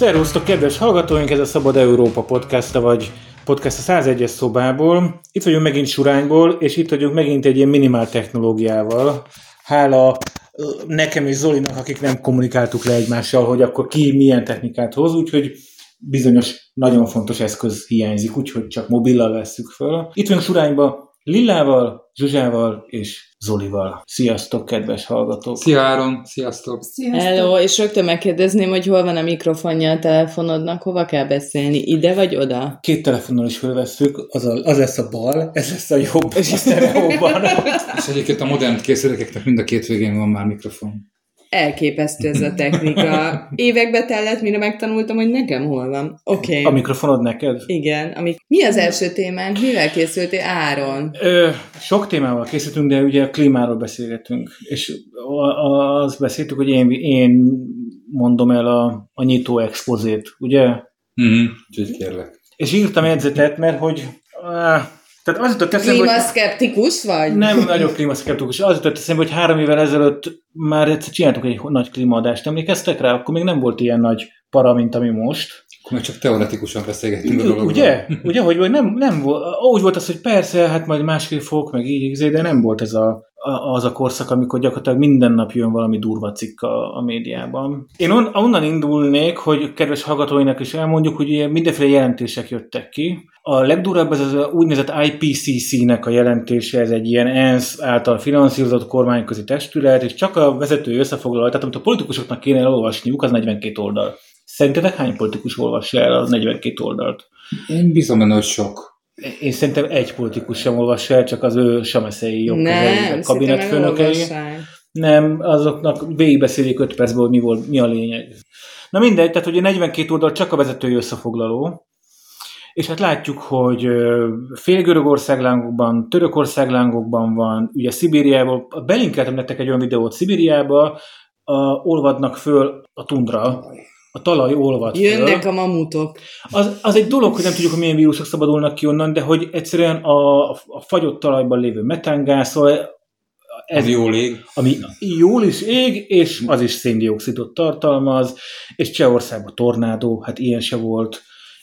Szervusztok, kedves hallgatóink, ez a Szabad Európa podcast vagy podcast a 101-es szobából. Itt vagyunk megint Surányból, és itt vagyunk megint egy ilyen minimál technológiával. Hála nekem és Zolinak, akik nem kommunikáltuk le egymással, hogy akkor ki milyen technikát hoz, úgyhogy bizonyos nagyon fontos eszköz hiányzik, úgyhogy csak mobillal vesszük föl. Itt vagyunk Surányba Lillával, Zsuzsával és Zolival. Sziasztok, kedves hallgatók! Szia Áron, sziasztok! Sziasztok! Hello, és rögtön megkérdezném, hogy hol van a mikrofonja a telefonodnak, hova kell beszélni, ide vagy oda? Két telefonnal is felvesszük, az, a, az lesz a bal, ez lesz a jobb, és a sztereóban. és egyébként a modern készülékeknek mind a két végén van már mikrofon. Elképesztő ez a technika. Évekbe tellett, mire megtanultam, hogy nekem hol van. Oké. Okay. A mikrofonod neked? Igen. Ami... Mi az első témánk? Mivel készültél, Áron? Ö, sok témával készültünk, de ugye a klímáról beszélgetünk. És azt beszéltük, hogy én, én mondom el a, a nyitó expozét, ugye? Mhm, kérlek. És írtam jegyzetet, mert hogy... Ah, tehát az jutott eszembe, Klímaszkeptikus vagy? Nem nagyon klímaszkeptikus. Az jutott eszembe, hogy három évvel ezelőtt már egyszer csináltuk egy nagy klímaadást. Emlékeztek rá? Akkor még nem volt ilyen nagy para, mint ami most. Akkor meg csak teoretikusan beszélgettünk a dologról. Ugye? Ugye, hogy nem, nem volt, úgy volt az, hogy persze, hát majd másképp fogok, meg így, de nem volt ez a, az a korszak, amikor gyakorlatilag minden nap jön valami durva cikk a, a médiában. Én on, onnan indulnék, hogy kedves hallgatóinak is elmondjuk, hogy mindenféle jelentések jöttek ki. A legdurvább ez az úgynevezett IPCC-nek a jelentése, ez egy ilyen ENSZ által finanszírozott kormányközi testület, és csak a vezető összefoglaló, tehát amit a politikusoknak kéne elolvasniuk, az 42 oldal. Szerintetek hány politikus olvassa el a 42 oldalt? Én bízom benne, hogy sok. Én szerintem egy politikus sem olvassa el, csak az ő sameszei jogkezelői, kabinetfőnökei. Nem, azoknak végigbeszélik 5 percből, hogy mi, volt, mi a lényeg. Na mindegy, tehát ugye 42 oldal csak a vezetői összefoglaló, és hát látjuk, hogy fél Görögország lángokban, Törökország lángokban van, ugye Szibériából, belinkeltem nektek egy olyan videót Szibériába, a, olvadnak föl a tundra, a talaj olvad Jönnek föl. a mamutok. Az, az egy dolog, hogy nem tudjuk, hogy milyen vírusok szabadulnak ki onnan, de hogy egyszerűen a, a fagyott talajban lévő metángáz, szóval ez, ami jól ég. Ami jól is ég, és az is széndiokszidot tartalmaz, és Csehországban tornádó, hát ilyen se volt.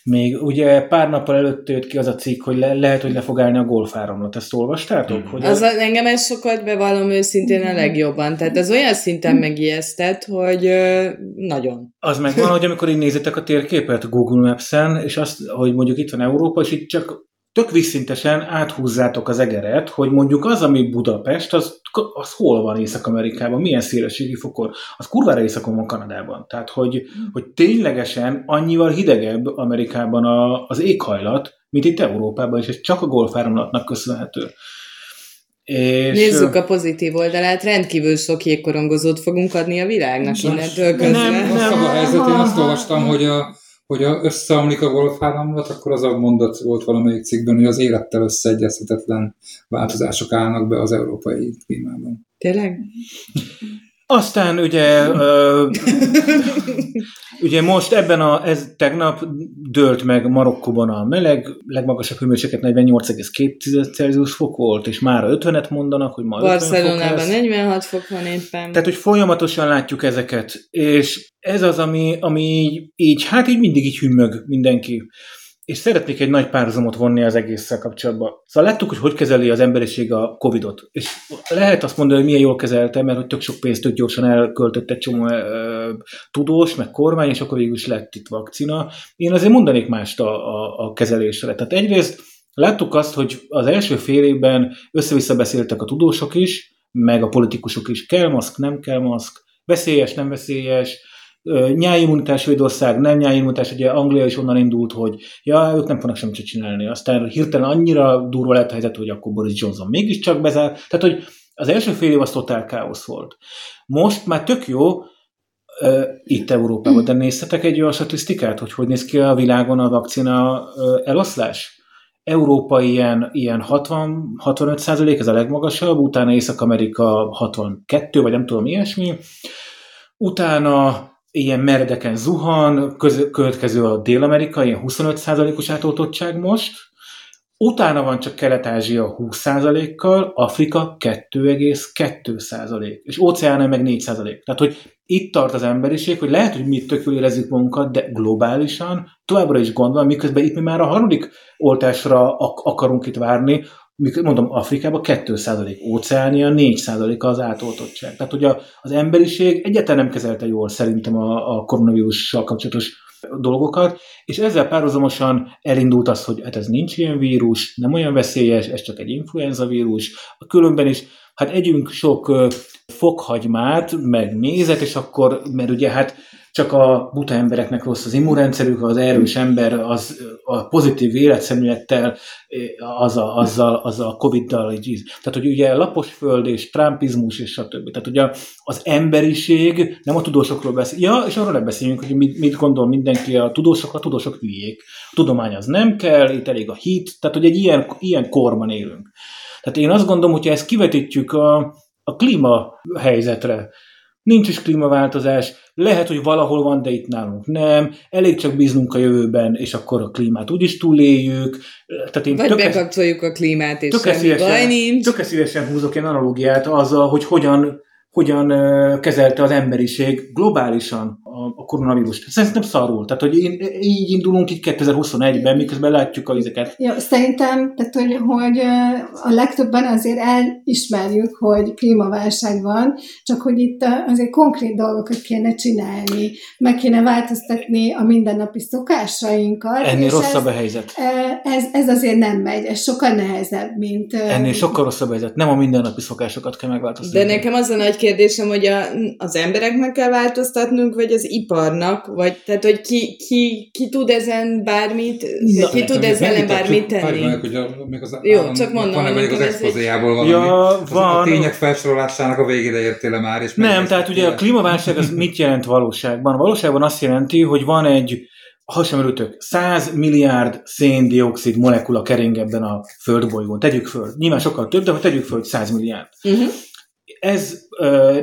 Még ugye pár nappal előtt jött ki az a cikk, hogy le, lehet, hogy le fog állni a golfáramlat. Ezt olvastátok? Mm. Hogy az, az engem ez sokat bevallom őszintén a legjobban. Tehát ez olyan szinten megijesztett, hogy ö, nagyon. Az meg van, hogy amikor így nézitek a térképet Google Maps-en, és azt, hogy mondjuk itt van Európa, és itt csak tök visszintesen áthúzzátok az egeret, hogy mondjuk az, ami Budapest, az, az hol van Észak-Amerikában, milyen szélességi fokon, az kurvára északon van Kanadában. Tehát, hogy, hogy ténylegesen annyival hidegebb Amerikában a, az éghajlat, mint itt Európában, és ez csak a golfáramlatnak köszönhető. És... Nézzük a pozitív oldalát, rendkívül sok jégkorongozót fogunk adni a világnak innentől közben. Nem, nem, nem, a helyzet, én azt olvastam, hogy a hogyha összeomlik a golfáramlat, akkor az a mondat volt valamelyik cikkben, hogy az élettel összeegyezhetetlen változások állnak be az európai klímában. Tényleg? Aztán ugye, ö, ugye most ebben a, ez tegnap dőlt meg Marokkóban a meleg, legmagasabb hőmérséklet 48,2 Celsius fok volt, és már 50-et mondanak, hogy ma Barcelonában 46 fok van éppen. Tehát, hogy folyamatosan látjuk ezeket, és ez az, ami, ami így, így, hát így mindig így hümmög mindenki és szeretnék egy nagy párhuzamot vonni az egésszel kapcsolatban. Szóval láttuk, hogy hogy kezeli az emberiség a Covidot. És lehet azt mondani, hogy milyen jól kezelte, mert hogy tök sok pénzt tök gyorsan elköltött egy csomó ö, tudós, meg kormány, és akkor végül is lett itt vakcina. Én azért mondanék mást a, a, a kezelésre. Tehát egyrészt láttuk azt, hogy az első fél évben össze-vissza beszéltek a tudósok is, meg a politikusok is. Kell maszk, nem kell maszk, veszélyes, nem veszélyes, nyáimmunitás Svédország, nem nyáimmunitás, ugye Anglia is onnan indult, hogy ja, ők nem fognak semmit csinálni. Aztán hirtelen annyira durva lett a helyzet, hogy akkor Boris Johnson mégiscsak bezár. Tehát, hogy az első fél év az totál káosz volt. Most már tök jó, itt Európában, de néztetek egy olyan statisztikát, hogy hogy néz ki a világon a vakcina eloszlás? Európa ilyen, ilyen 60-65 százalék, ez a legmagasabb, utána Észak-Amerika 62, vagy nem tudom, ilyesmi. Utána ilyen meredeken zuhan, köz, következő a Dél-Amerika, ilyen 25%-os átoltottság most, Utána van csak Kelet-Ázsia 20%-kal, Afrika 2,2%, és Óceána meg 4%. Tehát, hogy itt tart az emberiség, hogy lehet, hogy mi tök jól érezzük magunkat, de globálisan továbbra is gond van, miközben itt mi már a harmadik oltásra ak- akarunk itt várni, mondom, Afrikában 2%, Óceánia 4% az átoltottság. Tehát, hogy a, az emberiség egyáltalán nem kezelte jól szerintem a, a koronavírussal kapcsolatos dolgokat, és ezzel párhuzamosan elindult az, hogy hát ez nincs ilyen vírus, nem olyan veszélyes, ez csak egy influenza vírus, a különben is, hát együnk sok fokhagymát, meg mézet, és akkor, mert ugye hát csak a buta embereknek rossz az immunrendszerük, az erős ember az a pozitív életszemlélettel, az a, azzal, az a Covid-dal így Tehát, hogy ugye lapos föld és trumpizmus és stb. Tehát ugye az emberiség nem a tudósokról beszél. Ja, és arról nem beszéljünk, hogy mit, mit gondol mindenki a tudósok, a tudósok hülyék. A tudomány az nem kell, itt elég a hit, tehát hogy egy ilyen, ilyen korban élünk. Tehát én azt gondolom, hogyha ezt kivetítjük a, a klíma helyzetre, nincs is klímaváltozás, lehet, hogy valahol van, de itt nálunk nem, elég csak bíznunk a jövőben, és akkor a klímát úgyis túléljük. Tehát én Vagy bekapcsoljuk a klímát, és semmi szívesen, baj nincs. Tökéletes szívesen húzok egy analógiát azzal, hogy hogyan hogyan kezelte az emberiség globálisan a, koronavírust. Szerintem szarul. Tehát, hogy én, így indulunk itt 2021-ben, miközben látjuk a vizeket. Jó, szerintem, tehát, hogy, hogy a legtöbben azért elismerjük, hogy klímaválság van, csak hogy itt azért konkrét dolgokat kéne csinálni, meg kéne változtatni a mindennapi szokásainkat. Ennél rosszabb ez, a helyzet. Ez, ez azért nem megy, ez sokkal nehezebb, mint... Ennél sokkal rosszabb a helyzet. Nem a mindennapi szokásokat kell megváltoztatni. De nekem az a nagy kérdésem, hogy a, az embereknek kell változtatnunk, vagy az iparnak, vagy tehát, hogy ki, ki, ki tud ezen bármit, Na, ki tud ezen bármit tenni? Meg, hogy a, még az Jó, állam, csak mondom. Van-e még az expozéjából valami? Ja, van. A tények felsorolásának a végére értél már? És Nem, tehát ugye a klímaválság az mit jelent valóságban? Valóságban azt jelenti, hogy van egy ha sem örültök, 100 milliárd széndiokszid molekula kering ebben a földbolygón. Tegyük föl. Nyilván sokkal több, de hogy tegyük föl, hogy 100 milliárd. Uh-huh ez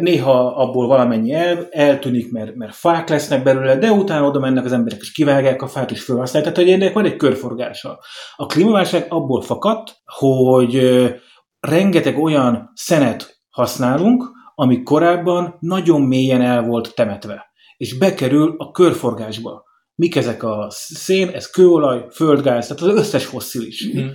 néha abból valamennyi el, eltűnik, mert, mert fák lesznek belőle, de utána oda mennek az emberek, és kivágják a fát, és felhasználják. Tehát, hogy ennek van egy körforgása. A klímaválság abból fakadt, hogy rengeteg olyan szenet használunk, ami korábban nagyon mélyen el volt temetve, és bekerül a körforgásba. Mik ezek a szén, ez kőolaj, földgáz, tehát az összes fosszilis. Mm.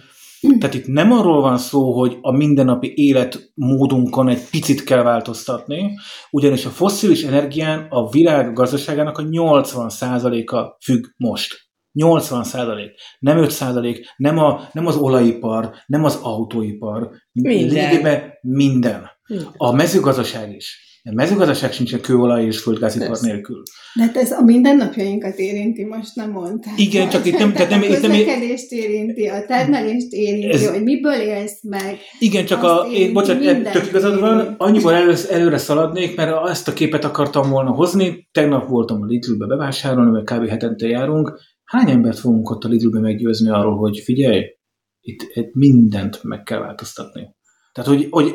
Tehát itt nem arról van szó, hogy a mindennapi életmódunkon egy picit kell változtatni, ugyanis a fosszilis energián a világ gazdaságának a 80%-a függ most. 80 százalék, nem 5 százalék, nem, a, nem az olajipar, nem az autóipar, minden. lényegében minden. A mezőgazdaság is. A mezőgazdaság sincsen kőolaj és földgázipar nélkül. De hát ez a mindennapjainkat érinti, most nem mondtál. Igen, csak itt nem... Tehát nem, a közlekedést érinti, a termelést érinti, ez, hogy miből élsz meg. Igen, csak a... Én, bocsánat, tök igazad van, annyiból előre, előre szaladnék, mert ezt a képet akartam volna hozni. Tegnap voltam a Lidl-be bevásárolni, mert kb. hetente járunk. Hány embert fogunk ott a Lidl-be meggyőzni arról, hogy figyelj, itt, itt mindent meg kell változtatni. Tehát, hogy, hogy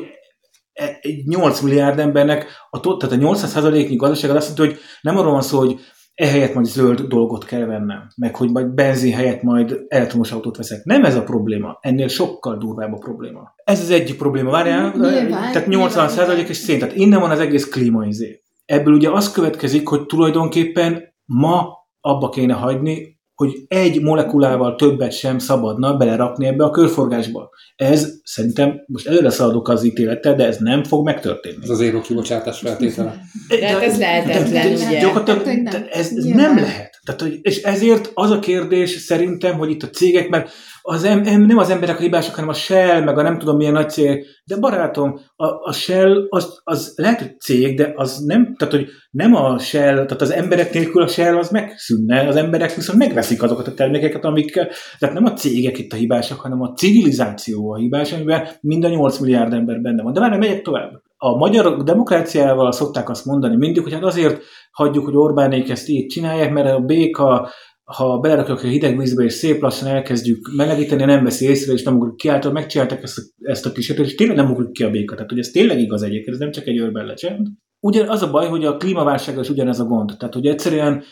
egy 8 milliárd embernek, a, tehát a 800%-nyi gazdaság az azt jelenti, hogy nem arról van szó, hogy ehelyett majd zöld dolgot kell vennem, meg hogy majd benzin helyett majd elektromos autót veszek. Nem ez a probléma, ennél sokkal durvább a probléma. Ez az egyik probléma, várjál, nyilván, tehát 80 százalék és szén, tehát innen van az egész klímaizé. Ebből ugye az következik, hogy tulajdonképpen ma abba kéne hagyni hogy egy molekulával többet sem szabadna belerakni ebbe a körforgásba. Ez szerintem, most előre szaladok az ítélettel, de ez nem fog megtörténni. Ez az éró kibocsátás feltétele. De, de hát ez lehetetlen, ugye? Gyakorlatilag ez nem lehet. Tehát, hogy, és ezért az a kérdés szerintem, hogy itt a cégek, mert az em, em, nem az emberek a hibások, hanem a Shell, meg a nem tudom milyen nagy cég, de barátom, a, a Shell az, az lehet, hogy cég, de az nem, tehát hogy nem a Shell, tehát az emberek nélkül a Shell az megszűnne, az emberek viszont megveszik azokat a termékeket, amik, tehát nem a cégek itt a hibásak, hanem a civilizáció a hibás, amiben mind a 8 milliárd ember benne van. De már nem megyek tovább. A magyar demokráciával szokták azt mondani mindig, hogy hát azért hagyjuk, hogy Orbánék ezt így csinálják, mert a béka ha belerakjuk a hideg vízbe, és szép lassan elkezdjük melegíteni, nem veszi észre, és nem ugrik ki, által megcsináltak ezt a, ezt a kísérletet, és tényleg nem ugrik ki a béka. Tehát, hogy ez tényleg igaz egyébként, ez nem csak egy örben lecsend. Ugyan az a baj, hogy a klímaválsággal is ugyanez a gond. Tehát, hogy egyszerűen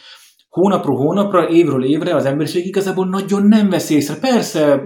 hónapról hónapra, évről évre az emberiség igazából nagyon nem vesz észre. Persze,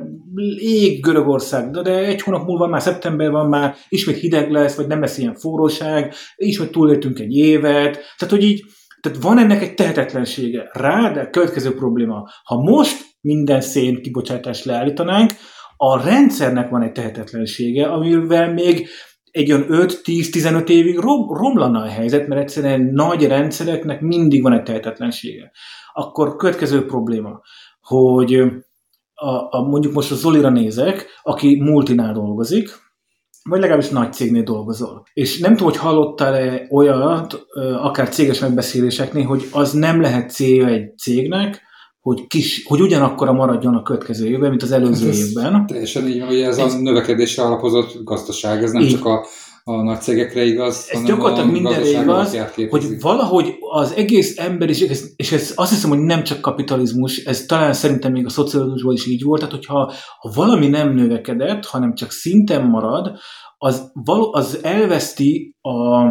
ég Görögország, de egy hónap múlva már szeptember van, már ismét hideg lesz, vagy nem lesz ilyen forróság, ismét túléltünk egy évet. Tehát, hogy így, tehát van ennek egy tehetetlensége. Rá, de következő probléma, ha most minden szén kibocsátást leállítanánk, a rendszernek van egy tehetetlensége, amivel még egy olyan 5-10-15 évig rom, romlana a helyzet, mert egyszerűen nagy rendszereknek mindig van egy tehetetlensége. Akkor következő probléma, hogy a, a, mondjuk most a Zolira nézek, aki multinál dolgozik, vagy legalábbis nagy cégnél dolgozol. És nem tudom, hogy hallottál-e olyat, akár céges megbeszéléseknél, hogy az nem lehet célja egy cégnek, hogy, kis, hogy ugyanakkora maradjon a következő évben, mint az előző hát évben. Teljesen így hogy ez, ez a növekedésre alapozott gazdaság, ez nem így. csak a, a nagy cégekre igaz, ez gyakorlatilag mindenre igaz, hogy valahogy az egész emberiség, és ez azt hiszem, hogy nem csak kapitalizmus, ez talán szerintem még a szocializmusban is így volt, tehát hogyha ha valami nem növekedett, hanem csak szinten marad, az, való, az elveszti a,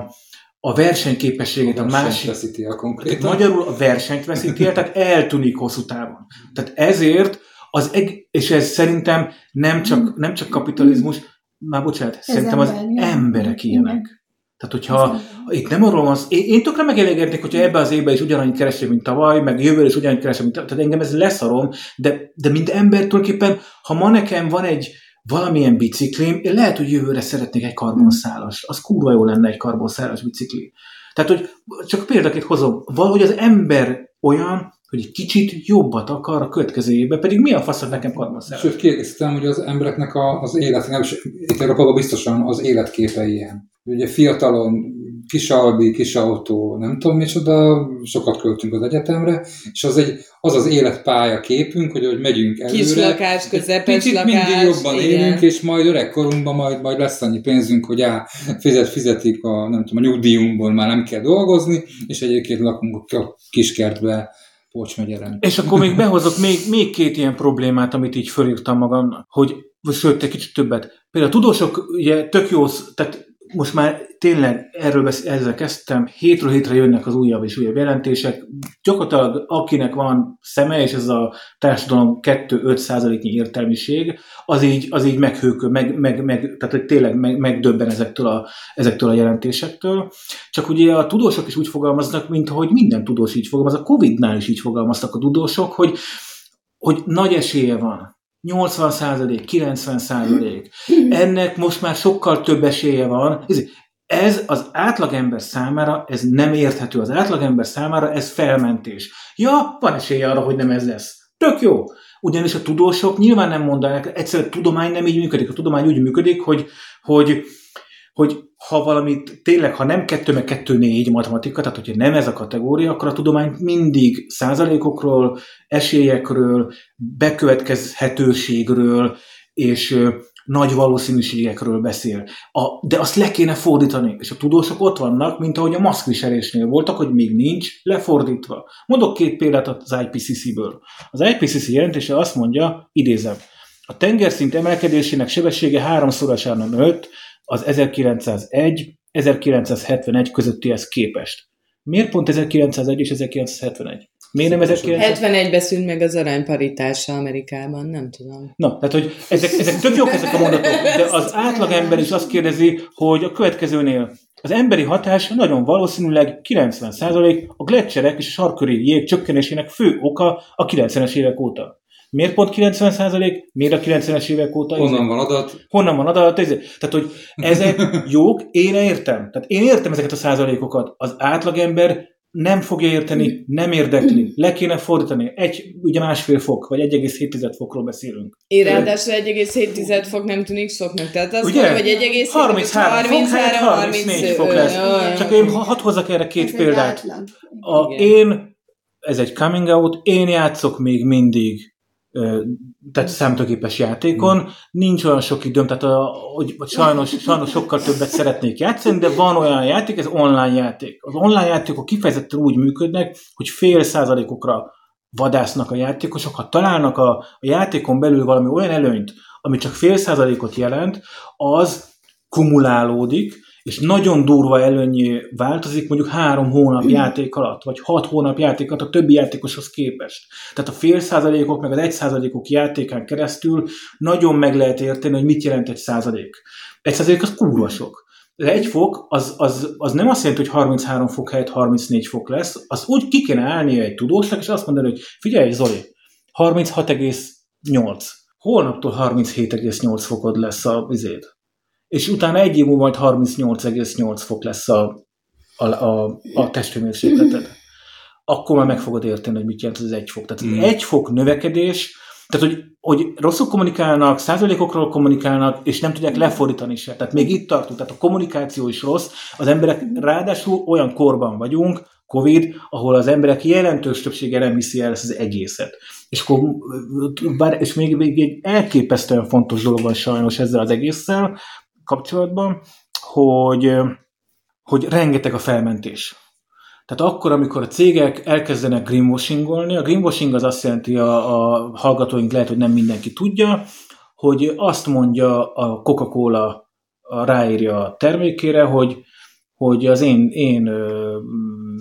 a versenyképességét a, a másik. veszíti el konkrétan. Magyarul a versenyt veszíti el, tehát eltűnik hosszú távon. Tehát ezért az, eg- és ez szerintem nem csak, nem csak kapitalizmus, már bocsánat, ez szerintem az ember, emberek ilyenek. Igen. Tehát, hogyha itt nem arról van, én, én tökre megelégednék, hogyha ebbe az évben is ugyanannyit keresek, mint tavaly, meg jövőre is ugyanannyit keresek, mint tavaly, tehát engem ez leszarom, de, de mint ember tulajdonképpen, ha ma nekem van egy, valamilyen biciklim, én lehet, hogy jövőre szeretnék egy karbonszálas. Az kurva jó lenne egy karbonszálas bicikli. Tehát, hogy csak példaként hozom, valahogy az ember olyan, hogy egy kicsit jobbat akar a következő évben, pedig mi a faszad nekem karbonszálas? Sőt, kiegészítem, hogy az embereknek a, az élet, nem is itt Európában biztosan az életképe ilyen. Ugye fiatalon kis albi, kis autó, nem tudom micsoda, sokat költünk az egyetemre, és az egy, az, az életpálya képünk, hogy, hogy megyünk előre. Kis lakás, közepes Kicsit lakás. mindig jobban igen. élünk, és majd öregkorunkban majd, majd lesz annyi pénzünk, hogy á, fizet, fizetik a, nem tudom, a nyugdíjunkból már nem kell dolgozni, és egyébként lakunk a kiskertbe, Pócs megyeren. És akkor még behozok még, még két ilyen problémát, amit így fölírtam magam, hogy sőt, egy kicsit többet. Például a tudósok ugye tök jó, tehát most már tényleg erről besz- ezzel kezdtem, hétről hétre jönnek az újabb és újabb jelentések. Gyakorlatilag akinek van szeme, és ez a társadalom 2-5 százaléknyi értelmiség, az így, az így meghőkő, meg, meg, meg, tehát hogy tényleg meg, megdöbben ezektől a, ezektől a jelentésektől. Csak ugye a tudósok is úgy fogalmaznak, mint hogy minden tudós így fogalmaz. A Covid-nál is így fogalmaztak a tudósok, hogy, hogy nagy esélye van 80 százalék, 90 százalék. Ennek most már sokkal több esélye van. Ez az átlagember számára, ez nem érthető. Az átlagember számára ez felmentés. Ja, van esélye arra, hogy nem ez lesz. Tök jó. Ugyanis a tudósok nyilván nem mondanak, egyszerűen a tudomány nem így működik. A tudomány úgy működik, hogy, hogy, hogy ha valamit tényleg, ha nem 2 meg 2 4 matematika, tehát hogyha nem ez a kategória, akkor a tudomány mindig százalékokról, esélyekről, bekövetkezhetőségről és nagy valószínűségekről beszél. A, de azt le kéne fordítani, és a tudósok ott vannak, mint ahogy a maszkviselésnél voltak, hogy még nincs lefordítva. Mondok két példát az IPCC-ből. Az IPCC jelentése azt mondja, idézem, a tengerszint emelkedésének sebessége háromszorosára nőtt az 1901-1971 közöttihez képest. Miért pont 1901 és 1971? Miért nem 1971 ben szűnt meg az aranyparitása Amerikában, nem tudom. Na, tehát, hogy ezek, ezek tök jók ezek a mondatok, de az átlagember is azt kérdezi, hogy a következőnél az emberi hatás nagyon valószínűleg 90% a gletszerek és a sarköri jég csökkenésének fő oka a 90-es évek óta. Miért pont 90 százalék? Miért a 90-es évek óta? Honnan van adat? Honnan van adat? Tehát, hogy ezek jók, én értem. Tehát én értem ezeket a százalékokat. Az átlagember nem fogja érteni, nem érdekli. Le kéne fordítani. Egy, ugye másfél fok, vagy 1,7 fokról beszélünk. Én ráadásul 1,7 fok nem tűnik soknak. Tehát az ugye? hogy 1,7 33, 33 34 fok lesz. Csak én hadd hozzak erre két Ez példát. A, én, ez egy coming out, én játszok még mindig tehát számítógépes játékon. Nincs olyan sok időm, tehát a, hogy sajnos, sajnos sokkal többet szeretnék játszani, de van olyan játék, ez online játék. Az online játékok kifejezetten úgy működnek, hogy fél százalékokra vadásznak a játékosok, ha találnak a, a játékon belül valami olyan előnyt, ami csak fél százalékot jelent, az kumulálódik, és nagyon durva előnyé változik mondjuk három hónap játék alatt, vagy hat hónap játék alatt a többi játékoshoz képest. Tehát a fél százalékok, meg az egy százalékok játékán keresztül nagyon meg lehet érteni, hogy mit jelent egy százalék. Egy százalék az kurva sok. De egy fok, az, az, az nem azt jelenti, hogy 33 fok helyett 34 fok lesz, az úgy ki kéne állnia egy tudósnak, és azt mondani, hogy figyelj Zoli, 36,8. Holnaptól 37,8 fokod lesz a vizéd. És utána egy év majd 38,8 fok lesz a, a, a, a testhőmérsékleted. Akkor már meg fogod érteni, hogy mit jelent az egy fok. Tehát mm. egy fok növekedés, tehát, hogy, hogy rosszul kommunikálnak, százalékokról kommunikálnak, és nem tudják lefordítani se. Tehát még itt tartunk, tehát a kommunikáció is rossz. Az emberek ráadásul olyan korban vagyunk, Covid, ahol az emberek jelentős többsége nem viszi el ezt az egészet. És, akkor, bár, és még, még egy elképesztően fontos dolog van sajnos ezzel az egésszel kapcsolatban, hogy, hogy rengeteg a felmentés. Tehát akkor, amikor a cégek elkezdenek greenwashingolni, a greenwashing az azt jelenti, a, a hallgatóink lehet, hogy nem mindenki tudja, hogy azt mondja a Coca-Cola, a ráírja a termékére, hogy, hogy az én, én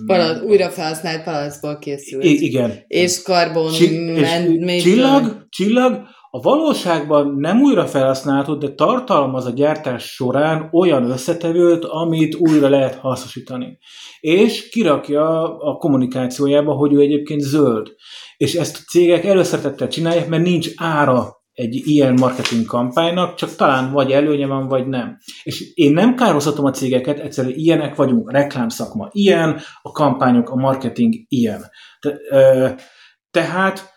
Palac, újra felhasznált palacból készült. I- igen. És karbon Csi- és csillag, csillag, a valóságban nem újra felhasználható, de tartalmaz a gyártás során olyan összetevőt, amit újra lehet hasznosítani. És kirakja a kommunikációjába, hogy ő egyébként zöld. És ezt a cégek előszeretettel csinálják, mert nincs ára egy ilyen marketing kampánynak, csak talán vagy előnye van, vagy nem. És én nem kározhatom a cégeket, egyszerűen ilyenek vagyunk, a reklámszakma ilyen, a kampányok, a marketing ilyen. Te, ö, tehát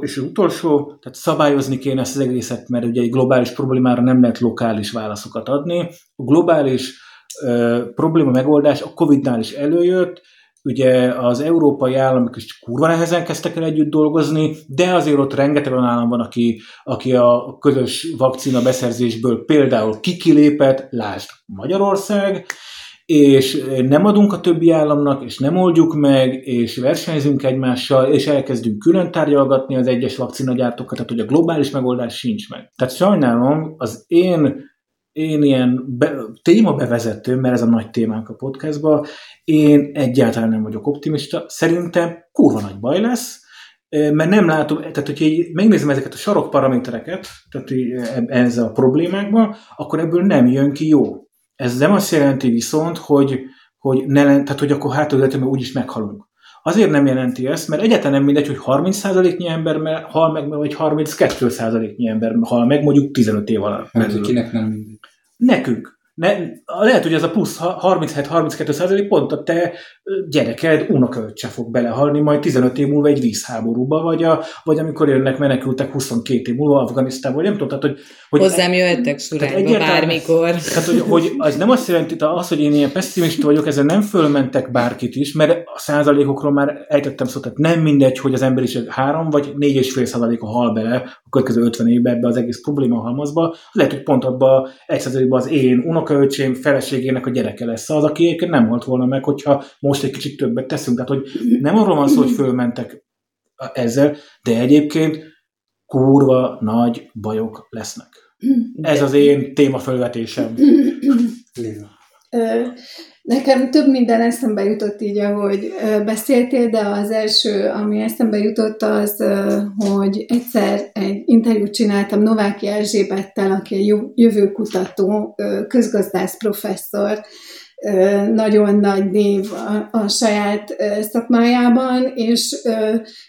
és az utolsó, tehát szabályozni kéne ezt az egészet, mert ugye egy globális problémára nem lehet lokális válaszokat adni. A globális ö, probléma megoldás a Covid-nál is előjött, ugye az európai államok is kurva nehezen kezdtek el együtt dolgozni, de azért ott rengeteg olyan állam van, aki, aki a közös vakcina beszerzésből például kikilépett, lásd Magyarország, és nem adunk a többi államnak, és nem oldjuk meg, és versenyzünk egymással, és elkezdünk külön tárgyalgatni az egyes vakcinagyártókat, tehát hogy a globális megoldás sincs meg. Tehát sajnálom, az én én ilyen be, témabevezető, mert ez a nagy témánk a podcastban, én egyáltalán nem vagyok optimista. Szerintem kurva nagy baj lesz, mert nem látom, tehát hogyha megnézem ezeket a sarokparamétereket, tehát ez a problémákban, akkor ebből nem jön ki jó. Ez nem azt jelenti viszont, hogy, hogy, ne, tehát, hogy akkor hátul úgyis meghalunk. Azért nem jelenti ezt, mert egyáltalán nem mindegy, hogy 30%-nyi ember hal meg, vagy 32%-nyi ember hal meg, mondjuk 15 év alatt. Mert kinek nem mindegy. Nekünk. Ne, lehet, hogy ez a plusz 37-32 százalék pont a te gyereked, unokaöccse fog belehalni majd 15 év múlva egy vízháborúba, vagy, a, vagy amikor jönnek menekültek 22 év múlva Afganisztánba, vagy nem tudom, tehát, hogy... hogy Hozzám jöhettek surányba bármikor. Tehát, hogy, hogy az nem azt jelenti, az, hogy én ilyen pessimista vagyok, ezzel nem fölmentek bárkit is, mert a százalékokról már ejtettem szó, tehát nem mindegy, hogy az emberiség három vagy négy és fél százaléka hal bele a következő 50 évben ebbe az egész probléma halmazba. Lehet, hogy pont abban egy százalékban az én unokaöcsém feleségének a gyereke lesz az, aki nem volt volna meg, hogyha most egy kicsit többet teszünk. Tehát, hogy nem arról van szó, hogy fölmentek ezzel, de egyébként kurva nagy bajok lesznek. Ez az én témafölvetésem. Nekem több minden eszembe jutott így, ahogy beszéltél, de az első, ami eszembe jutott, az, hogy egyszer egy interjút csináltam Nováki Erzsébettel, aki egy jövőkutató, közgazdász professzor, nagyon nagy név a, a saját szakmájában, és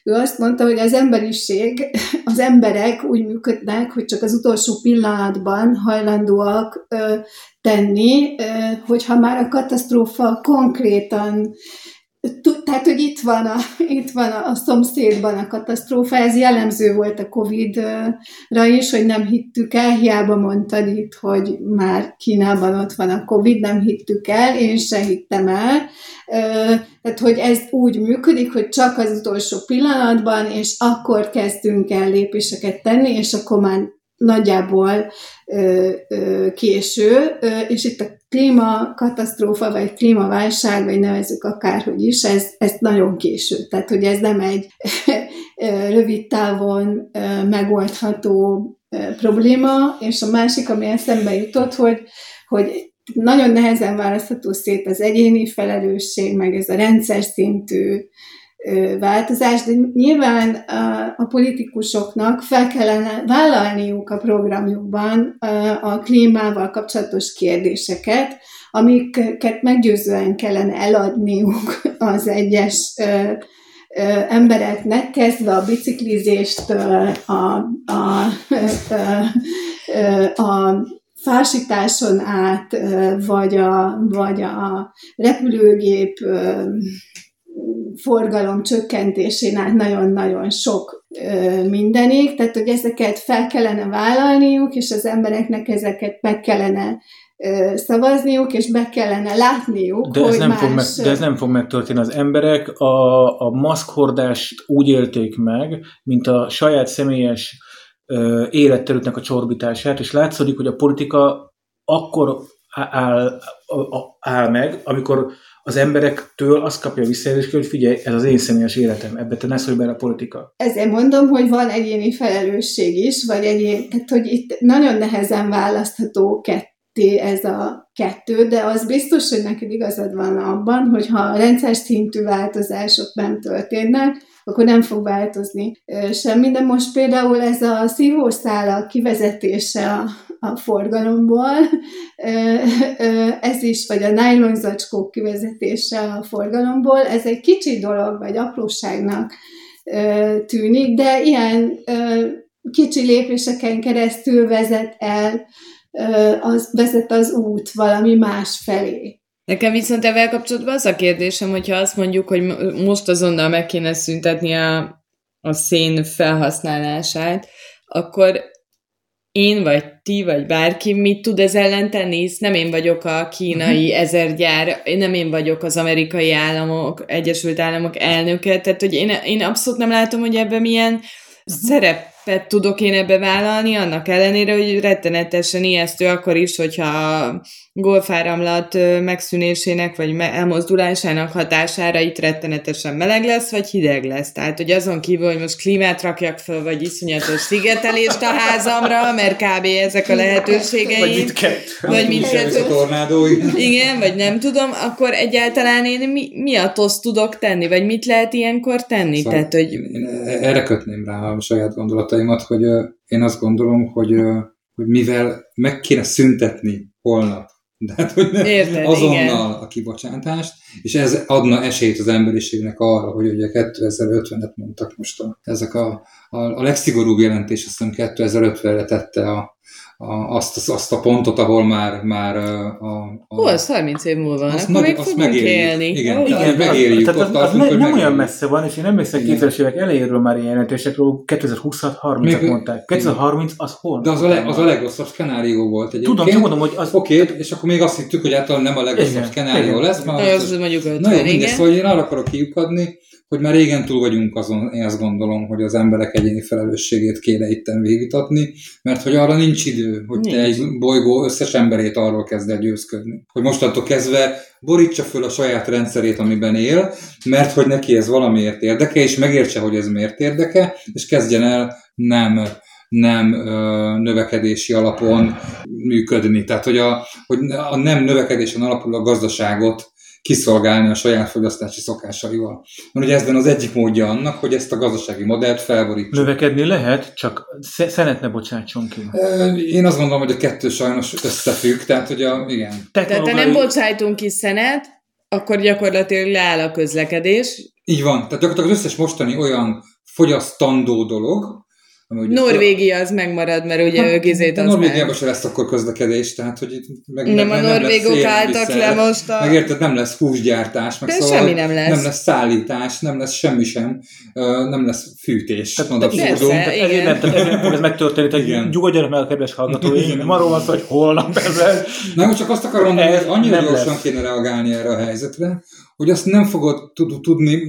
ő azt mondta, hogy az emberiség, az emberek úgy működnek, hogy csak az utolsó pillanatban hajlandóak tenni, hogyha már a katasztrófa konkrétan tehát, hogy itt van, a, itt van a, a szomszédban a katasztrófa, ez jellemző volt a Covid-ra is, hogy nem hittük el, hiába mondtad itt, hogy már Kínában ott van a Covid, nem hittük el, én se hittem el. Tehát, hogy ez úgy működik, hogy csak az utolsó pillanatban, és akkor kezdünk el lépéseket tenni, és akkor már nagyjából ö, ö, késő, ö, és itt a klímakatasztrófa, vagy klímaválság, vagy nevezzük akárhogy is, ez, ez nagyon késő. Tehát, hogy ez nem egy rövid távon megoldható probléma, és a másik, ami eszembe jutott, hogy, hogy nagyon nehezen választható szét az egyéni felelősség, meg ez a rendszer szintű változás, de nyilván a politikusoknak fel kellene vállalniuk a programjukban a klímával kapcsolatos kérdéseket, amiket meggyőzően kellene eladniuk az egyes embereknek, kezdve a biciklizéstől, a, a, a, a fásításon át, vagy a, vagy a repülőgép forgalom csökkentésén át nagyon-nagyon sok mindenig, tehát hogy ezeket fel kellene vállalniuk, és az embereknek ezeket meg kellene szavazniuk, és be kellene látniuk, de hogy ez nem más... Fog meg, de ez nem fog megtörténni. Az emberek a, a maszkhordást úgy élték meg, mint a saját személyes ö, életterületnek a csorbítását, és látszik, hogy a politika akkor áll, áll meg, amikor az emberektől azt kapja visszajelzést, hogy figyelj, ez az én személyes életem, ebbe te ne szólj bele a politika. Ezért mondom, hogy van egyéni felelősség is, vagy egyén, tehát hogy itt nagyon nehezen választható ketté ez a kettő, de az biztos, hogy neked igazad van abban, hogy ha rendszer szintű változások nem történnek, akkor nem fog változni semmi. De most például ez a szívószála kivezetése a, forgalomból, ez is, vagy a nylon zacskók kivezetése a forgalomból, ez egy kicsi dolog, vagy apróságnak tűnik, de ilyen kicsi lépéseken keresztül vezet el, az vezet az út valami más felé. Nekem viszont ezzel kapcsolatban az a kérdésem, hogyha azt mondjuk, hogy most azonnal meg kéne szüntetni a, a szén felhasználását, akkor én, vagy ti, vagy bárki mit tud ez ellen tenni, hisz nem én vagyok a kínai uh-huh. ezergyár, nem én vagyok az amerikai államok, Egyesült Államok elnöke, tehát hogy én, én abszolút nem látom, hogy ebben milyen szerep szerepet tudok én ebbe vállalni, annak ellenére, hogy rettenetesen ijesztő akkor is, hogyha golfáramlat megszűnésének vagy elmozdulásának hatására itt rettenetesen meleg lesz, vagy hideg lesz. Tehát, hogy azon kívül, hogy most klímát rakjak föl, vagy iszonyatos szigetelést a házamra, mert kb. ezek a lehetőségeim. Vagy mindkettő. Vagy mindkettő. Igen, vagy nem tudom, akkor egyáltalán én mi, mi a tosz tudok tenni, vagy mit lehet ilyenkor tenni? Szóval Tehát, hogy... Erre kötném rá a saját gondolataimat, hogy én azt gondolom, hogy, hogy mivel meg kéne szüntetni holnap de hát, hogy nem Érted, azonnal igen. a kibocsátást, és ez adna esélyt az emberiségnek arra, hogy ugye 2050-et mondtak most a, ezek a, a, a legszigorúbb jelentés, azt hiszem 2050-re tette a, a, azt, azt a pontot, ahol már, már a, a... Hú, az 30 év múlva, azt akkor meg, azt megérjük. élni. Igen, oh, igen. megérjük. Tehát az, az, az ne, nem olyan messze van, és én emlékszem 2000-es évek elejéről már ilyen jelentésekről, 2020-30-at mondták. 2030 az hol? De az a, le, az a legrosszabb skenárió volt egyébként. Tudom, csak mondom, hogy az... Oké, okay, és akkor még azt hittük, hogy általában nem a legrosszabb skenárió lesz. Mert az, az mondjuk 50, Na jó, mindegy, szóval én arra akarok kiukadni, hogy már régen túl vagyunk azon, én azt gondolom, hogy az emberek egyéni felelősségét kéne itten végítatni, mert hogy arra nincs idő, hogy nincs. te egy bolygó összes emberét arról kezd el győzködni. Hogy mostantól kezdve borítsa föl a saját rendszerét, amiben él, mert hogy neki ez valamiért érdeke, és megértse, hogy ez miért érdeke, és kezdjen el nem nem ö, növekedési alapon működni. Tehát, hogy a, hogy a nem növekedésen a gazdaságot kiszolgálni a saját fogyasztási szokásaival. Mert ugye ezben az egyik módja annak, hogy ezt a gazdasági modellt felborítsuk. Növekedni lehet, csak szenet ne bocsátson ki. Én azt gondolom, hogy a kettő sajnos összefügg, tehát hogy a, igen. Tehát ha nem bocsájtunk ki szenet, akkor gyakorlatilag leáll a közlekedés. Így van, tehát gyakorlatilag az összes mostani olyan fogyasztandó dolog, Norvégia az megmarad, mert ugye hát, ők izét az Norvégiában se lesz akkor közlekedés, tehát hogy itt meg, nem, meg, a norvégok álltak le most a... Megérted, nem lesz húsgyártás, meg De szóval semmi nem lesz. Nem lesz szállítás, nem lesz semmi sem, nem lesz fűtés. Tehát, tehát persze, tehát ezért nem, tehát ezért fog ez megtörténni, tehát nyugodjanak meg a kedves hallgatói, nem arról van hogy holnap ezzel. Nem, csak azt akarom mondani, hogy annyira gyorsan kéne reagálni erre a helyzetre, hogy azt nem fogod tudni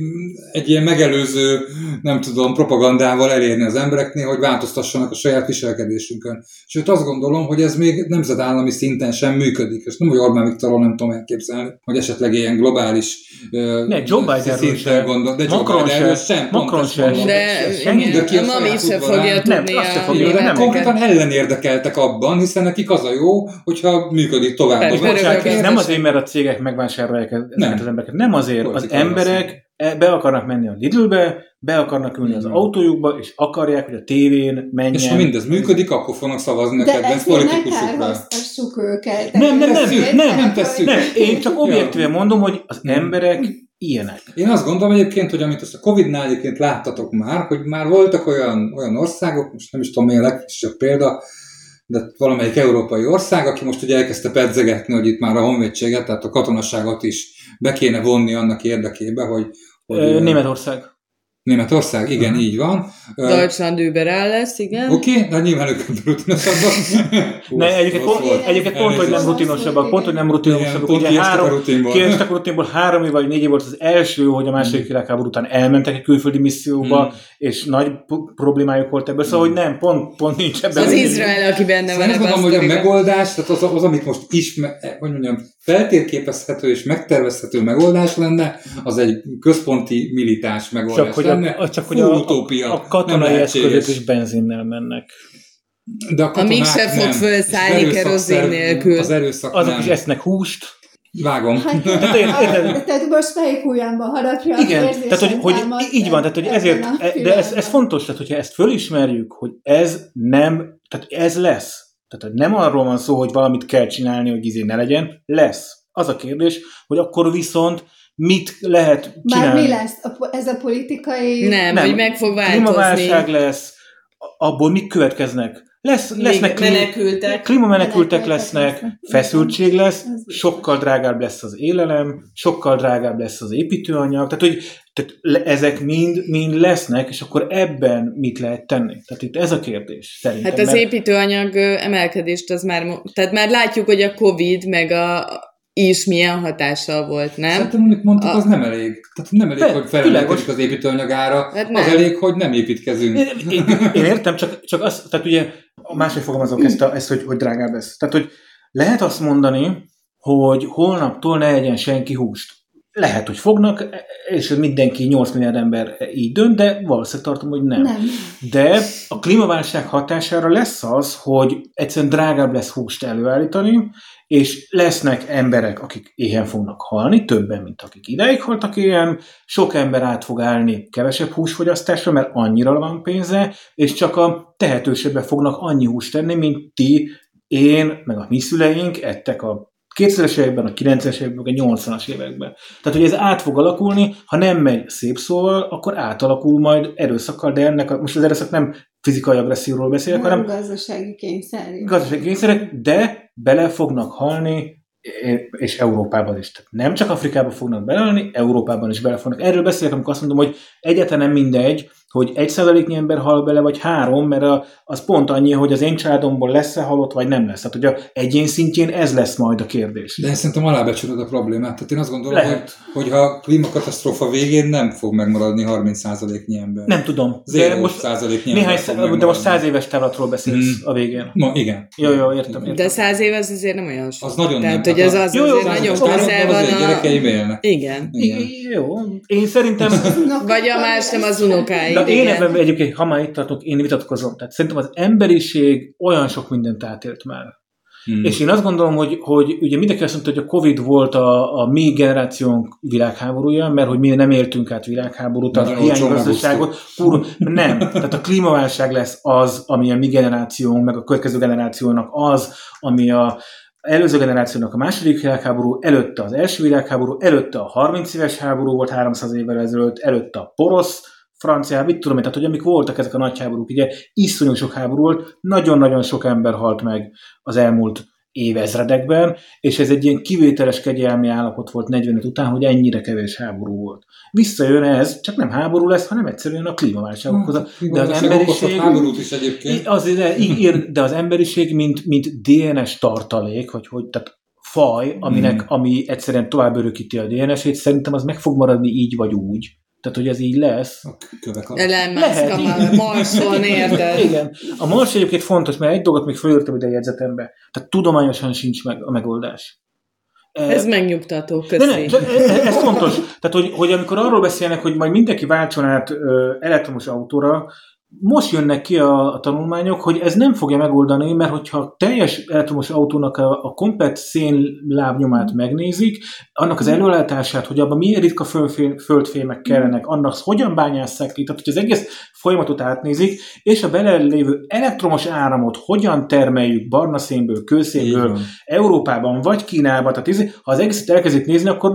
egy ilyen megelőző, nem tudom, propagandával elérni az embereknél, hogy változtassanak a saját viselkedésünkön. Sőt, azt gondolom, hogy ez még nemzetállami szinten sem működik. És nem, hogy Orbán Viktorról nem tudom elképzelni, hogy esetleg ilyen globális ne, Joe Biden szinten gondol, de Macron Joe Biden sem, Macron sem. De, de ki a mami se fogja tudni nem, a fogja, de nem, konkrétan ellenérdekeltek abban, hiszen nekik az a jó, hogyha működik tovább. Ez nem azért, mert a cégek megvásárolják ezeket az embereket. Nem azért, az emberek e, be akarnak menni a Lidlbe, be akarnak ülni az autójukba, és akarják, hogy a tévén menjen. És ha mindez működik, akkor fognak szavazni neked, de ezt politikusokra. őket. Nem, nem, nem, nem, nem, tesszük. Nem, én csak objektíven mondom, hogy az emberek ilyenek. Én azt gondolom egyébként, hogy amit azt a Covid-nál egyébként láttatok már, hogy már voltak olyan, olyan országok, most nem is tudom, mi a legkisebb példa, de valamelyik európai ország, aki most ugye elkezdte pedzegetni, hogy itt már a honvédséget, tehát a katonaságot is be kéne vonni annak érdekébe, hogy... hogy Németország. Németország, igen, uh-huh. így van. Deutschland überall lesz, igen. Oké, okay, de nyilván ők rutinosabbak. ne, egyébként, pont, egyébként pont, hogy nem rutinosabbak, pont, hogy nem rutinosabbak. Igen, ugye három, kiestek a rutinból, három év vagy négy év volt az első, hogy a második hmm. világháború után elmentek egy külföldi misszióba, hmm. És nagy problémájuk volt ebből, szóval, hogy nem, pont, pont nincs ebben. Az Izrael, aki benne szóval van. Szóval hogy a megoldás, tehát az, az, amit most ismer, hogy mondjam, feltérképezhető és megtervezhető megoldás lenne, az egy központi militáns megoldás csak, lenne. Hogy a, csak hogy a, utópia, a, a katonai eszközök is benzinnel mennek. De a, a mégse fog felszállni kerozin nélkül. Az erőszak Azok nem. is esznek húst. Vágom. Hát, tehát most melyik ujjamba harapja Igen, tehát hogy, hogy így van, tehát hogy ezért, e- de ez, ez fontos, tehát hogyha ezt fölismerjük, hogy ez nem, tehát ez lesz, tehát nem arról van szó, hogy valamit kell csinálni, hogy izé ne legyen, lesz. Az a kérdés, hogy akkor viszont mit lehet csinálni. Már mi lesz? Ez a politikai... Nem, nem hogy meg fog változni. Klímaválság lesz, abból mik következnek? Lesz, lesznek menekültek. Klímamenekültek lesznek, feszültség lesz, sokkal drágább lesz az élelem, sokkal drágább lesz az építőanyag, tehát hogy tehát ezek mind, mind lesznek, és akkor ebben mit lehet tenni? Tehát itt ez a kérdés szerintem. Hát az mert... építőanyag emelkedést az már, tehát már látjuk, hogy a Covid meg a, is milyen hatással volt, nem? Szerintem, amit mondtuk, a... az nem elég. Tehát nem elég, Be, hogy felemelkedik az építőanyagára, hát az elég, hogy nem építkezünk. Én, én, én értem, csak, csak azt, tehát ugye máshogy fogalmazok ezt, a, ezt hogy, hogy drágább lesz. Tehát, hogy lehet azt mondani, hogy holnaptól ne legyen senki húst. Lehet, hogy fognak, és mindenki 8 milliárd ember így dönt, de valószínűleg tartom, hogy nem. nem. De a klímaválság hatására lesz az, hogy egyszerűen drágább lesz húst előállítani, és lesznek emberek, akik éhen fognak halni, többen, mint akik ideig haltak éhen, sok ember át fog állni kevesebb húsfogyasztásra, mert annyira van pénze, és csak a tehetősebben fognak annyi húst tenni, mint ti, én, meg a mi szüleink ettek a 2000-es években, a 90-es években, a 80-as években. Tehát, hogy ez át fog alakulni, ha nem megy szép szóval, akkor átalakul majd erőszakkal, de ennek a, most az erőszak nem fizikai agresszióról beszélek, nem hanem gazdasági kényszerek. Gazdasági kényszerek, de bele fognak halni és Európában is. Tehát nem csak Afrikában fognak belehalni, Európában is bele fognak. Erről beszélek, amikor azt mondom, hogy egyáltalán nem mindegy, hogy egy százaléknyi ember hal bele, vagy három, mert a, az pont annyi, hogy az én családomból lesz-e halott, vagy nem lesz. Tehát, hogy a egyén szintjén ez lesz majd a kérdés. De én szerintem alábecsülöd a problémát. Tehát én azt gondolom, Lehet. hogy, hogy ha klímakatasztrófa végén nem fog megmaradni 30 százaléknyi ember. Nem tudom. De most százaléknyi néhány ember de most száz éves távlatról beszélsz hmm. a végén. Ma, igen. Jó, jó, értem, értem. De száz év az azért nem olyan sok. Az nagyon Tehát, nem. hogy az az jó, jó, azért nagyon közel van a... gyerekeim élnek. Igen. igen. Jó. Én szerintem... Vagy a más nem az unokáid. Én ebben egyébként ha már itt tartok, én vitatkozom. Tehát szerintem az emberiség olyan sok mindent átélt már. Hmm. És én azt gondolom, hogy, hogy ugye mindenki azt mondta, hogy a Covid volt a, a mi generációnk világháborúja, mert hogy mi nem éltünk át világháborút, a hiánygazdaságot. Nem. Tehát a klímaválság lesz az, ami a mi generációnk, meg a következő generációnak az, ami a, előző generációnak a második világháború, előtte az első világháború, előtte a 30 éves háború volt 300 évvel ezelőtt, előtte a porosz francia, mit tudom én, tehát hogy amik voltak ezek a nagy háborúk, ugye iszonyú sok háború volt, nagyon-nagyon sok ember halt meg az elmúlt évezredekben, és ez egy ilyen kivételes kegyelmi állapot volt 45 után, hogy ennyire kevés háború volt. Visszajön ez, csak nem háború lesz, hanem egyszerűen a klímaválság okozza. Hát, de az emberiség... háborút is egyébként. Az, de, de az emberiség, mint, mint DNS tartalék, vagy hogy, tehát faj, aminek, hmm. ami egyszerűen tovább örökíti a DNS-ét, szerintem az meg fog maradni így vagy úgy. Tehát, hogy ez így lesz. A kövek a... Lehet, Marson, érted? Igen. A Mars egyébként fontos, mert egy dolgot még fölírtam ide a jegyzetembe. Tehát tudományosan sincs meg a megoldás. Ez megnyugtató, köszi. De ne, ez fontos. Tehát, hogy, hogy amikor arról beszélnek, hogy majd mindenki váltson át elektromos autóra, most jönnek ki a, a tanulmányok, hogy ez nem fogja megoldani, mert hogyha teljes elektromos autónak a, a komplet szénlábnyomát megnézik, annak az előállítását, hogy abban milyen ritka földfémek kellenek, annak hogyan bányásszák ki, tehát hogy az egész folyamatot átnézik, és a belelévő elektromos áramot hogyan termeljük barna szénből, kőszénből, Európában vagy Kínában, tehát ez, ha az egészet elkezdik nézni, akkor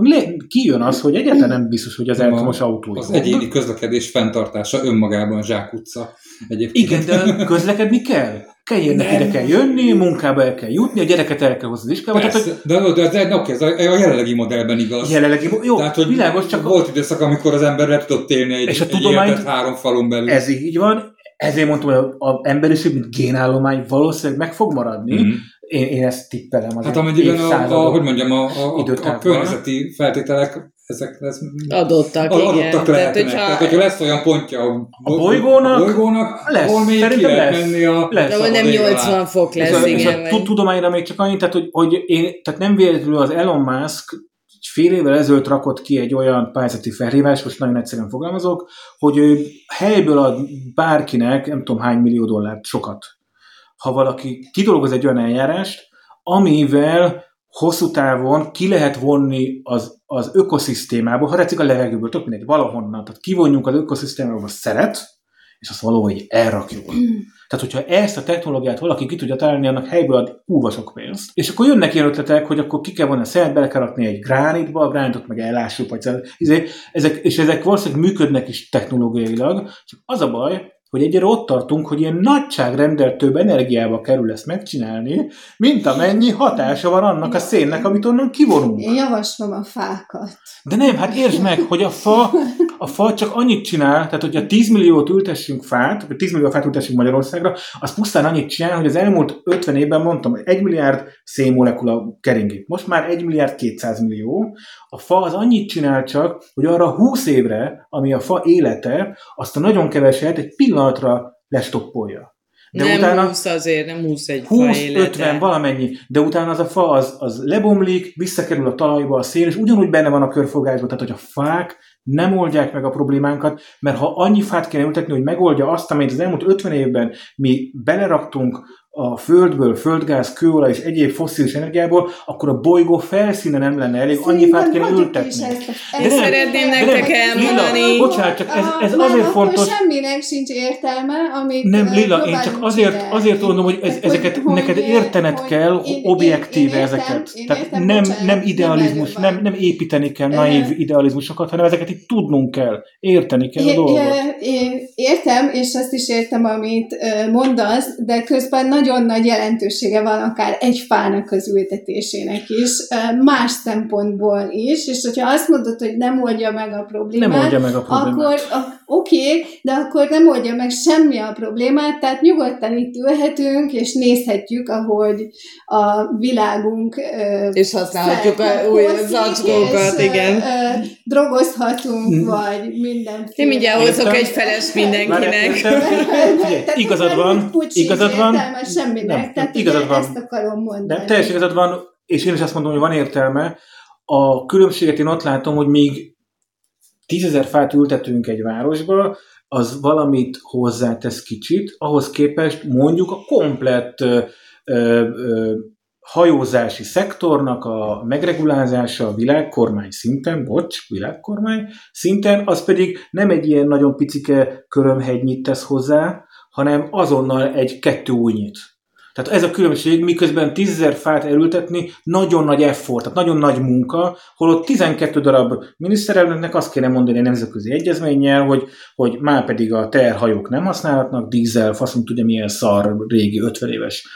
kijön az, hogy egyáltalán nem biztos, hogy az elektromos autó. Az egyéni közlekedés fenntartása önmagában zsákutca. Egyébként. Igen, de közlekedni kell. Kenyérnek ide kell jönni, munkába el kell jutni, a gyereket el kell hozni az iskolába. Persze, tehát, hogy... de, de, de, de ez a, a jelenlegi modellben igaz. Jelenlegi, jó, tehát, hogy világos, csak... Volt időszak, amikor az ember le tudott élni egy, és a egy három falon belül. Ez így van, ezért mondtam, hogy az emberiség, mint génállomány valószínűleg meg fog maradni. Mm-hmm. Én, én ezt tippelem az Hát amennyiben a, a, hogy mondjam, a, a, a, a környezeti feltételek ezek lesz, adottak, adottak igen. lehetnek. Tehát, hogyha, Tehát, hogyha lesz olyan pontja a, a bolygónak, a bolygónak lesz, ahol még ki lehet lesz, menni a... Lesz, de nem 80 fok lesz, ez igen. A, a tudományra még csak annyit, tehát, hogy, hogy én, tehát nem véletlenül az Elon Musk fél évvel ezelőtt rakott ki egy olyan pályázati felhívás, most nagyon egyszerűen fogalmazok, hogy ő helyből ad bárkinek, nem tudom hány millió dollárt, sokat. Ha valaki kidolgoz egy olyan eljárást, amivel hosszú távon ki lehet vonni az, az ökoszisztémából, ha tetszik a levegőből, tök mindegy, valahonnan, tehát kivonjunk az ökoszisztémából a szeret, és azt valahogy elrakjuk. Mm. Tehát, hogyha ezt a technológiát valaki ki tudja találni, annak helyből ad húva sok pénzt. És akkor jönnek ilyen ötletek, hogy akkor ki kell vonni a bele kell rakni egy gránitba, a gránitot meg ellássuk, vagy izé, ezek, és ezek valószínűleg működnek is technológiailag, csak az a baj, hogy egyre ott tartunk, hogy ilyen nagyságrendel több energiába kerül ezt megcsinálni, mint amennyi hatása van annak a szénnek, amit onnan kivonunk. Én javaslom a fákat. De nem, hát értsd meg, hogy a fa, a fa csak annyit csinál, tehát hogyha 10 milliót ültessünk fát, vagy 10 millió fát ültessünk Magyarországra, az pusztán annyit csinál, hogy az elmúlt 50 évben mondtam, hogy 1 milliárd szénmolekula keringít. Most már 1 milliárd 200 millió. A fa az annyit csinál csak, hogy arra 20 évre, ami a fa élete, azt a nagyon keveset egy pillanatra lestoppolja. De nem utána 20 azért, nem 20 egy 20-50, valamennyi, de utána az a fa az, az lebomlik, visszakerül a talajba a szél, és ugyanúgy benne van a körfogásban, tehát hogy a fák nem oldják meg a problémánkat, mert ha annyi fát kéne ültetni, hogy megoldja azt, amit az elmúlt 50 évben mi beleraktunk a földből, földgáz, kőolaj és egyéb fosszilis energiából, akkor a bolygó felszíne nem lenne elég, annyi fát kéne ültetni. Ezt, ezt szeretném nektek elmondani. Lila, bocsánat, csak ez, ez Aha, azért fontos. semminek sincs értelme, amit Nem, Lila, én csak azért, azért mondom, hogy ez, ezeket hogy, neked értened hogy kell, én, objektíve én, én ezeket. Én Tehát értem, nem, bocsánat, nem idealizmus, nem, nem építeni kell naív idealizmusokat, hanem ezeket itt tudnunk kell, érteni kell a dolgot. Értem, és azt is értem, amit mondasz, de közben nagyon nagy jelentősége van akár egy fának az ültetésének is, más szempontból is, és hogyha azt mondod, hogy nem oldja meg a problémát, nem oldja meg a problémát. akkor oké, okay, de akkor nem oldja meg semmi a problémát, tehát nyugodtan itt ülhetünk, és nézhetjük, ahogy a világunk és használhatjuk a új zacskókat, igen. drogozhatunk, mm. vagy mindenféle. Én mindjárt hozok egy feles mindenkinek. igazad van, igazad van. semminek, nem, tehát igazad van. ezt akarom mondani. Nem, teljesen igazad van, és én is azt mondom, hogy van értelme. A különbséget én ott látom, hogy még tízezer fát ültetünk egy városba, az valamit hozzátesz kicsit, ahhoz képest mondjuk a komplett ö, ö, hajózási szektornak a megregulázása a világkormány szinten, bocs, világkormány szinten, az pedig nem egy ilyen nagyon picike körömhegynyit tesz hozzá, hanem azonnal egy kettő újnyit. Tehát ez a különbség, miközben 10.000 fát elültetni nagyon nagy effort, tehát nagyon nagy munka, holott 12 darab miniszterelnöknek azt kéne mondani a nemzetközi egyezménnyel, hogy, hogy már pedig a terhajók nem használhatnak, dízel, faszom tudja milyen szar, régi, 50 éves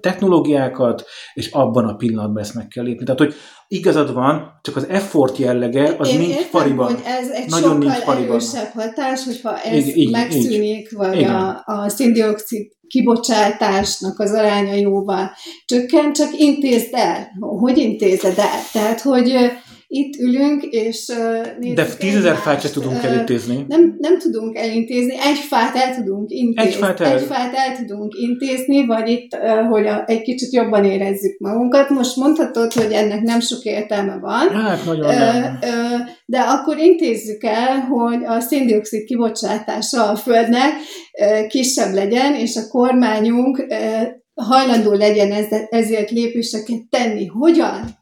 technológiákat, és abban a pillanatban ezt meg kell lépni. Tehát, hogy igazad van, csak az effort jellege az Én nincs értem, pariban. hogy ez egy Nagyon sokkal nincs pariban. erősebb hatás, hogyha ez Így- így- megszűnik, vagy Igen. a, a szindioxid kibocsátásnak az aránya jóval csökken, csak intézd el. Hogy intézed el? Tehát, hogy itt ülünk, és nézzük De tízezer fát se tudunk elintézni. nem, nem tudunk elintézni, egy fát el tudunk intézni. Egy fát el. egy fát el tudunk intézni, vagy itt, ö, hogy a, egy kicsit jobban érezzük magunkat. Most mondhatod, hogy ennek nem sok értelme van, Hát nagyon Ö, nem. ö, de akkor intézzük el, hogy a széndiokszid kibocsátása a Földnek kisebb legyen, és a kormányunk hajlandó legyen ez- ezért lépéseket tenni. Hogyan?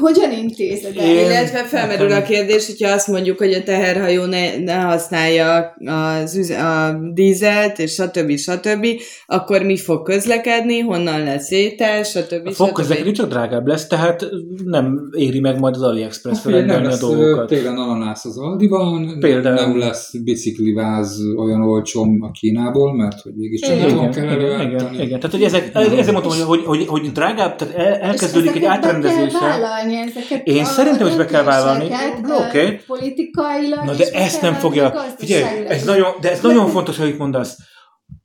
Hogyan intézed el? Én- Illetve felmerül a kérdés, hogyha azt mondjuk, hogy a teherhajó ne, ne használja az üze, a dízelt, és stb. stb., akkor mi fog közlekedni, honnan lesz étel, stb. A fog stb. közlekedni csak drágább lesz, tehát nem éri meg majd az AliExpress felrendelni a dolgokat. télen ananász az Aldiban, Például. nem lesz bicikliváz olyan olcsóm a Kínából, mert hogy mégis csak Igen, igen, kell igen, igen, igen. Tehát, hogy ezek, ezért mondtam, hogy, hogy, hogy, hogy drágább, tehát el, elkezdődik egy átrendezése. Vállalni ezeket Én a szerintem is be kell vállalni. Oké. ö, Politikailag Na de ezt nem fogja, figyelj, ez nagyon, de ez nagyon fontos, hogy itt mondasz.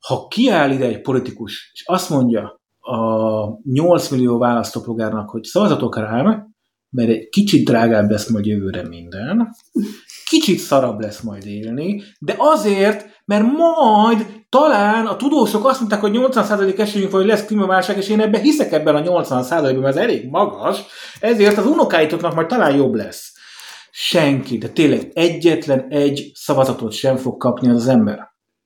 Ha kiáll ide egy politikus, és azt mondja a 8 millió választópolgárnak, hogy szavazatok rám, mert egy kicsit drágább lesz majd jövőre minden, kicsit szarabb lesz majd élni, de azért, mert majd talán a tudósok azt mondták, hogy 80% esélyünk van, hogy lesz klímaválság, és én ebben hiszek ebben a 80%-ban, mert ez elég magas, ezért az unokáitoknak majd talán jobb lesz. Senki, de tényleg egyetlen egy szavazatot sem fog kapni az, az ember.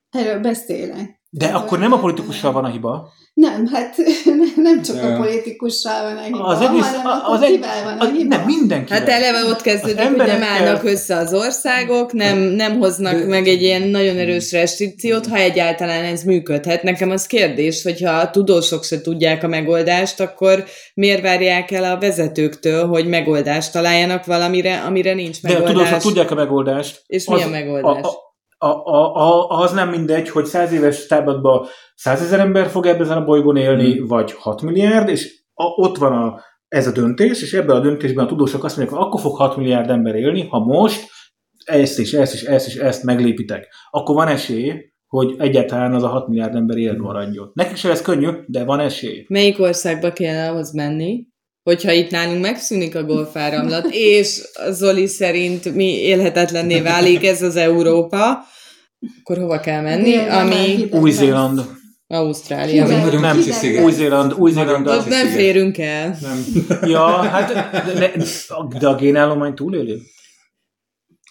Erről beszélek. De akkor nem a politikussal van a hiba. Nem, hát nem csak a politikussal van a hiba, Az egész, hanem az, akkor az egy, kivel van a az, hiba. nem mindenki. Hát eleve ott kezdődik, Az hogy nem állnak össze az országok, nem, nem hoznak De- meg egy ilyen nagyon erős restrikciót, ha egyáltalán ez működhet. Nekem az kérdés, hogyha a tudósok se tudják a megoldást, akkor miért várják el a vezetőktől, hogy megoldást találjanak valamire, amire nincs De a megoldás? tudósok tudják a megoldást. És mi a megoldás? A, a, a, a, az nem mindegy, hogy száz éves támadban százezer ember fog ebben a bolygón élni, Hmm. vagy 6 milliárd, és a, ott van a, ez a döntés, és ebben a döntésben a tudósok azt mondják, hogy akkor fog 6 milliárd ember élni, ha most ezt és ezt és ezt és ezt meglépitek. Akkor van esély, hogy egyáltalán az a 6 milliárd ember életben maradjon. Nekik sem ez könnyű, de van esély. Melyik országba kellene ahhoz menni, hogyha itt nálunk megszűnik a golfáramlat, és Zoli szerint mi élhetetlenné válik ez az Európa, akkor hova kell menni? Ami hideg Új-Zéland. Ausztrália. Igen. nagyon Nem, Hideg sziget. Új-Zéland, Új-Zéland. Ott nem férünk el. Nem. Ja, hát de, de, de a génállomány túléli?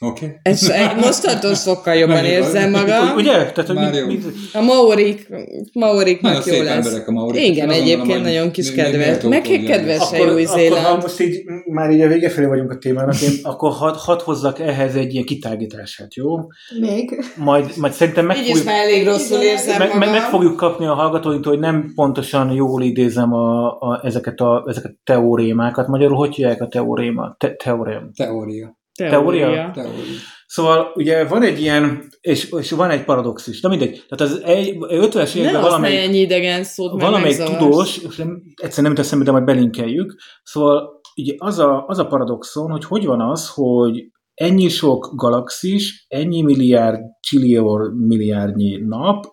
Oké. Okay. Ez egy- mostantól sokkal jobban érzem magam. Ugye? Tehát, hogy Már mi, jó. mi, A maorik, maoriknak Nagyon jó szép lesz. emberek a maorik. Igen, Azon egyébként nagyon kis kedves. tudják. kedves. akkor, Se Új-Zéland. akkor, ha most így már így a vége felé vagyunk a témának, én akkor hadd had hozzak ehhez egy ilyen kitágítását, jó? Még. Majd, majd szerintem meg fogjuk, már elég rosszul érzem meg, meg, meg magam. fogjuk kapni a hallgatóinktól, hogy nem pontosan jól idézem a, a, ezeket, a, ezeket a teórémákat. Magyarul hogy hívják a teóréma? Te, teórém. Teória. Teória? Teória. Szóval ugye van egy ilyen, és, és van egy paradox is. Na mindegy. Tehát az egy, 50-es Ne években valamelyik, ennyi idegen szót, valamelyik tudós, és nem, egyszer nem jut eszembe, de majd belinkeljük, szóval ugye az a, az a paradoxon, hogy hogy van az, hogy ennyi sok galaxis, ennyi milliárd, csillió milliárdnyi nap,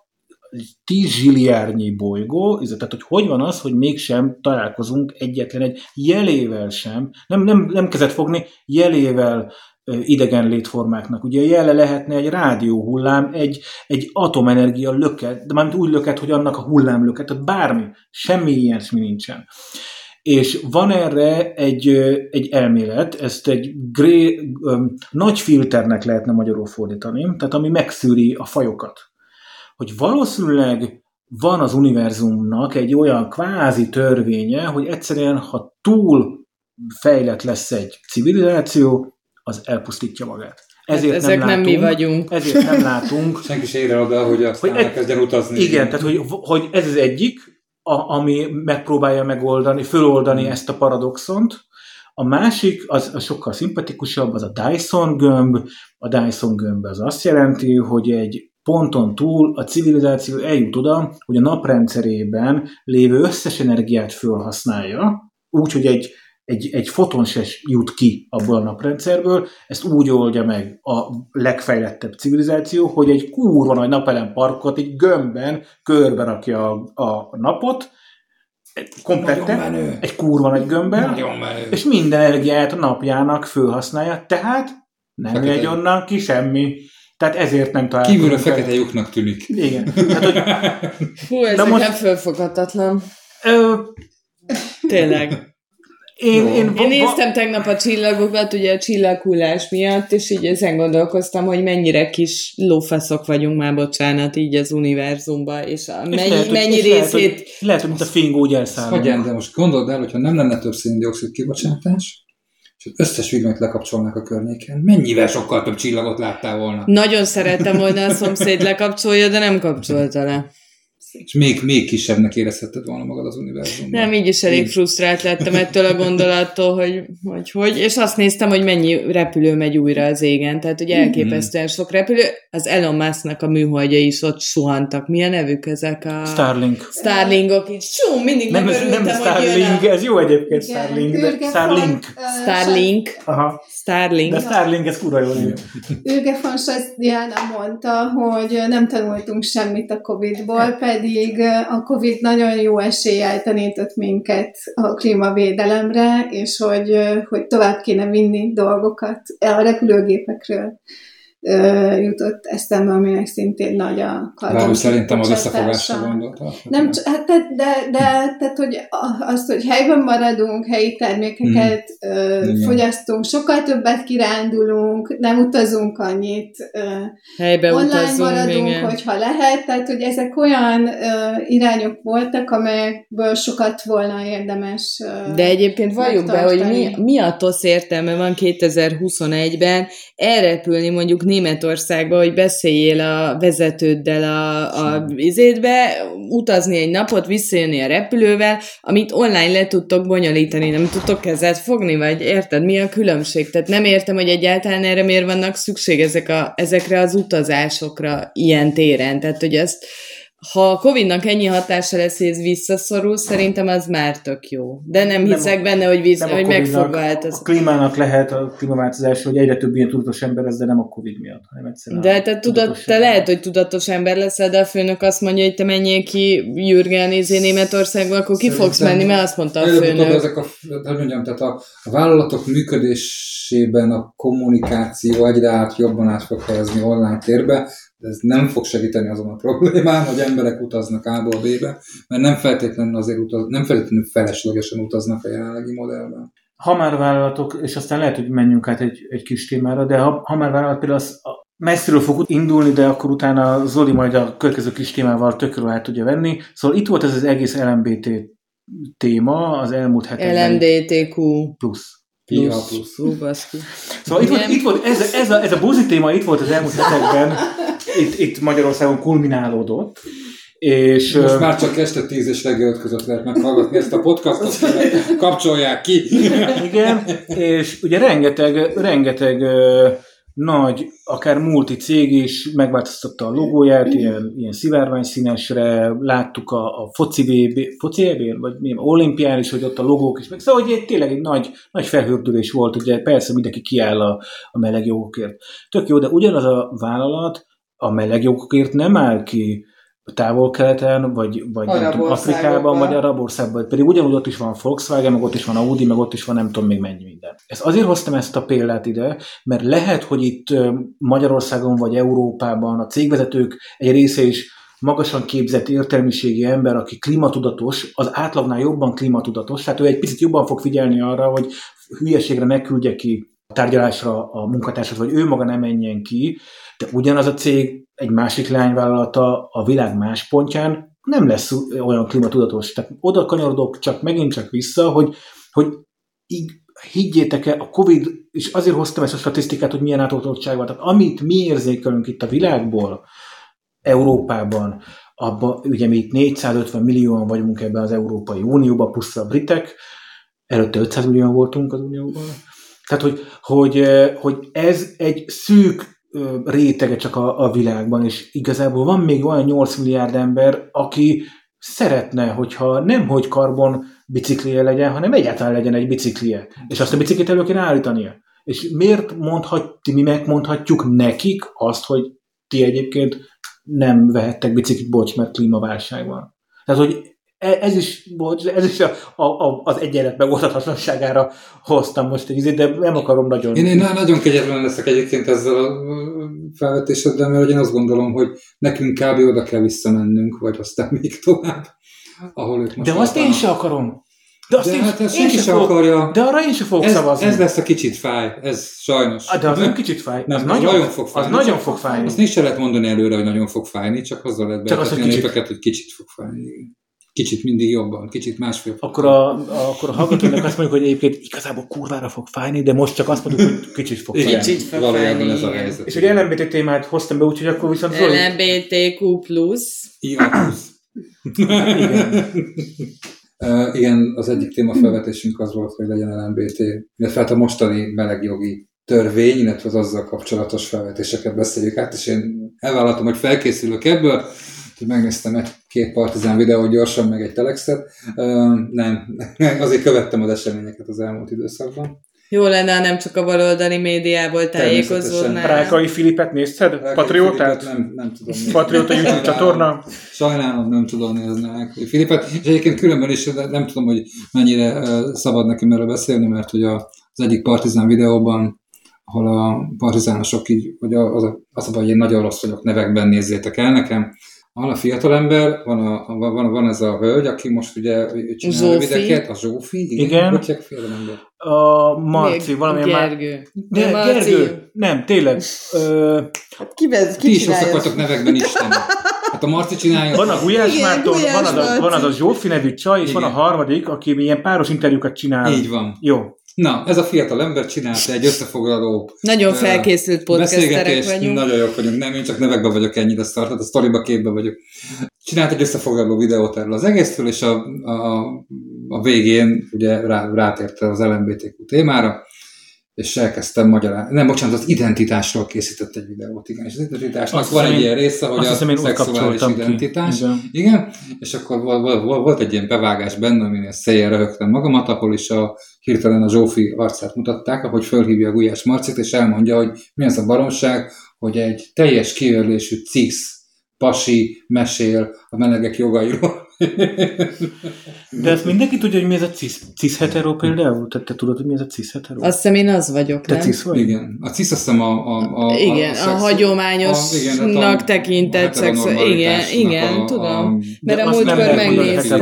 10 zsiliárnyi bolygó, tehát hogy hogy van az, hogy mégsem találkozunk egyetlen egy jelével sem, nem, nem, nem kezdett fogni, jelével idegen létformáknak. Ugye jele lehetne egy rádióhullám, egy, egy atomenergia löket, de mármint úgy löket, hogy annak a hullám löket, tehát bármi, semmi ilyesmi nincsen. És van erre egy, egy elmélet, ezt egy gré, nagy filternek lehetne magyarul fordítani, tehát ami megszűri a fajokat. Hogy valószínűleg van az univerzumnak egy olyan kvázi törvénye, hogy egyszerűen, ha túl fejlett lesz egy civilizáció, az elpusztítja magát. Ezért Hát ezek nem, nem látunk, mi vagyunk. Ezért nem látunk. Senki se ér oda, hogy aztán Hogy elkezdjen utazni. Igen, tehát hogy, hogy ez az egyik, a, ami megpróbálja megoldani, föloldani Hmm. ezt a paradoxont. A másik, az, az sokkal szimpatikusabb, az a Dyson gömb. A Dyson gömb az azt jelenti, hogy egy ponton túl a civilizáció eljut oda, hogy a naprendszerében lévő összes energiát felhasználja, úgy, hogy egy, egy, egy foton se jut ki abból a naprendszerből, ezt úgy oldja meg a legfejlettebb civilizáció, hogy egy kurva nagy napelem parkot egy gömbben körbe rakja a, a napot, komplette, egy kurva nagy gömbben, és minden energiát a napjának felhasználja, tehát nem fekete. megy onnan ki semmi. Tehát ezért nem találkozunk. Kívülről fekete lyuknak tűnik. Igen. Hát, hogy... Hú, ez most... nem fölfoghatatlan. Ö... Tényleg. Én, én, én néztem tegnap a csillagokat, ugye a csillaghullás miatt, és így ezen gondolkoztam, hogy mennyire kis lófaszok vagyunk már, bocsánat, így az univerzumban, és a és mennyi, lehet, mennyi és részét... Lehet, hogy, lehet, hogy mint a fény úgy elszállunk. Hagyján, de most gondold el, hogyha nem lenne több széndiokszid kibocsátás, és az összes villanyt lekapcsolnak a környéken, mennyivel sokkal több csillagot láttál volna? Nagyon szerettem volna a szomszéd lekapcsolja, de nem kapcsolta le és még, még kisebbnek érezheted volna magad az univerzumban. Nem, így is elég így. frusztrált lettem ettől a gondolattól, hogy, hogy hogy, és azt néztem, hogy mennyi repülő megy újra az égen, tehát hogy elképesztően sok repülő, az Elon Musk-nak a műholdja is ott suhantak. Milyen nevük ezek a... Starlink. Starlinkok így, csú, mindig nem, ez, nem Starlink, ez jó egyébként Igen, Starlink, de Starlink. Starlink. Aha. Starlink. De Starlink, ez kura jó Ürge von Diana mondta, hogy nem tanultunk semmit a Covid-ból, pedig a Covid nagyon jó eséllyel tanított minket a klímavédelemre, és hogy, hogy tovább kéne vinni dolgokat a repülőgépekről jutott eszembe, aminek szintén nagy a karbon. szerintem az összefogásra gondolta. Nem, hát, de, de, de tehát, hogy azt, hogy helyben maradunk, helyi termékeket mm. fogyasztunk, sokkal többet kirándulunk, nem utazunk annyit, Helybe online utazunk, maradunk, igen. hogyha lehet, tehát, hogy ezek olyan irányok voltak, amelyekből sokat volna érdemes De egyébként valljuk be, hogy mi, mi a TOSZ értelme van 2021-ben elrepülni mondjuk Németországba, hogy beszéljél a vezetőddel a, a vizétbe, utazni egy napot, visszajönni a repülővel, amit online le tudtok bonyolítani, nem tudtok kezet fogni, vagy érted, mi a különbség? Tehát nem értem, hogy egyáltalán erre miért vannak szükség ezek a, ezekre az utazásokra ilyen téren. Tehát, hogy ezt ha a Covid-nak ennyi hatása lesz, hogy ez visszaszorul, szerintem az már tök jó. De nem hiszek nem, benne, hogy, vissza, hogy meg fog változni. A klímának lehet a klímaváltozás, hogy egyre több ilyen tudatos ember lesz, de nem a Covid miatt, hanem egyszerűen De te, tudat, te lehet, hogy tudatos ember leszel, de a főnök azt mondja, hogy te menjél ki Jürgen izé Németországba, akkor ki fogsz menni, mert azt mondta a főnök. Ezek a, hogy mondjam, tehát a, a vállalatok működésében a kommunikáció egyre át jobban át fog helyezni online térbe, ez nem fog segíteni azon a problémán, hogy emberek utaznak A-ból B-be, mert nem feltétlenül azért utaz, nem feltétlenül feleslegesen utaznak a jelenlegi modellben. Ha már vállalatok, és aztán lehet, hogy menjünk át egy, egy kis témára, de ha, ha már vállalat például az, messziről fog indulni, de akkor utána Zoli majd a következő kis témával tökről át tudja venni. Szóval itt volt ez az egész LMBT téma az elmúlt hetekben. LMBTQ. Plusz. Plusz. plusz. Szóval itt volt, itt volt ez, ez, a, ez a buzi téma itt volt az elmúlt hetekben itt, itt Magyarországon kulminálódott. És, Most már csak este 10 és reggel 5 között lehet meghallgatni ezt a podcastot, kapcsolják ki. Igen, és ugye rengeteg, rengeteg nagy, akár multi cég is megváltoztatta a logóját, ilyen, ilyen szivárvány színesre, láttuk a, a foci VB, foci EB, vagy milyen olimpián is, hogy ott a logók is, meg szóval, hogy tényleg egy nagy, nagy felhördülés volt, ugye persze mindenki kiáll a, a meleg jogokért. Tök jó, de ugyanaz a vállalat a meleg jogokért nem áll ki távol-keleten, vagy, vagy nem tudom, Afrikában, vagy arab országban. Pedig ugyanúgy ott is van Volkswagen, meg ott is van Audi, meg ott is van nem tudom még mennyi minden. Ezt azért hoztam ezt a példát ide, mert lehet, hogy itt Magyarországon vagy Európában a cégvezetők egy része is magasan képzett értelmiségi ember, aki klímatudatos, az átlagnál jobban klímatudatos, tehát ő egy picit jobban fog figyelni arra, hogy hülyeségre ne küldje ki a tárgyalásra a munkatársat, vagy ő maga ne menjen ki, de ugyanaz a cég egy másik lányvállalata a világ más pontján nem lesz olyan klímatudatos. Tehát oda kanyarodok csak megint csak vissza, hogy, hogy így higgyétek el, a Covid, és azért hoztam ezt a statisztikát, hogy milyen átoltottság van. Tehát amit mi érzékelünk itt a világból, Európában, abban, ugye mi itt 450 millióan vagyunk ebben az Európai Unióban, plusz a britek, előtte 500 millióan voltunk az Unióban. Tehát, hogy, hogy, hogy ez egy szűk rétege csak a, a világban, és igazából van még olyan 8 milliárd ember, aki szeretne, hogyha nem hogy karbon biciklije legyen, hanem egyáltalán legyen egy biciklije, és azt a biciklit elő kéne állítania. És miért mondhat, mi megmondhatjuk nekik azt, hogy ti egyébként nem vehettek biciklit, bocs, mert klímaválság van. Tehát, hogy ez is, ez is a, a, az egyenlet megoldhatatlanságára hoztam most egy de nem akarom nagyon... Én, én nagyon kegyetlen leszek egyébként ezzel a felvetéseddel, mert én azt gondolom, hogy nekünk kb. oda kell visszamennünk, vagy aztán még tovább, ahol ők most De azt én sem akarom. De, azt de én, hát ezt senki sem akarja. De arra én sem fogok ez, szavazni. Ez lesz a kicsit fáj, ez sajnos. Ah, de az nem kicsit fáj. Nem, az nagyon, nagyon fog fájni. Az nagyon fog fájni. Azt nincs se lehet mondani előre, hogy nagyon fog fájni, csak azzal lehet betetni a népeket, hogy kicsit fog fájni. Kicsit mindig jobban, kicsit másfél. Akkor a, a, akkor a hallgatónak azt mondjuk, hogy egyébként igazából kurvára fog fájni, de most csak azt mondjuk, hogy kicsit fog fájni. Kicsit fog Valójában ez a helyzet. És hogy LMBT témát hoztam be, úgyhogy akkor viszont Zoli... LMBTQ+. IA+. Igen. Uh, igen, az egyik témafelvetésünk az volt, hogy legyen LMBT, illetve hát a mostani melegjogi törvény, illetve az azzal kapcsolatos felvetéseket beszéljük át, és én elvállaltam, hogy felkészülök ebből, hogy megnéztem egy-két partizán videót gyorsan, meg egy telexet. Nem, azért követtem az eseményeket az elmúlt időszakban. Jó lenne, ha nem csak a baloldali médiából tájékozódnál. Rákai Filipet nézted? Rákai Patriótát? Nem, nem tudom. Patrióta YouTube csatorna? Sajnálom, nem tudom nézni Rákai Filipet. És egyébként különben is nem tudom, hogy mennyire szabad nekem erről beszélni, mert hogy az egyik partizán videóban ahol a partizánosok így, hogy az a, az a baj, hogy én nagyon rossz vagyok nevekben, nézzétek el nekem, van a fiatalember, van, a, van, van ez a hölgy, aki most ugye csinál videket, a Zsófi, igen. igen. Hogy a fiatalember? A Marci, Még valamilyen Gergő. Már... De, Marci. Gergő, nem, tényleg. Ö... Hát ki, ki Ti is rossz akartok nevekben Isten. Hát a Marci csinálja. Van a Gulyás igen, Márton, Gulyás van, az a, van az a Zsófi nevű csaj, és igen. van a harmadik, aki ilyen páros interjúkat csinál. Így van. Jó. Na, ez a fiatal ember csinálta egy összefoglaló Nagyon felkészült podcasterek vagyunk. Nagyon jók vagyunk. Nem, én csak nevekben vagyok ennyire szart, a sztoriba képben vagyok. Csinált egy összefoglaló videót erről az egészről, és a, a, a végén ugye rá, rátérte az LMBTQ témára, és elkezdtem magyarázni. Nem, bocsánat, az identitásról készített egy videót, igen. És az identitásnak azt van egy ilyen része, hogy a szexuális identitás. Igen. igen. És akkor volt, volt, volt egy ilyen bevágás benne, aminél széjjel röhögtem magamat, ahol is a, hirtelen a Zsófi arcát mutatták, ahogy fölhívja a Gulyás Marcit, és elmondja, hogy mi az a baromság, hogy egy teljes kiörlésű cisz pasi mesél a melegek jogairól. De ezt mindenki tudja, hogy mi ez a cis, cis hetero például? Te, te tudod, hogy mi ez a cis hetero? Azt hiszem én az vagyok, te nem? cis vagy? Igen. A cis azt hiszem a, a, a, igen, a, a, a hagyományosnak hát tekintett szex. Igen, igen, a, tudom. A, Mert a múltkor megnéztem.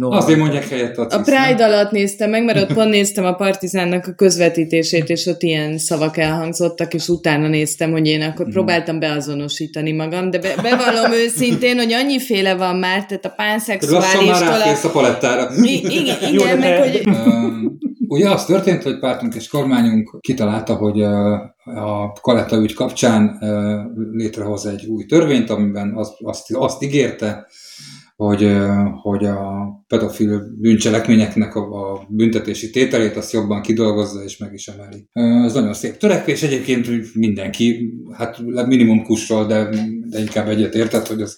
Azért mondják helyett a cis. A Pride alatt néztem meg, mert ott pont néztem a Partizánnak a közvetítését, és ott ilyen szavak elhangzottak, és utána néztem, hogy én akkor mhm. próbáltam beazonosítani magam, de be, bevallom őszintén, hogy annyiféle van már, tehát a pánszexuális... Lassan már a palettára. I- igen, igen meg hogy... Ugye az történt, hogy pártunk és kormányunk kitalálta, hogy a Kaletta ügy kapcsán létrehoz egy új törvényt, amiben azt, azt, azt ígérte, hogy, hogy a pedofil bűncselekményeknek a, a büntetési tételét azt jobban kidolgozza és meg is emeli. Ez nagyon szép törekvés, egyébként mindenki, hát minimum kussol, de, de inkább egyet értett, hogy az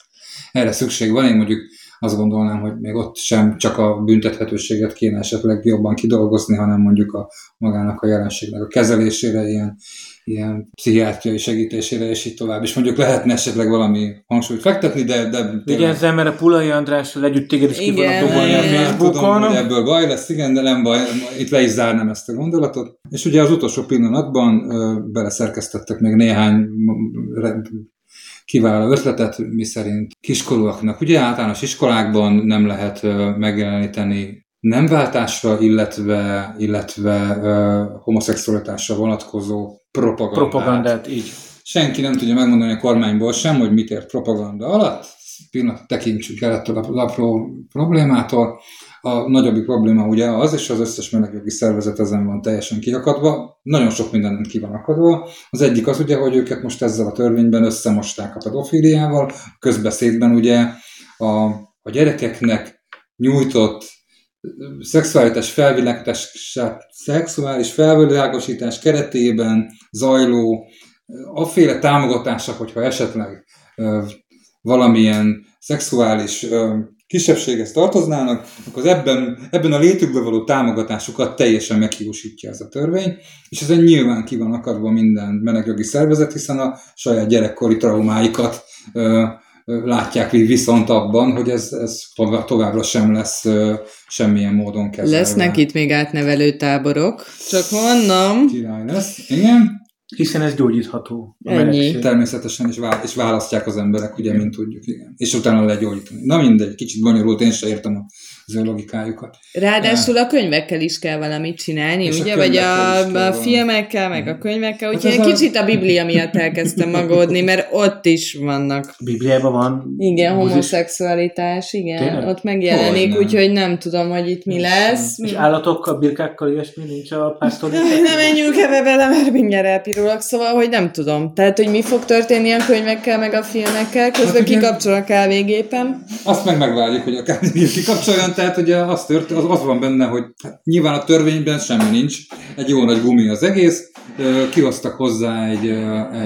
erre szükség van. Én mondjuk azt gondolnám, hogy még ott sem csak a büntethetőséget kéne esetleg jobban kidolgozni, hanem mondjuk a magának a jelenségnek a kezelésére, ilyen, ilyen pszichiátriai segítésére, és így tovább. És mondjuk lehetne esetleg valami hangsúlyt fektetni, de... de igen, ezzel, mert a Pulai Andrással együtt téged is ki fognak dobolni a Facebookon. Tudom, hogy ebből baj lesz, igen, de nem baj, itt le is zárnám ezt a gondolatot. És ugye az utolsó pillanatban ö, beleszerkesztettek még néhány kiváló ötletet, miszerint kiskorúaknak, ugye általános iskolákban nem lehet megjeleníteni nemváltásra, illetve, illetve uh, homoszexualitásra vonatkozó propagandát. Propagandát, így. Senki nem tudja megmondani a kormányból sem, hogy mit ért propaganda alatt. Pillanat tekintsünk el ettől a apró problémától. A nagyobbik probléma ugye az, és az összes melegjogi szervezet ezen van teljesen kiakadva, nagyon sok minden ki van akadva. Az egyik az ugye, hogy őket most ezzel a törvényben összemosták a pedofíliával, közbeszédben ugye a, a gyerekeknek nyújtott szexuális felvilágosítás, szexuális felvilágosítás keretében zajló aféle támogatása, hogyha esetleg valamilyen szexuális kisebbséghez tartoznának, akkor ebben, ebben a létükbe való támogatásukat teljesen meghiúsítja ez a törvény, és ezen nyilván ki van akadva minden melegjogi szervezet, hiszen a saját gyerekkori traumáikat ö, ö, látják viszont abban, hogy ez, ez továbbra sem lesz ö, semmilyen módon kezelve. Lesznek itt még átnevelő táborok, csak mondom. Király lesz, igen. Hiszen ez gyógyítható. A Ennyi. Természetesen, és, és választják az emberek, ugye, mint tudjuk, igen. És utána legyógyítani. Na mindegy, kicsit bonyolult, én sem értem az ő logikájukat. Ráadásul a könyvekkel is kell valamit csinálni, ugye? A vagy a, a filmekkel, meg a könyvekkel. Úgyhogy hát egy kicsit a Biblia miatt elkezdtem magódni, mert ott is vannak. Bibliában van. Igen, homoszexualitás, igen. Tényleg? Ott megjelenik, úgyhogy nem tudom, hogy itt mi lesz. És állatokkal, birkákkal, ilyesmi nincs a pásztor. Nem menjünk ebbe bele, mert mindjárt elpirulok, szóval, hogy nem tudom. Tehát, hogy mi fog történni a könyvekkel, meg a filmekkel, közben hát, kikapcsol a kávégépen. Azt meg megvárjuk, hogy a kávégép kikapcsoljon, tehát ugye az, tört, az, az van benne, hogy hát nyilván a törvényben semmi nincs, egy jó nagy gumi az egész, kihoztak hozzá egy,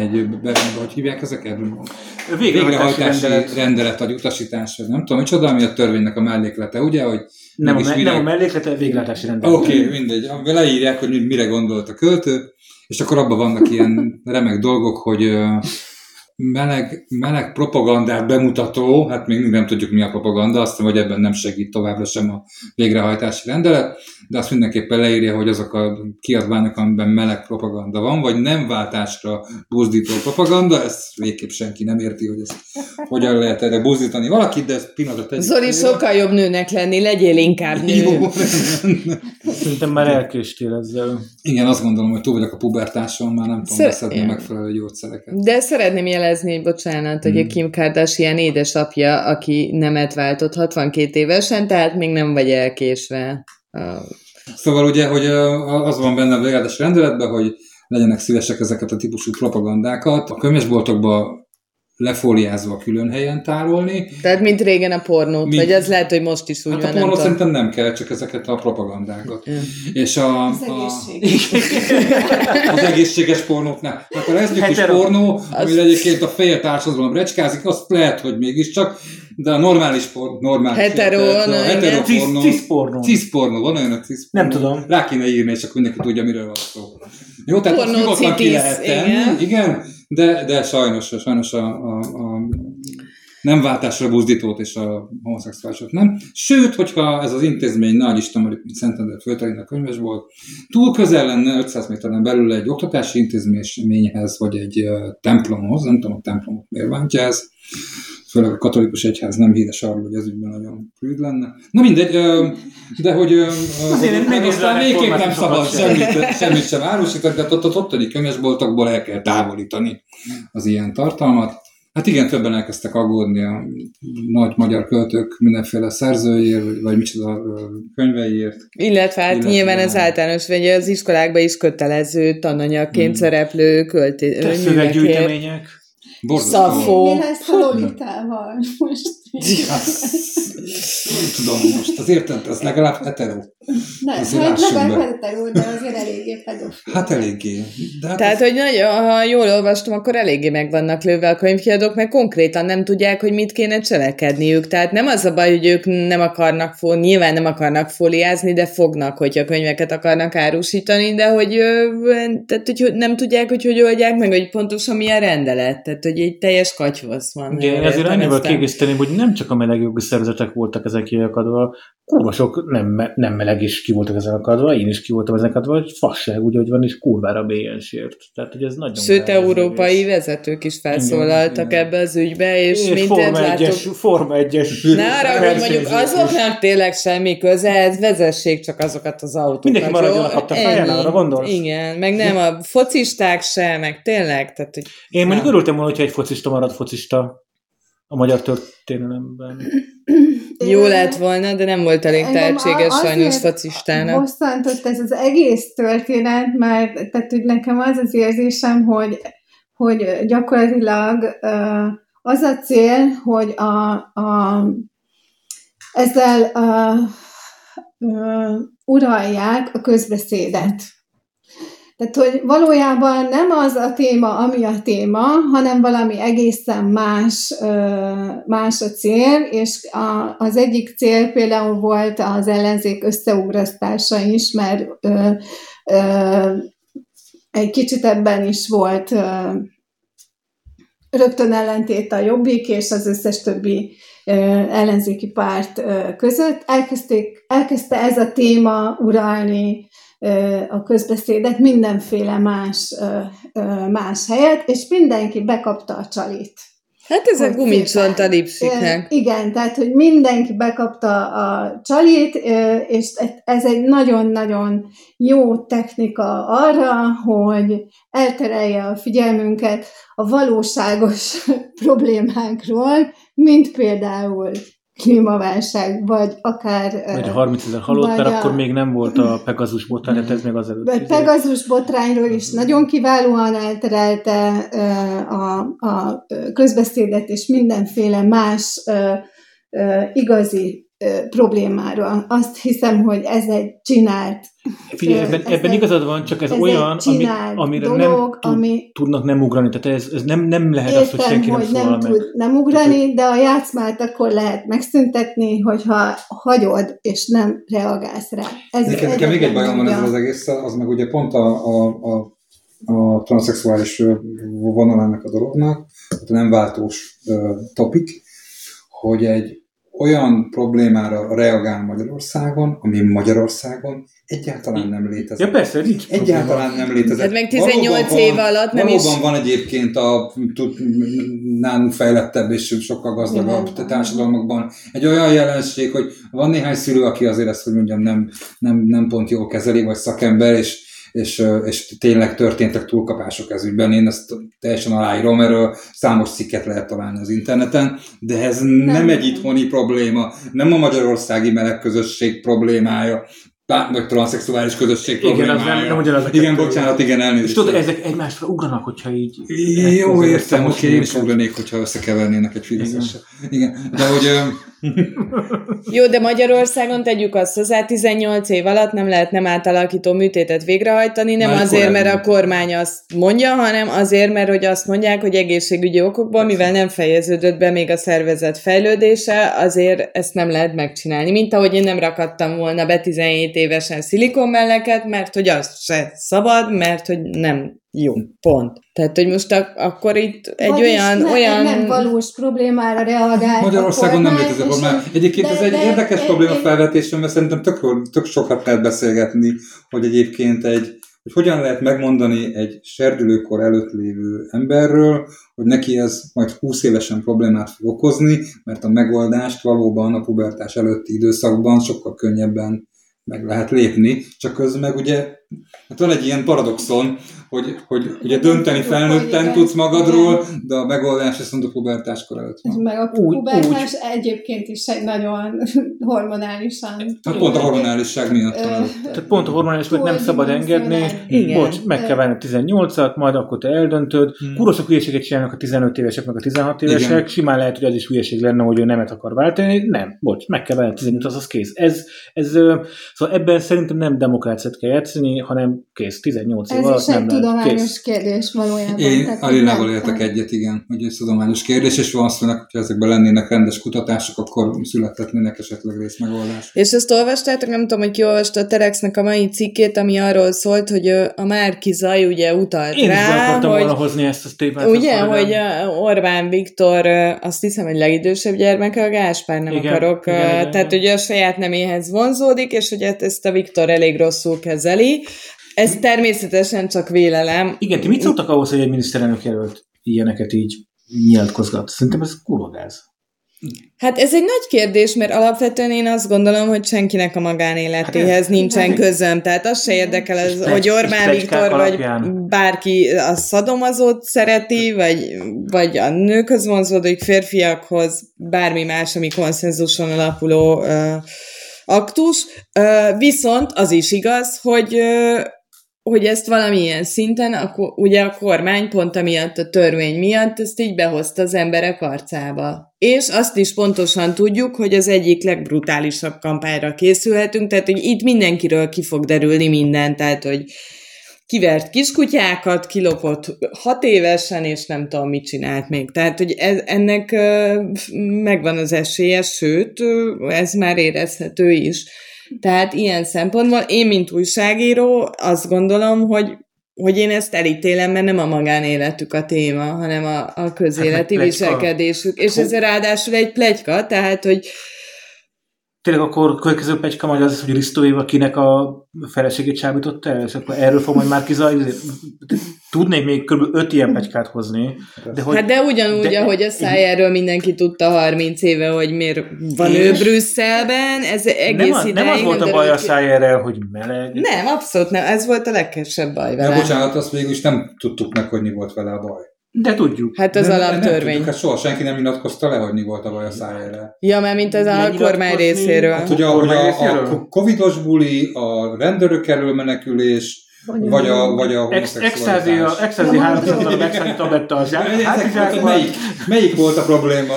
egy hogy hívják ezeket? Végrehajtási rendelet. rendelet, vagy utasítás, nem tudom, micsoda, ami a törvénynek a melléklete, ugye, hogy nem, a, me- mire... nem a melléklete, a végrehajtási rendelet. Oké, okay, mindegy, leírják, hogy mire gondolt a költő, és akkor abban vannak ilyen remek dolgok, hogy meleg, meleg propagandát bemutató, hát még nem tudjuk mi a propaganda, azt hogy ebben nem segít továbbra sem a végrehajtási rendelet, de azt mindenképpen leírja, hogy azok a kiadványok, amiben meleg propaganda van, vagy nem váltásra buzdító propaganda, ezt végképp senki nem érti, hogy ezt hogyan lehet erre buzdítani valakit, de ez pillanatot egy. Zoli, sokkal jobb nőnek lenni, legyél inkább nő. Jó, Szerintem már elkéstél ezzel. Igen, azt gondolom, hogy túl vagyok a pubertáson, már nem tudom Szer- beszedni megfelelő gyógyszereket. De szeretném jelezni, bocsánat, hogy a hmm. Kim Kardashian édesapja, aki nemet váltott 62 évesen, tehát még nem vagy elkésve. Szóval ugye, hogy az van benne a végletes rendeletben, hogy legyenek szívesek ezeket a típusú propagandákat. A könyvesboltokban lefóliázva külön helyen tárolni. Tehát mint régen a pornót, mint, vagy ez lehet, hogy most is úgy hát van. a pornót nem szerintem nem kell, csak ezeket a propagandákat. Mm. És a, az, a, az egészséges pornót nem. Hát a leszbikus pornó, ami az... egyébként a fél társadalom recskázik, azt lehet, hogy mégiscsak, de a normális pornó, normális. Hetero, a hetero pornó. Cis pornó. Cis pornó, van olyan a cis pornó. Nem tudom. Rá kéne írni, és akkor mindenki tudja, miről van szó. Jó, tehát azt nyugodtan ki lehet tenni, igen. igen, de, de sajnos, sajnos a, a, a nem váltásra buzdítót és a homoszexuálisot nem. Sőt, hogyha ez az intézmény nagy Isten, mint Szentendő Föltelinek könyves volt, túl közel lenne 500 méteren belül egy oktatási intézményhez, vagy egy templomhoz, nem tudom, a templomot miért bántja ez, főleg a katolikus egyház nem híres arról, hogy ez ügyben nagyon prűd lenne. Na mindegy, de hogy Azért nem aztán végképp nem szabad semmit, semmit sem árusítani, de ott, ott ottani könyvesboltokból el kell távolítani az ilyen tartalmat. Hát igen, többen elkezdtek aggódni a nagy magyar költők mindenféle szerzőjéért, vagy micsoda könyveiért. Illetve hát illetve nyilván ez általános, vagy az iskolákban is kötelező tananyagként hmm. szereplő költő. Szöveggyűjtemények. Szafó. Mi lesz a Lolitával most? Nem tudom most, az érted, az legalább hetero. Ne, hát legalább hetero, de azért eléggé pedofil. Hát eléggé. De hát Tehát, az... hogy nagy, ha jól olvastam, akkor eléggé meg vannak lőve a könyvkiadók, mert konkrétan nem tudják, hogy mit kéne cselekedniük. Tehát nem az a baj, hogy ők nem akarnak fó, nyilván nem akarnak fóliázni, de fognak, hogyha könyveket akarnak árusítani, de hogy, tehát, hogy nem tudják, hogy hogy oldják meg, hogy pontosan milyen rendelet. Tehát, hogy egy teljes katyvasz van. Igen, ezért annyival kiegészíteném, hogy nem csak a melegjogi szervezetek voltak ezek kiakadva, kurva sok nem, nem meleg is ki voltak ezek akadva, én is ki voltam ezek akadva, hogy fasság úgy, hogy van, és kurvára bélyen sért. Tehát, hogy ez nagyon Sőt, európai vezetők is felszólaltak igen, ebbe az ügybe, és, és mindent látok. Forma 1-es. Ne arra, hogy mondjuk azoknak tényleg semmi köze, ez vezessék csak azokat az autókat. Mindenki maradjon a fején, arra gondolsz? Igen, meg nem a focisták se, meg tényleg. Tehát, hogy Én mondjuk örültem volna, hogyha egy focista marad focista a magyar történelemben. Jó lett volna, de nem volt elég tehetséges sajnos focistának. Bosszantott ez az egész történet, mert tehát, hogy nekem az az érzésem, hogy, hogy gyakorlatilag az a cél, hogy a, a, ezzel a, a, uralják a közbeszédet. Tehát, hogy valójában nem az a téma, ami a téma, hanem valami egészen más, más a cél, és a, az egyik cél például volt az ellenzék összeugrasztása is, mert ö, ö, egy kicsit ebben is volt ö, rögtön ellentét a Jobbik és az összes többi ellenzéki párt között. Elkezdték, elkezdte ez a téma uralni a közbeszédet mindenféle más, más helyet, és mindenki bekapta a csalit. Hát ez a gumicsont a lipsiknek. Igen, tehát, hogy mindenki bekapta a csalit, és ez egy nagyon-nagyon jó technika arra, hogy elterelje a figyelmünket a valóságos problémákról, mint például klímaválság, vagy akár... Vagy a 30 ezer halott, mert a... akkor még nem volt a Pegazus botrány, tehát ez még az előtt. A Pegazus botrányról is nagyon kiválóan elterelte a, a közbeszédet, és mindenféle más igazi problémára. Azt hiszem, hogy ez egy csinált Figyelj, ebben, ez ebben egy, igazad van, csak ez, ez olyan, ami, amire dolog, nem tud, ami, tudnak nem ugrani. Tehát ez, ez nem, nem lehet értem, az, hogy senki hogy nem, nem tud meg. nem ugrani, Tehát, de a játszmát akkor lehet megszüntetni, hogyha hagyod, és nem reagálsz rá. Ez, nekem, nekem még egy bajom van ezzel az egész, az meg ugye pont a, a, a a transzexuális vonalának a dolognak, nem váltós uh, topik, hogy egy olyan problémára reagál Magyarországon, ami Magyarországon egyáltalán nem létezik. Ja persze, nincs Egyáltalán nem létezik. Hát meg 18 valóban év alatt nem valóban is... van egyébként a nálunk fejlettebb és sokkal gazdagabb Igen. társadalmakban egy olyan jelenség, hogy van néhány szülő, aki azért ezt, hogy mondjam, nem, nem, nem pont jól kezeli, vagy szakember, és és, és tényleg történtek túlkapások ez ügyben. Én ezt teljesen aláírom, erről számos cikket lehet találni az interneten, de ez nem, nem egy itthoni probléma, nem a magyarországi meleg közösség problémája, vagy transzexuális közösség igen, problémája. Nem, nem ugyanaz igen, bocsánat, igen, elnézést. És tudod, ezek egymásra ugranak, hogyha így... Jó, értem, oké, én is ugranék, hogyha összekevernének egy fideszessel. Igen. igen, de hogy jó, de Magyarországon tegyük azt hozzá, 18 év alatt nem lehet nem átalakító műtétet végrehajtani, nem Már azért, mert a kormány azt mondja, hanem azért, mert hogy azt mondják, hogy egészségügyi okokból, mivel nem fejeződött be még a szervezet fejlődése, azért ezt nem lehet megcsinálni. Mint ahogy én nem rakadtam volna be 17 évesen szilikonmelleket, mert hogy az se szabad, mert hogy nem jó, pont. Tehát, hogy most ak- akkor itt egy Vagyis olyan... Ne, olyan... nem valós problémára reagál. Magyarországon nem létezik probléma. Egyébként de, ez egy de, érdekes de, probléma felvetés, mert szerintem tök, tök sokat lehet beszélgetni, hogy egyébként egy, hogy hogyan lehet megmondani egy serdülőkor előtt lévő emberről, hogy neki ez majd 20 évesen problémát fog okozni, mert a megoldást valóban a pubertás előtti időszakban sokkal könnyebben meg lehet lépni, csak közben meg ugye hát van egy ilyen paradoxon, hogy, hogy ugye dönteni felnőtten tudsz magadról, de a megoldás ezt mondta pubertáskor előtt van. Meg a pubertás egyébként is egy nagyon hormonálisan... Hát pont a hormonálisság miatt. Tehát pont a hormonális hogy nem szabad engedni, Igen. bocs, meg kell venni 18-at, majd akkor te eldöntöd. Hmm. Kurosok hülyeséget csinálnak a 15 évesek, meg a 16 évesek, Igen. simán lehet, hogy az is hülyeség lenne, hogy ő nemet akar váltani. Nem, bocs, meg kell venni 18 az az kész. Ez, ez, szóval ebben szerintem nem demokráciát kell játszani, hanem kész, 18 év alatt nem tudományos Kész. kérdés valójában. Én Alinával értek egyet, igen, hogy ez tudományos kérdés, és valószínűleg, hogyha ezekben lennének rendes kutatások, akkor születhetnének esetleg részmegoldás. És ezt olvastátok, nem tudom, hogy ki olvasta a Terexnek a mai cikkét, ami arról szólt, hogy a Márki Zaj ugye utalt Én rá, akartam hogy, volna hozni ezt a témát. Ugye, hogy Orbán Viktor azt hiszem, hogy legidősebb gyermeke, a Gáspár nem igen, akarok, igen, igen, tehát igen. ugye a saját neméhez vonzódik, és hogy hát ezt a Viktor elég rosszul kezeli, ez természetesen csak vélelem. Igen, ti mit szóltak ahhoz, hogy egy miniszterelnök jelölt ilyeneket így nyilatkozgat? Szerintem ez kurva gáz. Hát ez egy nagy kérdés, mert alapvetően én azt gondolom, hogy senkinek a magánéletéhez hát nincsen közöm. Tehát az se érdekel, az, Spec, hogy Orbán Viktor vagy bárki a szadomazót szereti, vagy, vagy a nőkhöz vonzódik, férfiakhoz, bármi más, ami konszenzuson alapuló uh, aktus. Uh, viszont az is igaz, hogy uh, hogy ezt valamilyen szinten, akkor ugye a kormány pont amiatt a törvény miatt ezt így behozta az emberek arcába. És azt is pontosan tudjuk, hogy az egyik legbrutálisabb kampányra készülhetünk, tehát hogy itt mindenkiről ki fog derülni minden, tehát hogy kivert kiskutyákat, kilopott hat évesen, és nem tudom, mit csinált még. Tehát, hogy ez, ennek megvan az esélye, sőt, ez már érezhető is. Tehát ilyen szempontból én, mint újságíró, azt gondolom, hogy hogy én ezt elítélem, mert nem a magánéletük a téma, hanem a, a közéleti hát viselkedésük. És ez ráadásul egy plegyka, tehát, hogy Tényleg akkor következő pegyka majd az, hogy Risto Éva kinek a feleségét csábította el, és akkor erről fog majd már kizajlni. Tudnék még kb. öt ilyen pegykát hozni. De hogy, hát de ugyanúgy, de, ahogy a szájáról mindenki tudta 30 éve, hogy miért van ő Brüsszelben, ez egész nem, a, nem az volt a baj a szájáról, hogy meleg. Nem, abszolút nem, ez volt a legkesebb baj vele. De bocsánat, azt is nem tudtuk meg, hogy mi volt vele a baj. De tudjuk. Hát az nem, alaptörvény. Nem hát soha senki nem nyilatkozta le, hogy mi volt a baj a szájára. Ja, mert mint az a kormány részéről. Hát ugye, hogy a, a covidos buli, a rendőrök elől menekülés, vagy a, vagy a a extázi 300 megszállít tabletta a zsák. Melyik, melyik volt a probléma?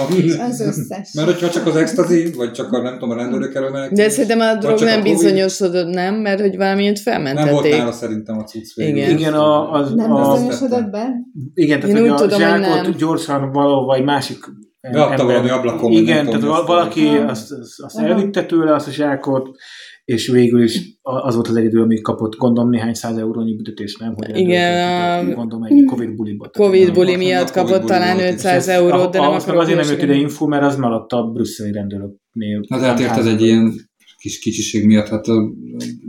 Az összes. Mert hogyha csak az extázi, vagy csak a nem tudom, a rendőrök menekülés. De szerintem a drog nem a bizonyosodott, nem? Mert hogy valamiért felmentették. Nem volt nála szerintem a cucc végül. Igen, igen a, az, nem bizonyosodott be? Igen, tehát Én hogy a zsákot gyorsan valahol, vagy másik Beadta valami ablakon. Igen, tehát valaki azt, azt, azt elvitte tőle azt a zsákot, és végül is az volt az egyedül, ami kapott, gondolom, néhány száz eurónyi büntetés, nem? Hogy Igen, a... gondolom, egy Covid buliba. Covid buli miatt kapott talán 500 eurót, de nem akarok azért nem jött ide info, mert az maradt a brüsszeli rendőröknél. Na, hát érted egy ilyen kis kicsiség miatt, hát a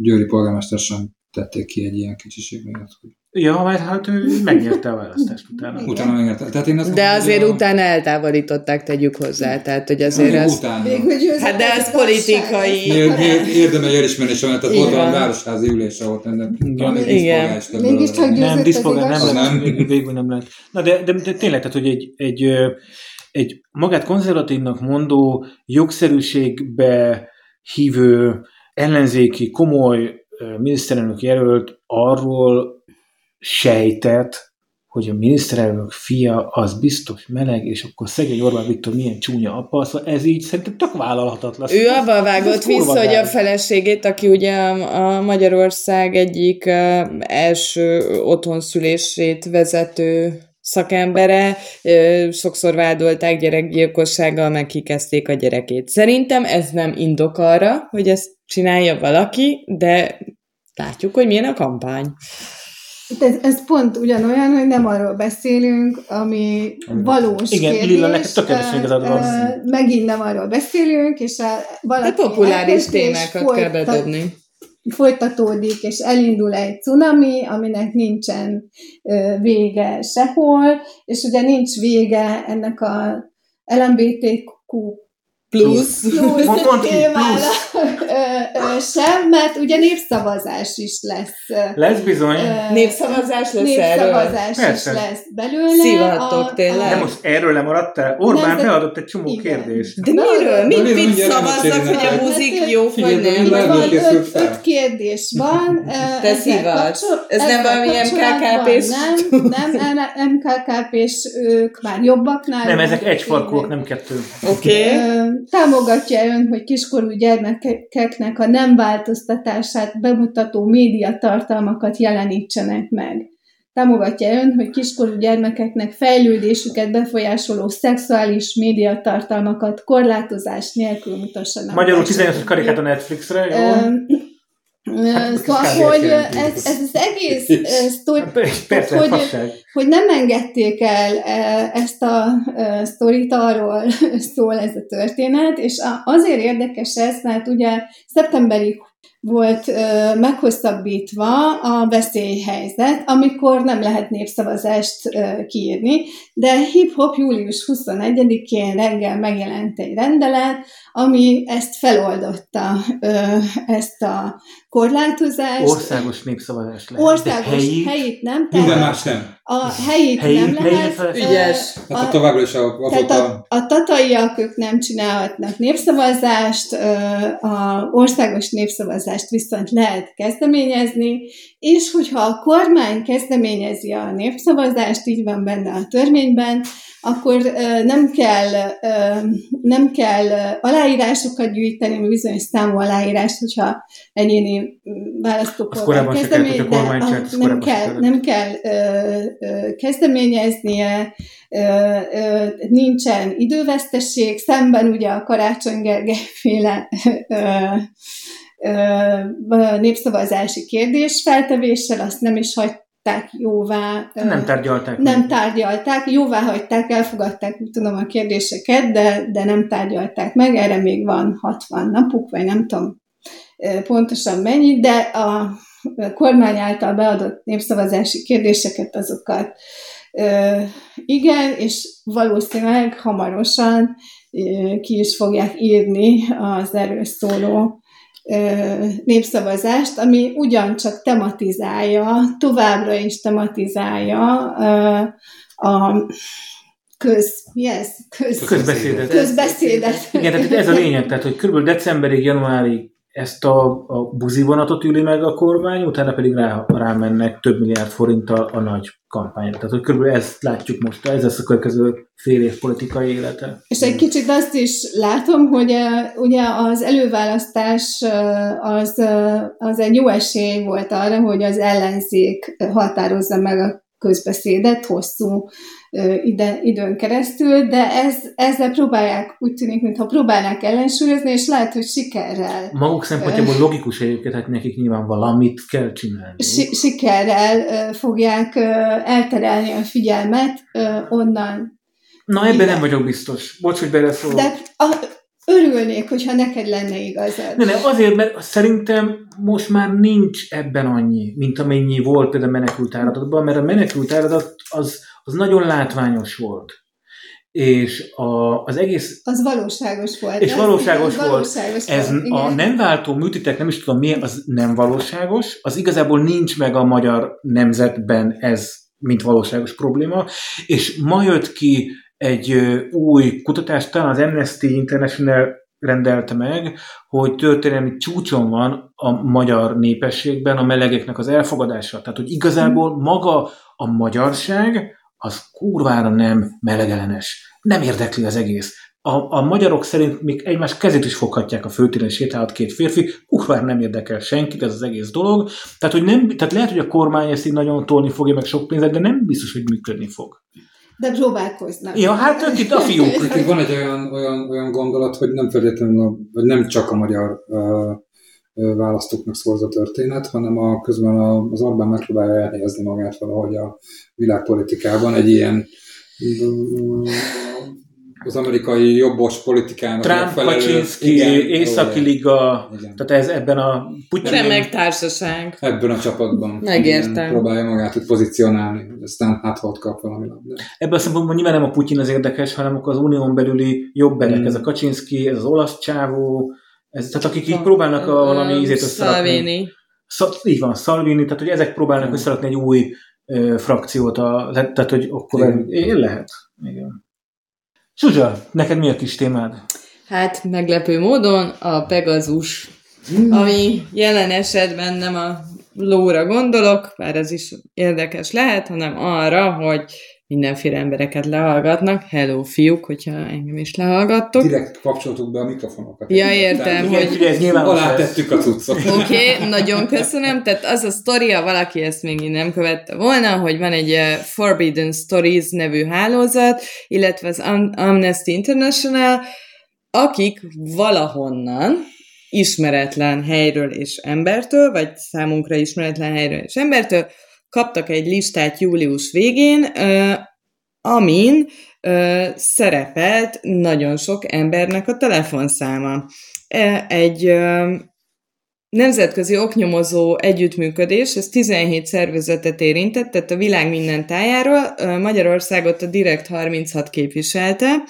győri polgármester sem tették ki egy ilyen kicsiség miatt. Hogy... Ja, mert hát ő megnyerte a választást utána. utána megnyerte. Tehát én azt De azért a... utána eltávolították, tegyük hozzá. Tehát, hogy azért ez... Utána. Hát de ez politikai. Érdemes elismerni, mert tehát volt a városházi ülés, ahol ennek Igen. Mégiscsak Nem, diszpolgár nem nem végül, végül nem lehet. Na de, de, de tényleg, tehát, hogy egy, egy, egy magát konzervatívnak mondó jogszerűségbe hívő ellenzéki, komoly miniszterelnök jelölt arról sejtett, hogy a miniszterelnök fia az biztos meleg, és akkor szegény Orbán Viktor milyen csúnya apa, szóval ez így szerintem tök vállalhatatlan. Ő abban vágott vissza, hogy a feleségét, aki ugye a Magyarország egyik első otthonszülését vezető szakembere, sokszor vádolták gyerekgyilkossággal, meg kikezdték a gyerekét. Szerintem ez nem indok arra, hogy ezt csinálja valaki, de látjuk, hogy milyen a kampány. Ez, ez pont ugyanolyan, hogy nem arról beszélünk, ami valós Igen, kérdés. Lilla, neked tökéletesen igazad van. Megint nem arról beszélünk, és a valaki De populáris témákat kell bedobni folytatódik, és elindul egy cunami, aminek nincsen vége sehol, és ugye nincs vége ennek a LMBTQ plusz, plusz, plusz témára sem, mert ugye népszavazás is lesz. Lesz bizony. Népszavazás lesz Népszavazás erről. is lesz belőle. Szívattok tényleg. De most erről lemaradtál? Orbán beadott egy csomó kérdést. De miről? Mit, mit szavaznak, hogy a muzik jó, vagy nem? Van öt, öt kérdés van. Te szívat. Ez nem valami MKKP-s? Nem, nem, MKKP-s ők már jobbaknál. Nem, ezek egyfarkúak, nem kettő. Oké. Támogatja ön, hogy kiskorú gyermekeknek a nem változtatását bemutató médiatartalmakat jelenítsenek meg. Támogatja ön, hogy kiskorú gyermekeknek fejlődésüket befolyásoló szexuális médiatartalmakat korlátozás nélkül mutassanak. Magyarul 18 karikát a Netflixre, jó? Hát, szóval, hogy ez, ez az egész sztori, persze, hogy, hogy nem engedték el ezt a sztorit, arról szól ez a történet, és azért érdekes ez, mert ugye szeptemberig volt ö, meghosszabbítva a veszélyhelyzet, amikor nem lehet népszavazást ö, kiírni, de hip-hop július 21-én reggel megjelent egy rendelet, ami ezt feloldotta, ö, ezt a korlátozást. Országos népszavazás lehet. Országos helyit, helyit nem. Minden más nem. A helyit, helyit nem lehet. Ügyes. A, a, továbbra is a, a, tehát a, a tataiak ők nem csinálhatnak népszavazást, a országos népszavazás népszavazást viszont lehet kezdeményezni, és hogyha a kormány kezdeményezi a népszavazást, így van benne a törvényben, akkor nem kell, nem kell aláírásokat gyűjteni, bizonyos számú aláírást, hogyha egyéni választópolgár kezdeményez, nem kell, nem kell kezdeményeznie, nincsen idővesztesség, szemben ugye a Karácsony Gergely féle népszavazási kérdés feltevéssel, azt nem is hagy hagyták jóvá. Nem tárgyalták. Nem meg. tárgyalták, jóvá hagyták, elfogadták, tudom, a kérdéseket, de, de nem tárgyalták meg, erre még van 60 napuk, vagy nem tudom pontosan mennyi, de a kormány által beadott népszavazási kérdéseket, azokat igen, és valószínűleg hamarosan ki is fogják írni az erről szóló népszavazást, ami ugyancsak tematizálja, továbbra is tematizálja a köz, yes, köz, közbeszédet. közbeszédet. Igen, tehát ez a lényeg, tehát hogy kb. decemberig, januárig ezt a, a buzivonatot üli meg a kormány, utána pedig rá, rámennek több milliárd forinttal a nagy kampányra. Tehát, hogy körülbelül ezt látjuk most, ez lesz a következő fél év politikai élete. És egy kicsit azt is látom, hogy uh, ugye az előválasztás uh, az, uh, az egy jó esély volt arra, hogy az ellenzék határozza meg a közbeszédet hosszú ide, időn keresztül, de ez, ezzel próbálják, úgy tűnik, mintha próbálnák ellensúlyozni, és lehet, hogy sikerrel. Maguk szempontjából logikus egyébként, hát nekik nyilván valamit kell csinálni. Si- sikerrel fogják elterelni a figyelmet onnan. Na, ebben nem vagyok biztos. Bocs, hogy beleszólok. De a, örülnék, hogyha neked lenne igazad. Ne, ne, azért, mert szerintem most már nincs ebben annyi, mint amennyi volt például a menekült áradatban, mert a menekült áradat az, az nagyon látványos volt. És a, az egész... Az valóságos volt. És valóságos volt. Valóságos Ez volt, a nem váltó műtitek, nem is tudom milyen, az nem valóságos. Az igazából nincs meg a magyar nemzetben ez, mint valóságos probléma. És ma jött ki egy új kutatás, talán az Amnesty International rendelte meg, hogy történelmi csúcson van a magyar népességben a melegeknek az elfogadása. Tehát, hogy igazából maga a magyarság az kurvára nem melegelenes. Nem érdekli az egész. A, a magyarok szerint még egymás kezét is foghatják a főtéren sétálhat két férfi, kurvára nem érdekel senkit ez az egész dolog. Tehát, hogy nem, tehát lehet, hogy a kormány ezt így nagyon tolni fogja meg sok pénzet, de nem biztos, hogy működni fog. De próbálkoznak. Ja, hát ők itt a fiúk. Itt van egy olyan, olyan, olyan gondolat, hogy nem feltétlenül, vagy nem csak a magyar uh, választóknak szól a történet, hanem a, közben az Orbán megpróbálja elhelyezni magát valahogy a világpolitikában egy ilyen az amerikai jobbos politikának Trump, Kaczynski, Északi Liga, igen. tehát ez ebben a Putyin... Remek társaság. Ebben a csapatban. Megértem. Próbálja magát úgy pozícionálni, aztán hát ott kap valami labdát. Ebben a szempontból nyilván nem a Putyin az érdekes, hanem az unión belüli jobberek, hmm. ez a Kaczynski, ez az olasz csávó, ez, tehát akik így próbálnak a, valami ízét összerakni. Szal, így van, Salvini, tehát hogy ezek próbálnak hmm. összerakni egy új ö, frakciót, a, tehát hogy akkor én lehet. Igen. Zsuzsa, neked mi a kis témád? Hát meglepő módon a Pegazus, ami jelen esetben nem a lóra gondolok, bár ez is érdekes lehet, hanem arra, hogy mindenféle embereket lehallgatnak. Hello, fiúk, hogyha engem is lehallgattok. Direkt kapcsoltuk be a mikrofonokat. Ja, értem, hogy... Igen, ez nyilván alá tettük a cuccot. Oké, okay, nagyon köszönöm. Tehát az a sztoria, valaki ezt még nem követte volna, hogy van egy eh, Forbidden Stories nevű hálózat, illetve az Amnesty International, akik valahonnan, ismeretlen helyről és embertől, vagy számunkra ismeretlen helyről és embertől, kaptak egy listát július végén, amin szerepelt nagyon sok embernek a telefonszáma. Egy nemzetközi oknyomozó együttműködés, ez 17 szervezetet érintett, tehát a világ minden tájáról, Magyarországot a Direkt 36 képviselte,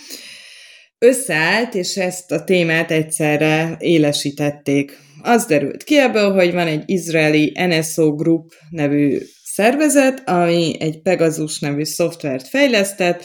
összeállt, és ezt a témát egyszerre élesítették. Az derült ki ebből, hogy van egy izraeli NSO Group nevű szervezet, ami egy Pegasus nevű szoftvert fejlesztett,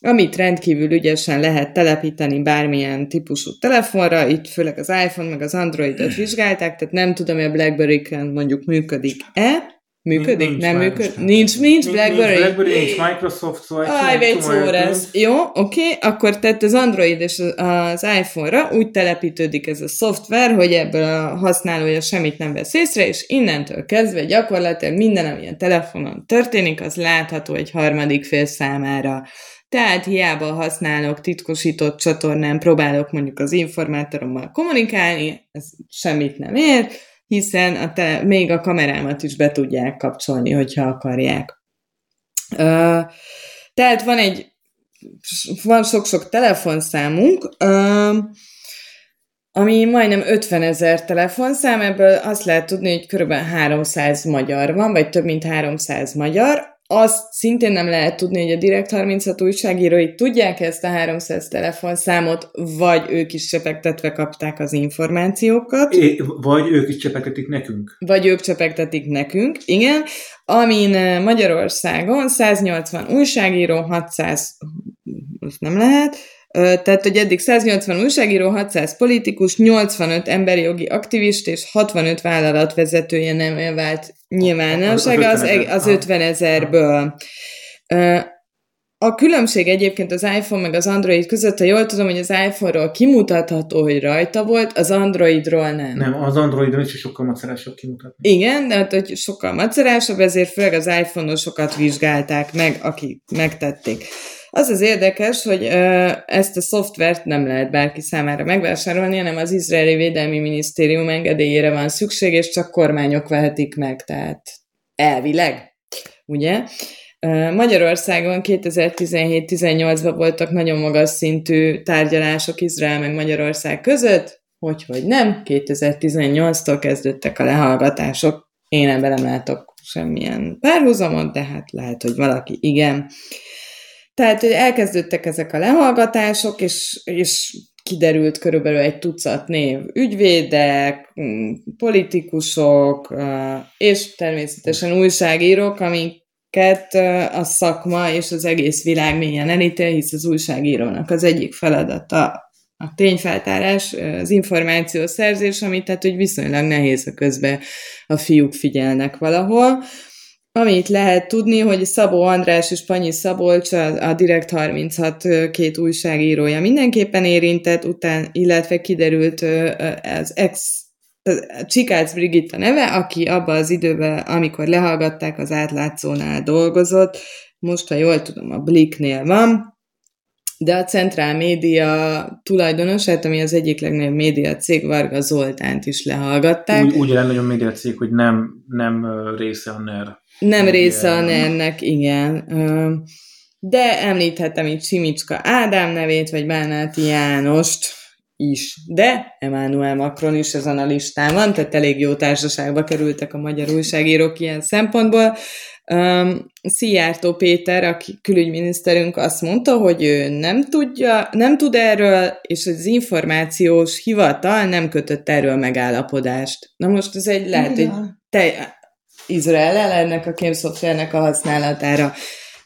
amit rendkívül ügyesen lehet telepíteni bármilyen típusú telefonra, itt főleg az iPhone meg az Androidot vizsgálták, tehát nem tudom, hogy a BlackBerry-ken mondjuk működik-e, Működik? Nincs, nem működik? Nincs, nincs BlackBerry? Nincs BlackBerry, nincs Microsoft, szóval... Aj, egy szó ez. Jó, oké, okay. akkor tehát az Android és az iPhone-ra úgy telepítődik ez a szoftver, hogy ebből a használója semmit nem vesz észre, és innentől kezdve gyakorlatilag minden, ami a telefonon történik, az látható egy harmadik fél számára. Tehát hiába használok titkosított csatornán, próbálok mondjuk az informátorommal kommunikálni, ez semmit nem ér, hiszen a te, még a kamerámat is be tudják kapcsolni, hogyha akarják. Tehát van egy, van sok-sok telefonszámunk, ami majdnem 50 ezer telefonszám, ebből azt lehet tudni, hogy kb. 300 magyar van, vagy több mint 300 magyar, azt szintén nem lehet tudni, hogy a Direkt 36 újságírói tudják ezt a 300 telefonszámot, vagy ők is csepegtetve kapták az információkat. É, vagy ők is csepegtetik nekünk. Vagy ők csepegtetik nekünk, igen. Amin eh, Magyarországon 180 újságíró, 600, azt nem lehet, tehát, hogy eddig 180 újságíró, 600 politikus, 85 emberi jogi aktivist és 65 vállalatvezetője nem vált nyilvánossága az, az 50 ezerből. A különbség egyébként az iPhone meg az Android között, ha jól tudom, hogy az iPhone-ról kimutatható, hogy rajta volt, az Androidról nem. Nem, az Androidon is sokkal macerásabb kimutatni. Igen, de hát, hogy sokkal macerásabb, ezért főleg az iPhone-osokat vizsgálták meg, akik megtették. Az az érdekes, hogy ezt a szoftvert nem lehet bárki számára megvásárolni, hanem az Izraeli Védelmi Minisztérium engedélyére van szükség, és csak kormányok vehetik meg, tehát elvileg, ugye? Magyarországon 2017-18-ban voltak nagyon magas szintű tárgyalások Izrael meg Magyarország között, hogy, hogy nem, 2018-tól kezdődtek a lehallgatások. Én ebben nem látok semmilyen párhuzamot, de hát lehet, hogy valaki igen. Tehát hogy elkezdődtek ezek a lehallgatások, és, és kiderült körülbelül egy tucat név ügyvédek, mm, politikusok, és természetesen újságírók, amiket a szakma és az egész világ mélyen elítél, hisz az újságírónak az egyik feladata a tényfeltárás, az információszerzés, amit tehát hogy viszonylag nehéz a közben a fiúk figyelnek valahol. Amit lehet tudni, hogy Szabó András és Panyi Szabolcs, a, a Direkt 36 két újságírója mindenképpen érintett, után, illetve kiderült az ex Csikács Brigitta neve, aki abban az időben, amikor lehallgatták, az átlátszónál dolgozott, most, ha jól tudom, a Bliknél van, de a Centrál Média tulajdonosát, ami az egyik legnagyobb média cég, Varga Zoltánt is lehallgatták. Úgy, úgy legnagyobb média cég, hogy nem, nem része a NER nem része a ennek, igen. De említhetem itt Simicska Ádám nevét, vagy Bánáti Jánost is. De Emmanuel Macron is ezen a listán van, tehát elég jó társaságba kerültek a magyar újságírók ilyen szempontból. Um, Szijjártó Péter, aki külügyminiszterünk azt mondta, hogy ő nem tudja, nem tud erről, és az információs hivatal nem kötött erről megállapodást. Na most ez egy lehet, hogy te, Izrael ennek a kémszoftvernek a használatára.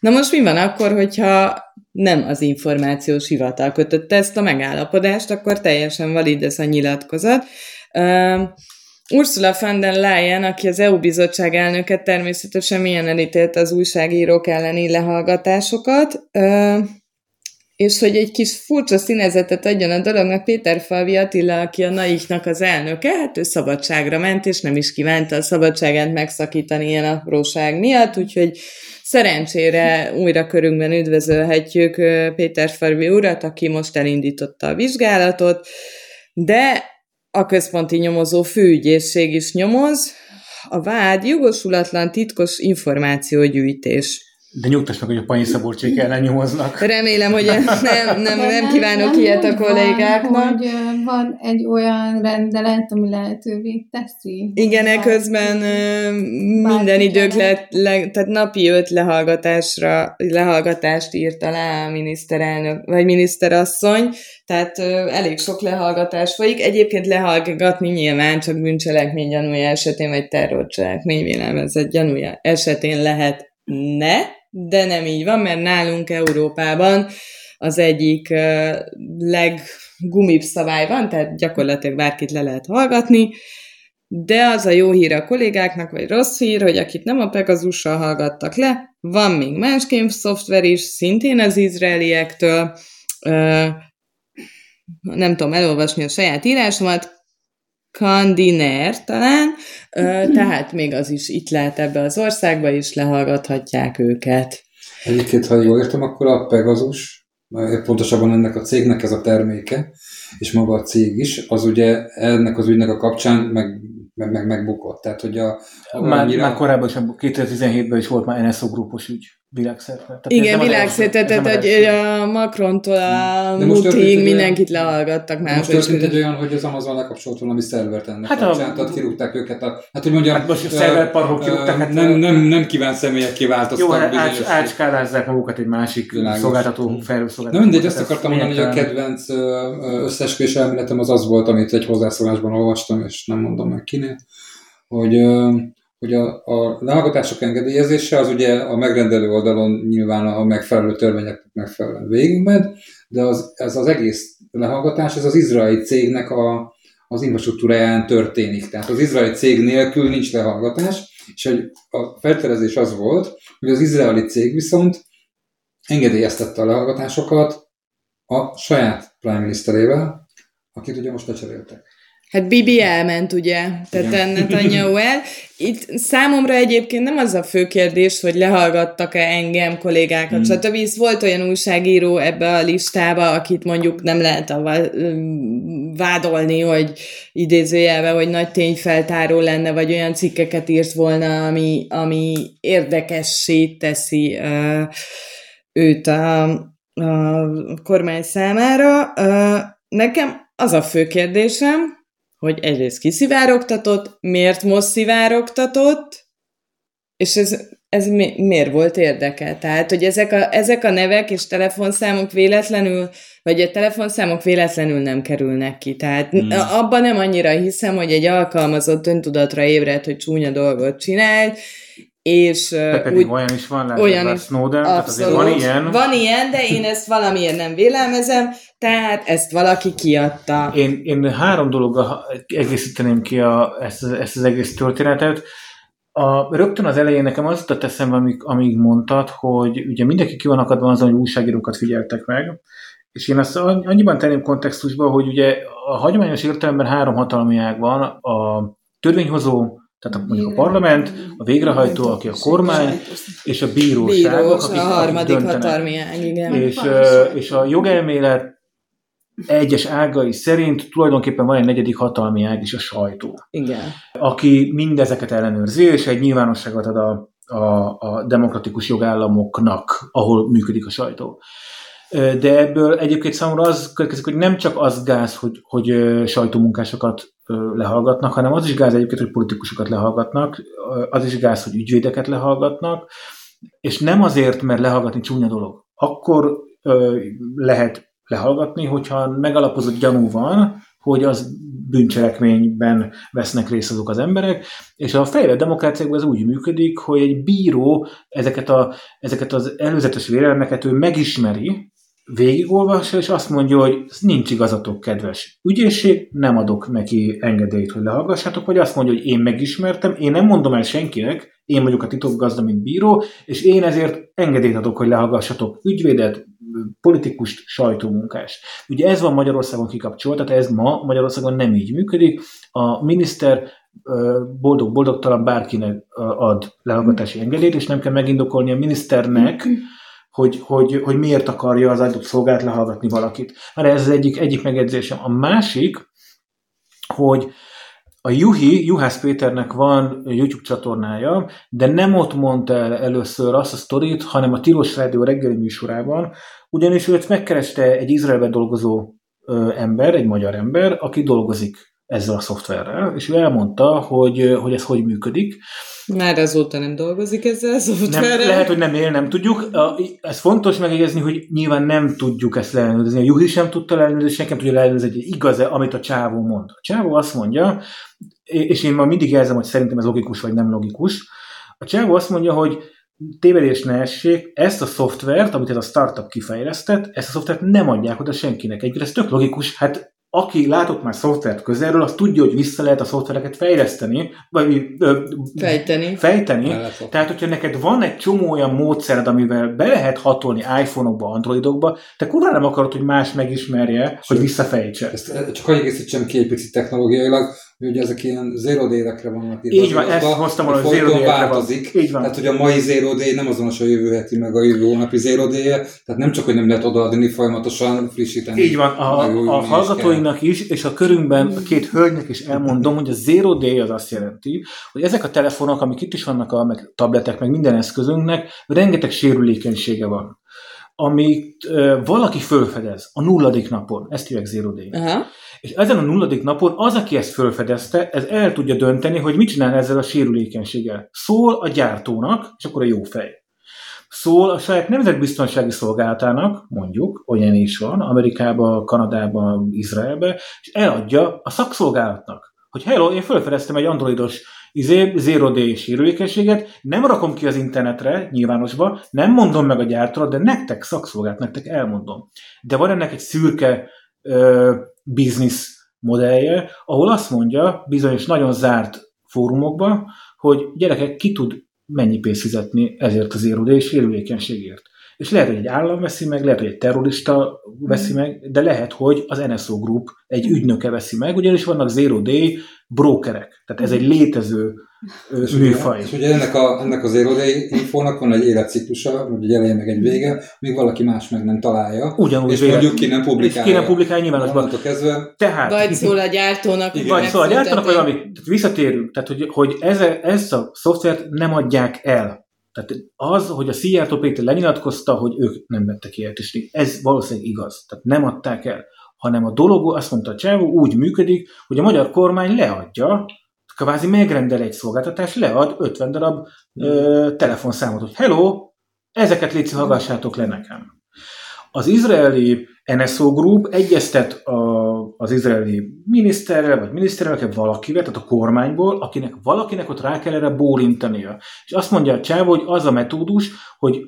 Na most mi van akkor, hogyha nem az információs hivatal kötötte ezt a megállapodást, akkor teljesen valid ez a nyilatkozat. Uh, Ursula von der Leyen, aki az EU bizottság elnöke, természetesen milyen elítélte az újságírók elleni lehallgatásokat. Uh, és hogy egy kis furcsa színezetet adjon a dolognak, Péter Falvi Attila, aki a naiknak az elnöke, hát ő szabadságra ment, és nem is kívánta a szabadságát megszakítani ilyen apróság miatt, úgyhogy szerencsére újra körünkben üdvözölhetjük Péter Falvi urat, aki most elindította a vizsgálatot, de a központi nyomozó főügyészség is nyomoz, a vád jogosulatlan titkos információgyűjtés de nyugtass meg, hogy a Panyi Szabolcsék ellen nyomoznak. Remélem, hogy nem, nem, nem kívánok nem, ilyet a kollégáknak. Van, hogy van egy olyan rendelet, ami lehetővé teszi. Igen, eközben minden idők le, le, tehát napi öt lehallgatásra, lehallgatást írt alá a miniszterelnök, vagy miniszterasszony, tehát elég sok lehallgatás folyik. Egyébként lehallgatni nyilván csak bűncselekmény gyanúja esetén, vagy terrorcselekmény vélelmezett gyanúja esetén lehet ne, de nem így van, mert nálunk Európában az egyik leggumibb szabály van, tehát gyakorlatilag bárkit le lehet hallgatni, de az a jó hír a kollégáknak, vagy rossz hír, hogy akit nem a Pegasussal hallgattak le, van még más szoftver is, szintén az izraeliektől, nem tudom elolvasni a saját írásomat, Kandiner talán, tehát még az is itt lehet ebbe az országba, és lehallgathatják őket. Egyébként, ha jól értem, akkor a Pegasus, pontosabban ennek a cégnek ez a terméke, és maga a cég is, az ugye ennek az ügynek a kapcsán meg meg, meg, megbukott. Tehát, hogy a, a már, annyira... már korábban is, 2017-ben is volt már NSO grupos ügy világszerte. Tehát Igen, világszerte, tehát hogy a Macrontól a Mutig mindenkit lehallgattak már. Most történt egy olyan, hogy az Amazon lekapcsolt valami szervert ennek hát kapcsán, a... tehát kirúgták őket. A, hát, hogy mondjam, hát most a szerverparkok kirúgták. Hát, nem, nem, nem kíván személyek kiváltoztak. Jó, hát ács, ácskálázzák magukat egy másik világos. szolgáltató, felhőszolgáltató. Na mindegy, azt akartam mondani, hogy a kedvenc összesküvés elméletem az az volt, amit egy hozzászólásban olvastam, és nem mondom meg kinél, hogy hogy a, a lehallgatások engedélyezése az ugye a megrendelő oldalon nyilván a megfelelő törvényeknek megfelelően végigmed, de az, ez az egész lehallgatás, ez az izraeli cégnek a, az infrastruktúráján történik. Tehát az izraeli cég nélkül nincs lehallgatás, és hogy a felterezés az volt, hogy az izraeli cég viszont engedélyeztette a lehallgatásokat a saját prime ministerével, akit ugye most lecseréltek. Hát Bibi elment, ugye? Tehát Netanyahu el. Itt számomra egyébként nem az a fő kérdés, hogy lehallgattak-e engem, kollégákat, hmm. stb. Hisz volt olyan újságíró ebbe a listába, akit mondjuk nem lehet a vádolni, hogy idézőjelve, hogy nagy tényfeltáró lenne, vagy olyan cikkeket írt volna, ami, ami érdekessé teszi uh, őt a, a kormány számára. Uh, nekem az a fő kérdésem, hogy egyrészt kiszivárogtatott, miért most szivárogtatott, és ez, ez mi, miért volt érdeke? Tehát, hogy ezek a, ezek a nevek és telefonszámok véletlenül, vagy a telefonszámok véletlenül nem kerülnek ki. Tehát hmm. abban nem annyira hiszem, hogy egy alkalmazott öntudatra ébredt, hogy csúnya dolgot csinált, és de pedig úgy, olyan is van, lehet, olyan is, Snowden, abszolút, tehát van ilyen. Van ilyen, de én ezt valamiért nem vélelmezem, tehát ezt valaki kiadta. Én, én három dologgal egészíteném ki a, ezt, ezt az egész történetet. A, rögtön az elején nekem az jutott eszembe, amíg, amíg mondtad, hogy ugye mindenki ki van akadva azon, hogy újságírókat figyeltek meg, és én azt annyiban tenném kontextusba, hogy ugye a hagyományos értelemben három hatalmi ág van, a törvényhozó, tehát mondjuk a parlament, a végrehajtó, aki a kormány, és a bíróságok, Bírós, akik, a harmadik akik hatalmi ág, igen. És, és a jogelmélet egyes ágai szerint tulajdonképpen van egy negyedik hatalmi ág is, a sajtó. Igen. Aki mindezeket ellenőrzi, és egy nyilvánosságot ad a, a, a demokratikus jogállamoknak, ahol működik a sajtó. De ebből egyébként számomra az következik, hogy nem csak az gáz, hogy, hogy sajtómunkásokat lehallgatnak, hanem az is gáz egyébként, hogy politikusokat lehallgatnak, az is gáz, hogy ügyvédeket lehallgatnak, és nem azért, mert lehallgatni csúnya dolog. Akkor lehet lehallgatni, hogyha megalapozott gyanú van, hogy az bűncselekményben vesznek részt azok az emberek, és a fejlett demokráciákban ez úgy működik, hogy egy bíró ezeket, a, ezeket az előzetes vélelmeket ő megismeri, végigolvassa, és azt mondja, hogy nincs igazatok, kedves ügyészség, nem adok neki engedélyt, hogy lehallgassátok, vagy azt mondja, hogy én megismertem, én nem mondom el senkinek, én vagyok a titokgazda, mint bíró, és én ezért engedélyt adok, hogy lehallgassatok ügyvédet, politikust, sajtómunkás. Ugye ez van Magyarországon kikapcsolt, tehát ez ma Magyarországon nem így működik. A miniszter boldog-boldogtalan bárkinek ad lehallgatási engedélyt, és nem kell megindokolni a miniszternek, hogy, hogy, hogy miért akarja az adott szolgált lehallgatni valakit. Mert ez az egyik, egyik megjegyzésem. A másik, hogy a Juhi, Juhász Péternek van YouTube csatornája, de nem ott mondta el először azt a sztorit, hanem a Tilos Rádió reggeli műsorában, ugyanis őt megkereste egy Izraelben dolgozó ember, egy magyar ember, aki dolgozik ezzel a szoftverrel, és ő elmondta, hogy, hogy ez hogy működik, már azóta nem dolgozik ezzel a szoftverrel. Nem, lehet, hogy nem él, nem tudjuk. Ez fontos megjegyezni, hogy nyilván nem tudjuk ezt leellenőrizni. A Juhi sem tudta leellenőrizni, senki nem tudja leellenőrizni, hogy igaz-e, amit a csávó mond. A csávó azt mondja, és én ma mindig jelzem, hogy szerintem ez logikus vagy nem logikus. A csávó azt mondja, hogy tévedés ne essék, ezt a szoftvert, amit ez a startup kifejlesztett, ezt a szoftvert nem adják oda senkinek. Egyébként ez tök logikus, hát aki látott már szoftvert közelről, az tudja, hogy vissza lehet a szoftvereket fejleszteni, vagy ö, fejteni. fejteni. Tehát, hogyha neked van egy csomó olyan módszered, amivel be lehet hatolni iPhone-okba, Androidokba, te kurva nem akarod, hogy más megismerje, Sőt, hogy visszafejtse. Ezt csak egészítsem ki egy picit technológiailag, hogy ezek ilyen zero day-ekre vannak írva. Így van, ezt hoztam volna, hogy zero változik. Így van. Tehát, hogy a mai zero day nem azonos a jövő heti, meg a jövő hónapi zero day -e. tehát nem csak, hogy nem lehet odaadni, folyamatosan frissíteni. Így van, a, a hallgatóinak is, és a körünkben a két hölgynek is elmondom, hogy a zero day az azt jelenti, hogy ezek a telefonok, amik itt is vannak, a, meg tabletek, meg minden eszközünknek, rengeteg sérülékenysége van amit uh, valaki fölfedez a nulladik napon, ezt hívják zero day. Uh-huh. És ezen a nulladik napon az, aki ezt fölfedezte, ez el tudja dönteni, hogy mit csinál ezzel a sérülékenységgel. Szól a gyártónak, és akkor a jó fej. Szól a saját nemzetbiztonsági szolgálatának, mondjuk, olyan is van, Amerikában, Kanadában, Izraelben, és eladja a szakszolgálatnak, hogy hello, én fölfedeztem egy androidos izé, zero day sérülékenységet, nem rakom ki az internetre, nyilvánosba, nem mondom meg a gyártóra, de nektek szakszolgált, nektek elmondom. De van ennek egy szürke ö, biznisz modellje, ahol azt mondja bizonyos nagyon zárt fórumokban, hogy gyerekek, ki tud mennyi pénzt fizetni ezért az érodé és sérülékenységért. És lehet, hogy egy állam veszi meg, lehet, hogy egy terrorista veszi meg, de lehet, hogy az NSO Group egy ügynöke veszi meg, ugyanis vannak zero day brokerek. Tehát ez egy létező és műfaj. És ugye ennek, a, ennek az érodai infónak van egy életciklusa, vagy egy eleje meg egy vége, míg valaki más meg nem találja. Ugyanúgy és vélet, mondjuk ki nem publikálja. Ki nem publikálja nyilvánosban. kezdve. Tehát, vagy szól a gyártónak. Igen. Vagy szól a gyártónak, vagy amit visszatérünk. Tehát, hogy, hogy ez, ez a szoftvert nem adják el. Tehát az, hogy a Szijjártó Péter lenyilatkozta, hogy ők nem vettek és ez valószínűleg igaz. Tehát nem adták el hanem a dolog, azt mondta a csávó, úgy működik, hogy a magyar kormány leadja, kvázi megrendel egy szolgáltatást, lead 50 darab ö, telefonszámot, hogy hello, ezeket légy hallgassátok le nekem. Az izraeli NSO Group egyeztet a, az izraeli miniszterrel, vagy miniszterrel, valakivel, tehát a kormányból, akinek valakinek ott rá kell erre bólintania. És azt mondja a csávó, hogy az a metódus, hogy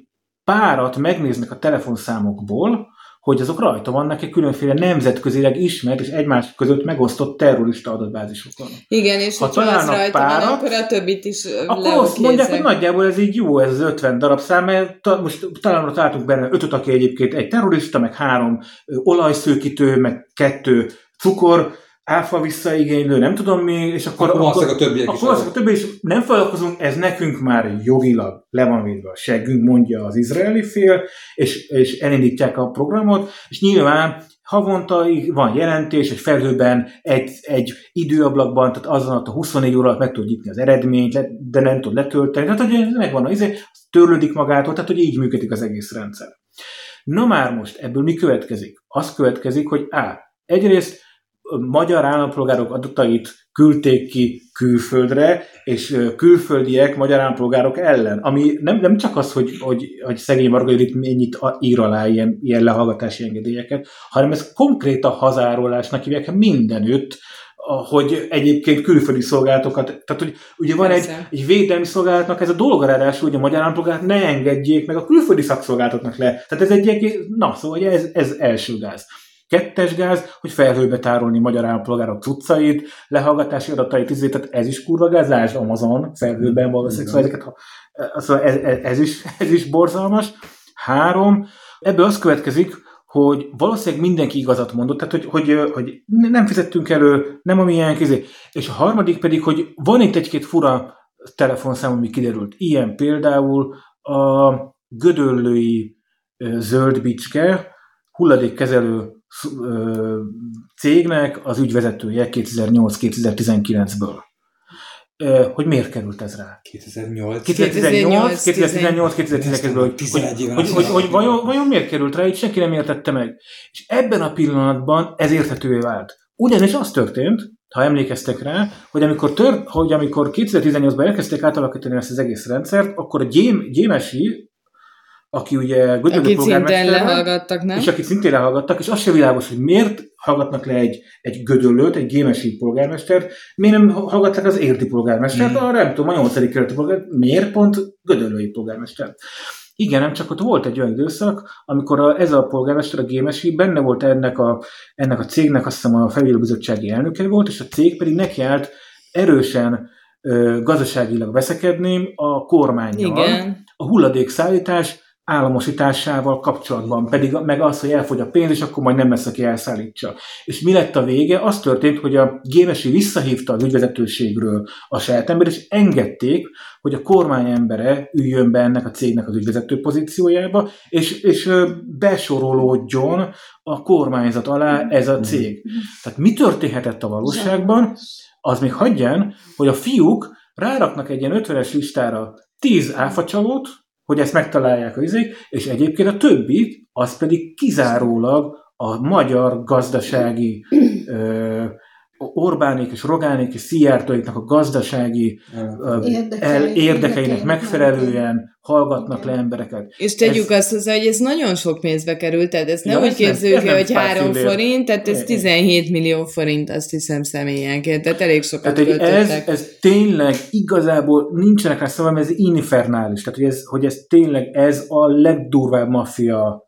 párat megnéznek a telefonszámokból, hogy azok rajta vannak egy különféle nemzetközileg ismert és egymás között megosztott terrorista adatbázisokon. Igen, és ha az rajta párat, van, akkor a többit is Akkor azt mondják, hogy nagyjából ez így jó, ez az 50 darab szám, mert ta, most talán találtunk benne ötöt, aki egyébként egy terrorista, meg három olajszőkítő, meg kettő cukor, áfa visszaigénylő, nem tudom mi, és akkor... Akkor, akkor a többiek akkor is. Akkor a többi is nem foglalkozunk, ez nekünk már jogilag le van védve a seggünk, mondja az izraeli fél, és, és elindítják a programot, és nyilván havonta van jelentés, egy felhőben, egy, egy időablakban, tehát azon a 24 óra alatt meg tud nyitni az eredményt, de nem tud letölteni, tehát hogy megvan az izé, törlődik magától, tehát hogy így működik az egész rendszer. Na már most ebből mi következik? Az következik, hogy A. Egyrészt magyar állampolgárok adatait küldték ki külföldre, és külföldiek magyar állampolgárok ellen. Ami nem, nem csak az, hogy, hogy, hogy szegény Marga itt mennyit ír alá ilyen, ilyen lehallgatási engedélyeket, hanem ez konkrét a hazárolásnak hívják mindenütt, hogy egyébként külföldi szolgálatokat, tehát hogy ugye van egy, egy védelmi szolgálatnak ez a dolga ráadásul, hogy a magyar állampolgárt ne engedjék meg a külföldi szakszolgálatoknak le. Tehát ez egy, na szóval ez, ez első gáz. Kettes gáz, hogy felhőbe tárolni magyar állampolgárok cuccait, lehallgatási adatait, izé, tehát ez is kurva gáz, lásd Amazon, felhőben valószínűleg, szóval ezeket, szóval ez, ez, ez, is, ez is borzalmas. Három, ebből az következik, hogy valószínűleg mindenki igazat mondott, tehát hogy, hogy, hogy nem fizettünk elő, nem a milyen izé. És a harmadik pedig, hogy van itt egy-két fura telefonszám, ami kiderült. Ilyen például a gödöllői zöld bicske, hulladékkezelő cégnek az ügyvezetője 2008-2019-ből. Hogy miért került ez rá? 2008. 2018, 2018, 2019-ből. Hogy, hogy, hogy vajon, vajon miért került rá, így senki nem értette meg. És ebben a pillanatban ez érthetővé vált. Ugyanis az történt, ha emlékeztek rá, hogy amikor, tör, hogy amikor 2018-ban elkezdték átalakítani ezt az egész rendszert, akkor a Gyém, Gyémesi aki ugye Akit szintén lehallgattak, nem? És akit szintén lehallgattak, és az se világos, hogy miért hallgatnak le egy, egy gödöllőt, egy gémesi polgármestert, miért nem hallgatták az érti polgármestert, mm. a nem tudom, a nyolcadik kerületi polgár, miért pont gödöllői polgármestert? Igen, nem csak ott volt egy olyan időszak, amikor a, ez a polgármester, a Gémesi benne volt ennek a, ennek a cégnek, azt hiszem a felügyelőbizottsági elnöke volt, és a cég pedig nekiállt erősen ö, gazdaságilag veszekedni a kormányjal. Igen. A hulladékszállítás államosításával kapcsolatban, pedig meg az, hogy elfogy a pénz, és akkor majd nem lesz, aki elszállítsa. És mi lett a vége? Az történt, hogy a Gémesi visszahívta az ügyvezetőségről a saját ember, és engedték, hogy a kormány embere üljön be ennek a cégnek az ügyvezető pozíciójába, és, és besorolódjon a kormányzat alá ez a cég. Tehát mi történhetett a valóságban? Az még hagyján, hogy a fiúk ráraknak egy ilyen 50-es listára 10 áfacsalót, hogy ezt megtalálják a izék, és egyébként a többi, az pedig kizárólag a magyar gazdasági ö, Orbánék és Rogánék és Szijjártóiknak a gazdasági el, érdekeinek megfelelően hallgatnak le embereket. És tegyük ez, azt hozzá, hogy ez nagyon sok pénzbe került, tehát ezt nem ja, úgy képzeljük el, hogy 3 forint, tehát ez 17 millió forint, azt hiszem személyenként, tehát elég sokat tehát, ez, ez tényleg igazából nincsenek rá szavam, ez infernális, tehát hogy ez, hogy ez tényleg ez a legdurvább maffia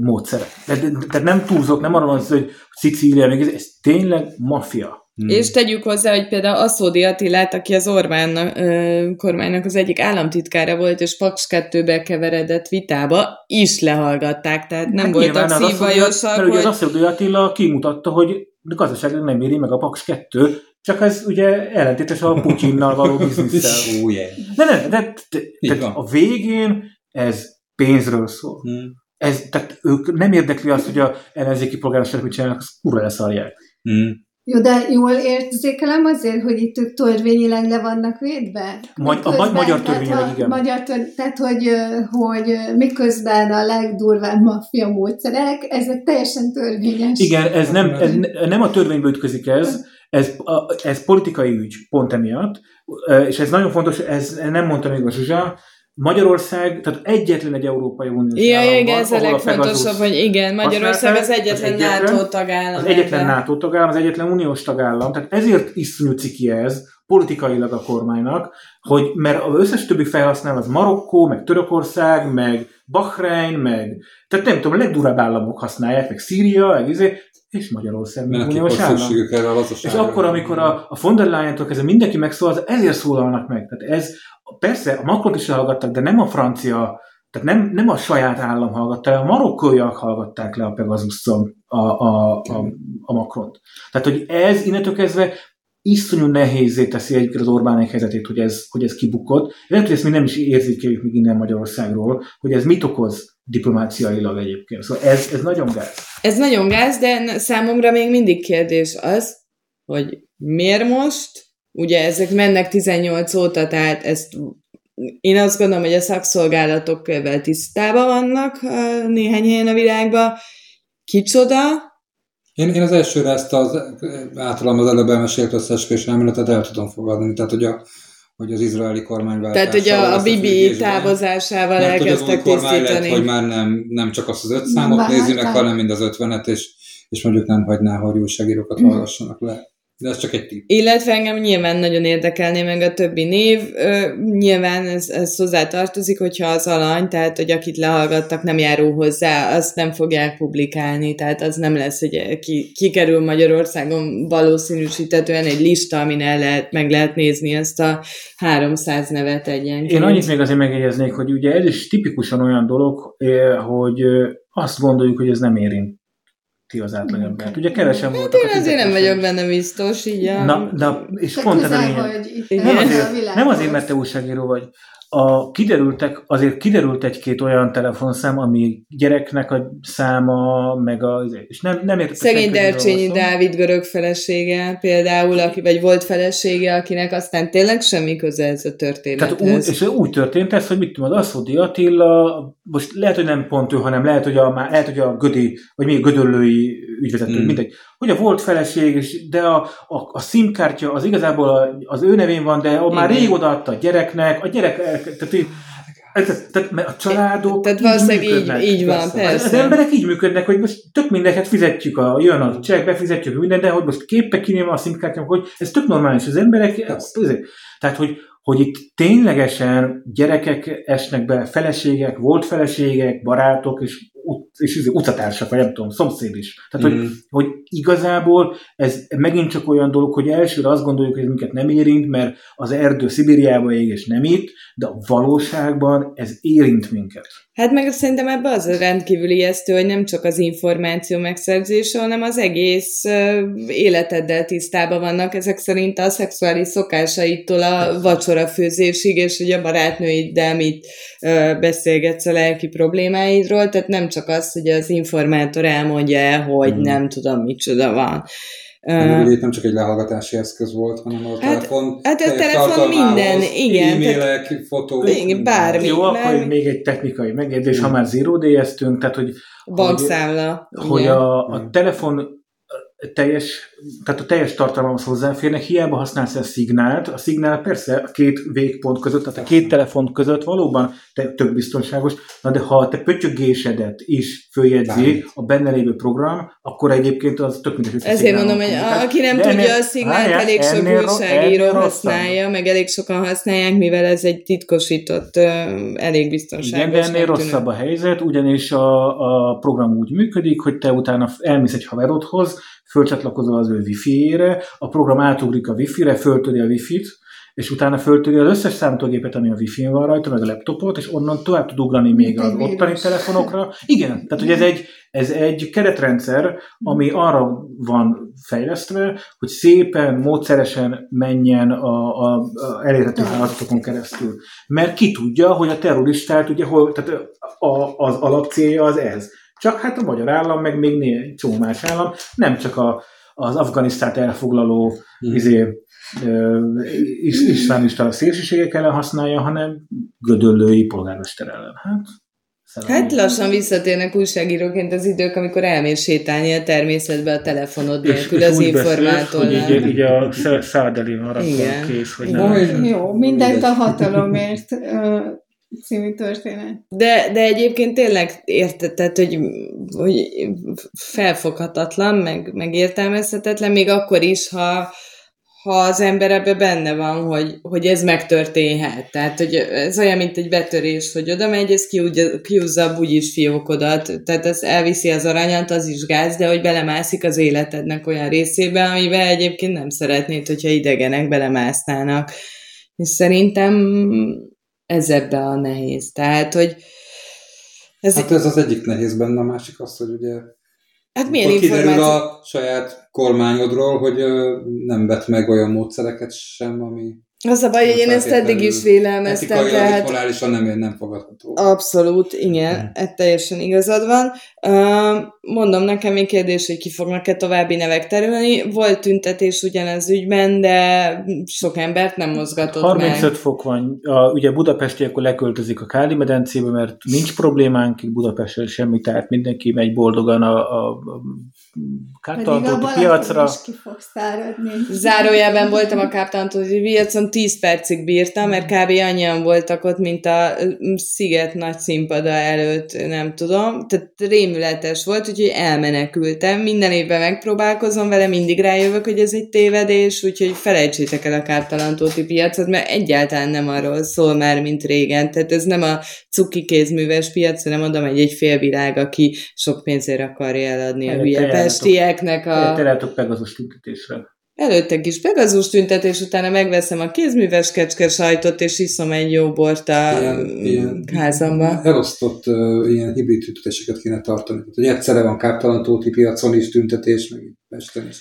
módszerek. Tehát nem túlzok, nem arra van hogy Szicília, még ez, ez tényleg maffia. Hmm. És tegyük hozzá, hogy például Aszódi Attilát, aki az Orbán ö, kormánynak az egyik államtitkára volt, és Paks 2-be keveredett vitába, is lehallgatták, tehát nem hát voltak szívvajosak. Mert hogy... ugye az Aszódi Attila kimutatta, hogy gazdaságilag nem éri meg a Paks 2, csak ez ugye ellentétes a Putyinnal való biznisztel. oh, yeah. De nem, de, de, de, de a végén ez pénzről szól. Hmm ez, tehát ők nem érdekli azt, hogy a ellenzéki polgármester mit csinálnak, azt kurva leszarják. Mm. Jó, de jól érzékelem azért, hogy itt ők törvényileg le vannak védve? Magy- a ma- magyar törvényileg, igen. Magyar tör- tehát, hogy, hogy miközben a legdurvább maffia módszerek, ezek teljesen törvényes. Igen, ez nem, ez nem a törvényből ütközik ez, ez, ez politikai ügy, pont emiatt, és ez nagyon fontos, ez nem mondta még a Zsuzsa, Magyarország, tehát egyetlen egy Európai Uniós ja, állam igen, ez a legfontosabb, hogy igen, Magyarország az egyetlen, az egyetlen NATO tagállam. Az egyetlen NATO tagállam, az egyetlen uniós tagállam, tehát ezért iszonyú ciki ez politikailag a kormánynak, hogy mert az összes többi felhasznál az Marokkó, meg Törökország, meg Bahrein, meg tehát nem tudom, a legdurább államok használják, meg Szíria, meg izé, és Magyarország, meg uniós állam. És akkor, amikor a, a von der Leyen-től kezdve mindenki megszólal, ezért szólalnak meg. Tehát ez persze a Macron is hallgattak, de nem a francia, tehát nem, nem a saját állam hallgatta le, a marokkóiak hallgatták le a Pegasuszon a, a, a, a Macron-t. Tehát, hogy ez innentől kezdve iszonyú nehézé teszi egyébként az Orbánék helyzetét, hogy ez, hogy ez kibukott. Lehet, hogy ezt mi nem is érzékeljük még innen Magyarországról, hogy ez mit okoz diplomáciailag egyébként. Szóval ez, ez nagyon gáz. Ez nagyon gáz, de számomra még mindig kérdés az, hogy miért most, Ugye ezek mennek 18 óta, tehát ezt én azt gondolom, hogy a szakszolgálatok tisztában vannak néhány helyen a világban. Kicsoda? Én, én az elsőre ezt az általam az előbb elmesélt összeesküvés elméletet el tudom fogadni. Tehát, hogy, a, hogy az izraeli kormányváltással... Tehát, hogy a, a Bibi távozásával elkezdtek tisztítani. Lehet, hogy már nem, nem csak azt az öt számot nézi meg, hanem mind az ötvenet, és, és mondjuk nem hagyná, hogy újságírókat hallgassanak le. De ez csak egy tipp. Illetve engem nyilván nagyon érdekelné meg a többi név. Nyilván ez, ez hozzá tartozik, hogyha az alany, tehát hogy akit lehallgattak, nem járul hozzá, azt nem fogják publikálni, tehát az nem lesz, hogy ki, kikerül Magyarországon valószínűsítetően egy lista, amin el lehet, meg lehet nézni ezt a 300 nevet egyenként. Én annyit még azért megjegyeznék, hogy ugye ez is tipikusan olyan dolog, hogy azt gondoljuk, hogy ez nem érint ti az átlagembert. Ugye kevesen hát voltak. Én azért nem vagyok benne biztos, így a... Na, na és Te pont ez a lényeg. Nem azért, nem azért, mert te újságíró vagy, a, kiderültek, azért kiderült egy-két olyan telefonszám, ami gyereknek a száma, meg a, és nem, nem értek. Szegény Dercsényi Dávid görög felesége például, aki, vagy volt felesége, akinek aztán tényleg semmi köze ez a történethez. Tehát úgy, és úgy történt ez, hogy mit tudom, az Aszódi Attila, most lehet, hogy nem pont ő, hanem lehet, hogy a, lehet, hogy a Gödi, vagy még Gödöllői ügyvezető, mm. mindegy. Hogy a volt feleség, és de a, a, a SIM-kártya az igazából az ő nevén van, de a már rég odaadta a gyereknek, a gyerek tehát így, Hát, tehát, mert a családok Tehát valószínűleg így, így van, persze. Az, az emberek így működnek, hogy most tök mindeket fizetjük, a, jön a csekk, befizetjük minden, de hogy most képbe kiném a szimkártyám, hogy ez tök normális. Az emberek, tehát, hogy, hogy itt ténylegesen gyerekek esnek be, feleségek, volt feleségek, barátok, és és izé, utcatársak, vagy nem tudom, szomszéd is. Tehát, mm. hogy, hogy igazából ez megint csak olyan dolog, hogy elsőre azt gondoljuk, hogy ez minket nem érint, mert az erdő Szibériába ég, és nem itt, de a valóságban ez érint minket. Hát meg szerintem ebben az a rendkívül ijesztő, hogy nem csak az információ megszerzése, hanem az egész életeddel tisztában vannak ezek szerint a szexuális szokásaitól a vacsora főzésig, és ugye a barátnőiddel mit beszélgetsz a lelki problémáidról, tehát nem csak az, hogy az informátor elmondja el, hogy hmm. nem tudom, micsoda van. Uh, itt nem csak egy lehallgatási eszköz volt, hanem a hát, telefon. Hát a telefon minden, igen. E-mailek, tehát, fotók. Igen, bármi. Jó, akkor még egy technikai megjegyzés, hmm. ha már zero tehát hogy bankszámla. Hogy, hogy a, a telefon teljes, tehát a teljes tartalomhoz hozzáférnek, hiába használsz a szignált, a szignál persze a két végpont között, tehát a két telefon között valóban te, tök biztonságos, na de ha te pötyögésedet is följegyzi a benne lévő program, akkor egyébként az tök mindegy. Ezért mondom, hogy aki nem de tudja, ennél, a szignált elég sok újságíró használja, rosszabb. meg elég sokan használják, mivel ez egy titkosított, elég biztonságos. Igen, de ennél rosszabb a helyzet, ugyanis a, a program úgy működik, hogy te utána elmész egy haverodhoz, fölcsatlakozol az ő wifi-ére, a program átugrik a wifi-re, föltöri a wifi-t, és utána föltöri az összes számítógépet, ami a wifi-n van rajta, meg a laptopot, és onnan tovább tud ugrani még az ottani telefonokra. Igen, tehát hogy ez egy, ez egy keretrendszer, ami arra van fejlesztve, hogy szépen, módszeresen menjen a, a, a elérhető hálózatokon keresztül. Mert ki tudja, hogy a terroristát, ugye, hol, tehát a, az alapcélja az ez csak hát a magyar állam, meg még néhány csomó más állam, nem csak a, az Afganisztát elfoglaló hmm. izé, is, iszlámista szélsőségek ellen használja, hanem gödöllői polgármester ellen. Hát, Hát lassan visszatérnek újságíróként az idők, amikor elmész sétálni a természetbe a telefonod nélkül az informátornál. Hogy így, így a szádeli van kész, hogy nem. Jó, mindent a hatalomért című történet. De, de egyébként tényleg értetted, hogy, hogy felfoghatatlan, meg, meg értelmezhetetlen, még akkor is, ha, ha az ember ebbe benne van, hogy, hogy ez megtörténhet. Tehát, hogy ez olyan, mint egy betörés, hogy oda megy, ez kiúzza úgyis fiókodat, tehát ez elviszi az aranyat, az is gáz, de hogy belemászik az életednek olyan részébe, amiben egyébként nem szeretnéd, hogyha idegenek belemásznának. És szerintem ez ebbe a nehéz. Tehát, hogy ez hát ez az egyik nehéz benne, a másik az, hogy ugye Hát milyen információ? kiderül a saját kormányodról, hogy nem vet meg olyan módszereket sem, ami az a baj, hogy én ezt eddig is vélelmeztem. Tehát... morálisan nem, nem fogadható. Abszolút, igen, hmm. ez teljesen igazad van. Mondom, nekem még kérdés, hogy ki fognak-e további nevek terülni. Volt tüntetés ugyanez ügyben, de sok embert nem mozgatott 35 meg. fok van. A, ugye Budapesti akkor leköltözik a Káli medencébe, mert nincs problémánk Budapesten semmi, tehát mindenki megy boldogan a, a, a káptalantóti piacra. Is ki fog száradni. Zárójában voltam a káptalantóti piacon, 10 percig bírtam, mert kb. annyian voltak ott, mint a Sziget nagy színpada előtt, nem tudom. Tehát rémületes volt, úgyhogy elmenekültem. Minden évben megpróbálkozom vele, mindig rájövök, hogy ez egy tévedés, úgyhogy felejtsétek el a káptalantóti piacot, mert egyáltalán nem arról szól már, mint régen. Tehát ez nem a cuki kézműves piac, hanem oda megy egy félvilág, aki sok pénzért akarja eladni a hülye pestieknek a... Te látok Pegazus tüntetésre. Előtte kis Pegazus tüntetés, utána megveszem a kézműves kecske sajtot, és iszom egy jó bort a ilyen, ilyen házamba. Elosztott uh, ilyen hibrid tüntetéseket kéne tartani. Tehát, hogy egyszerre van káptalantóti piacon is tüntetés, meg.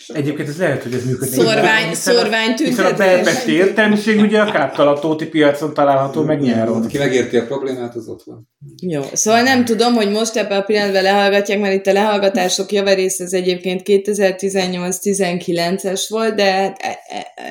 Egyébként ez lehet, hogy ez működik. Szorvány, szorvány tüntetés. Hiszen a belpesti értelmiség ugye a káptalantóti piacon található meg nyáron. Ki megérti a problémát, az ott van. Jó, szóval nem tudom, hogy most ebben a pillanatban lehallgatják, mert itt a lehallgatások javarész ez egyébként 2018-19-es volt, de e- e-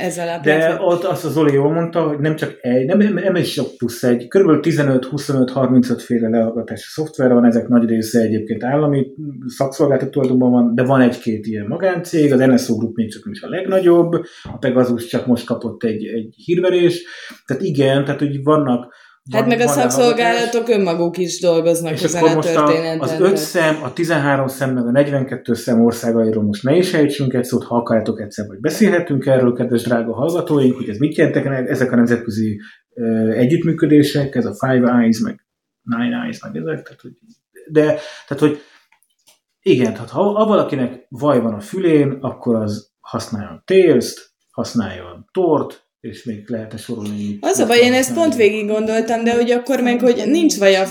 ez alapján... De ott azt az Zoli jól mondta, hogy nem csak egy, nem, nem is sok plusz egy, kb. 15-25-35 féle lehallgatási szoftver van, ezek nagy része egyébként állami szakszolgáltató tulajdonban van, de van egy-két ilyen magáncég, az NSO Group még csak is a legnagyobb, a Pegasus csak most kapott egy, egy hírverés, tehát igen, tehát hogy vannak Hát meg a szakszolgálatok önmaguk is dolgoznak és ezen akkor most a, az 5 szem, a 13 szem, meg a 42 szem országairól most ne is ejtsünk egy szót, ha akarjátok egyszer, vagy beszélhetünk erről, kedves drága hallgatóink, hogy ez mit jelentek ezek a nemzetközi uh, együttműködések, ez a Five Eyes, meg Nine Eyes, meg ezek, tehát, hogy, de, tehát, hogy igen, tehát ha, ha valakinek vaj van a fülén, akkor az használjon Tails-t, használjon Tort, és még lehet sorolni. Az a baj, én ezt pont végig gondoltam, de hogy akkor meg, hogy nincs vaj a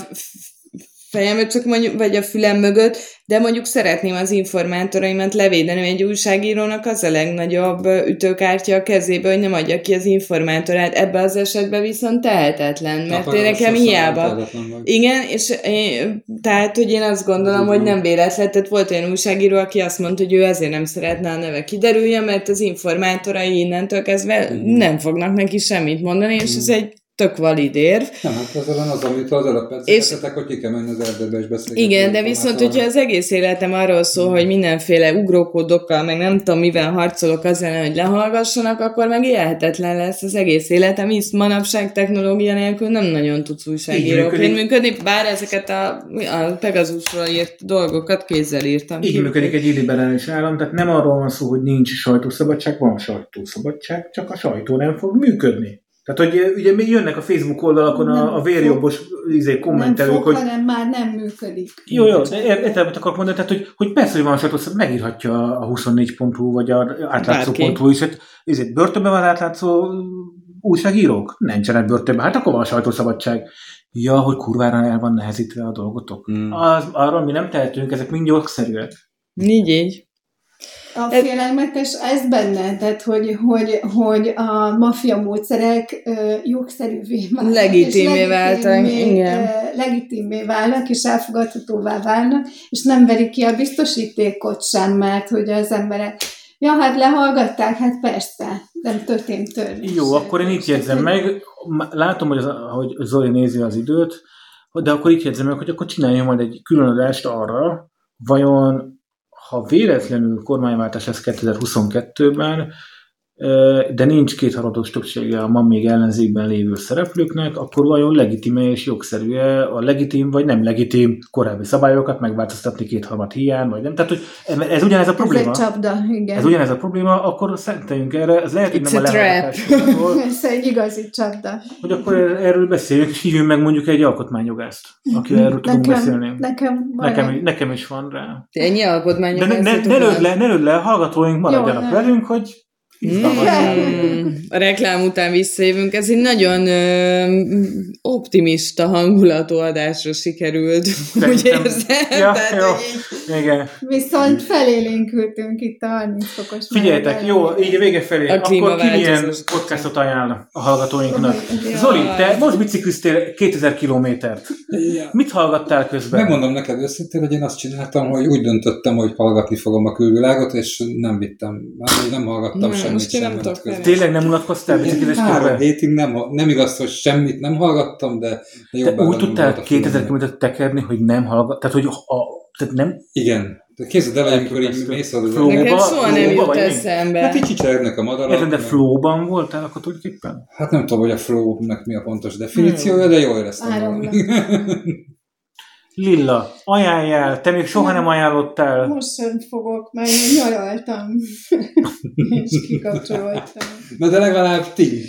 fejem, csak mondjuk, vagy a fülem mögött, de mondjuk szeretném az informátoraimat levédeni, egy újságírónak az a legnagyobb ütőkártya a kezébe, hogy nem adja ki az informátorát. Ebben az esetben viszont tehetetlen, mert én nekem hiába. Igen, és én, tehát, hogy én azt gondolom, hogy nem véletlen, tehát volt olyan újságíró, aki azt mondta, hogy ő ezért nem szeretne a neve kiderülje, mert az informátorai innentől kezdve nem fognak neki semmit mondani, és ez egy tök valid érv. Nem, hát az az, amit az előbb beszéltetek, hogy ki kell menni az erdőbe és beszélni. Igen, de viszont, hogyha az egész életem arról szól, hogy mindenféle ugrókódokkal, meg nem tudom, mivel harcolok az ellen, hogy lehallgassanak, akkor meg élhetetlen lesz az egész életem, hisz manapság technológia nélkül nem nagyon tudsz újságíróként működni, bár ezeket a, a Pegasusról írt dolgokat kézzel írtam. Így működik egy illiberális állam, tehát nem arról van szó, hogy nincs sajtószabadság, van sajtószabadság, csak a sajtó nem fog működni. Tehát, hogy ugye még jönnek a Facebook oldalakon a, a vérjobbos izé, kommentelők, nem fog, hogy... hanem már nem működik. Jó, jó, értem, mit akarok mondani, tehát, hogy, hogy persze, hogy van sajtó, megírhatja a 24.hu vagy a átlátszó.hu is, hogy izé, börtönben van átlátszó újságírók? Nincsenek börtönben, hát akkor van sajtószabadság. Ja, hogy kurvára el van nehezítve a dolgotok. Hmm. Az, arról mi nem tehetünk, ezek mind jogszerűek. Így így. A félelmetes ez benne, tehát hogy, hogy, hogy a maffia módszerek jogszerűvé válnak. Legitimé váltak, igen. Legitimé válnak, és elfogadhatóvá válnak, és nem verik ki a biztosítékot sem, mert hogy az emberek Ja, hát lehallgatták, hát persze, nem történt törvény. Jó, akkor én itt jegyzem meg, látom, hogy, az, hogy Zoli nézi az időt, de akkor itt jegyzem meg, hogy akkor csináljunk majd egy különadást arra, vajon ha véletlenül kormányváltás lesz 2022-ben, de nincs kétharmados többsége a ma még ellenzékben lévő szereplőknek, akkor vajon legitime és jogszerű a legitim vagy nem legitim korábbi szabályokat megváltoztatni kétharmad hiány, vagy nem. Tehát, hogy ez ugyanez a probléma. Ez egy csapda, igen. Ez ugyanez a probléma, akkor szerinteljünk erre, ez lehet, hogy nem a, a Ez egy igazi csapda. Hogy akkor erről beszéljünk, és hívjunk meg mondjuk egy alkotmányjogást, aki erről tudunk nekem, beszélni. Nekem, nekem, nekem is van rá. Ennyi alkotmányjogást? De ne, ne, ne, lőd le, ne lőd le, hallgatóink maradjanak Jó, velünk, hogy Mm, a reklám után visszajövünk. Ez egy nagyon ö, optimista hangulatú adásra sikerült. Úgy érzem. Ja, Tehát, jó. Így... Igen. Viszont felélénkültünk itt a 30 fokos Figyeljetek, jó, így a vége felé. A Akkor ki milyen podcastot ajánl a hallgatóinknak? Ja. Zoli, te most bicikliztél 2000 kilométert. Ja. Mit hallgattál közben? Megmondom neked őszintén, hogy én azt csináltam, hogy úgy döntöttem, hogy hallgatni fogom a külvilágot, és nem vittem, nem hallgattam nem semmit most én nem tudok Tényleg nem unatkoztál biciklites Három hétig nem, nem igaz, hogy semmit nem hallgattam, de Te úgy tudtál 2000 km tekerni, hogy nem hallgat, tehát hogy a, tehát nem... Igen. De képzeld el, amikor így mész a Nekem soha nem jut eszembe. Hát így csicsernek a madarak. Érted, de flowban voltál akkor tulajdonképpen? Hát nem tudom, hogy a flow-nek mi a pontos definíciója, de jól éreztem. Lilla, ajánljál, te még soha nem ajánlottál. Most fogok, mert én nyaraltam, és kikapcsoltam. Na de legalább ti.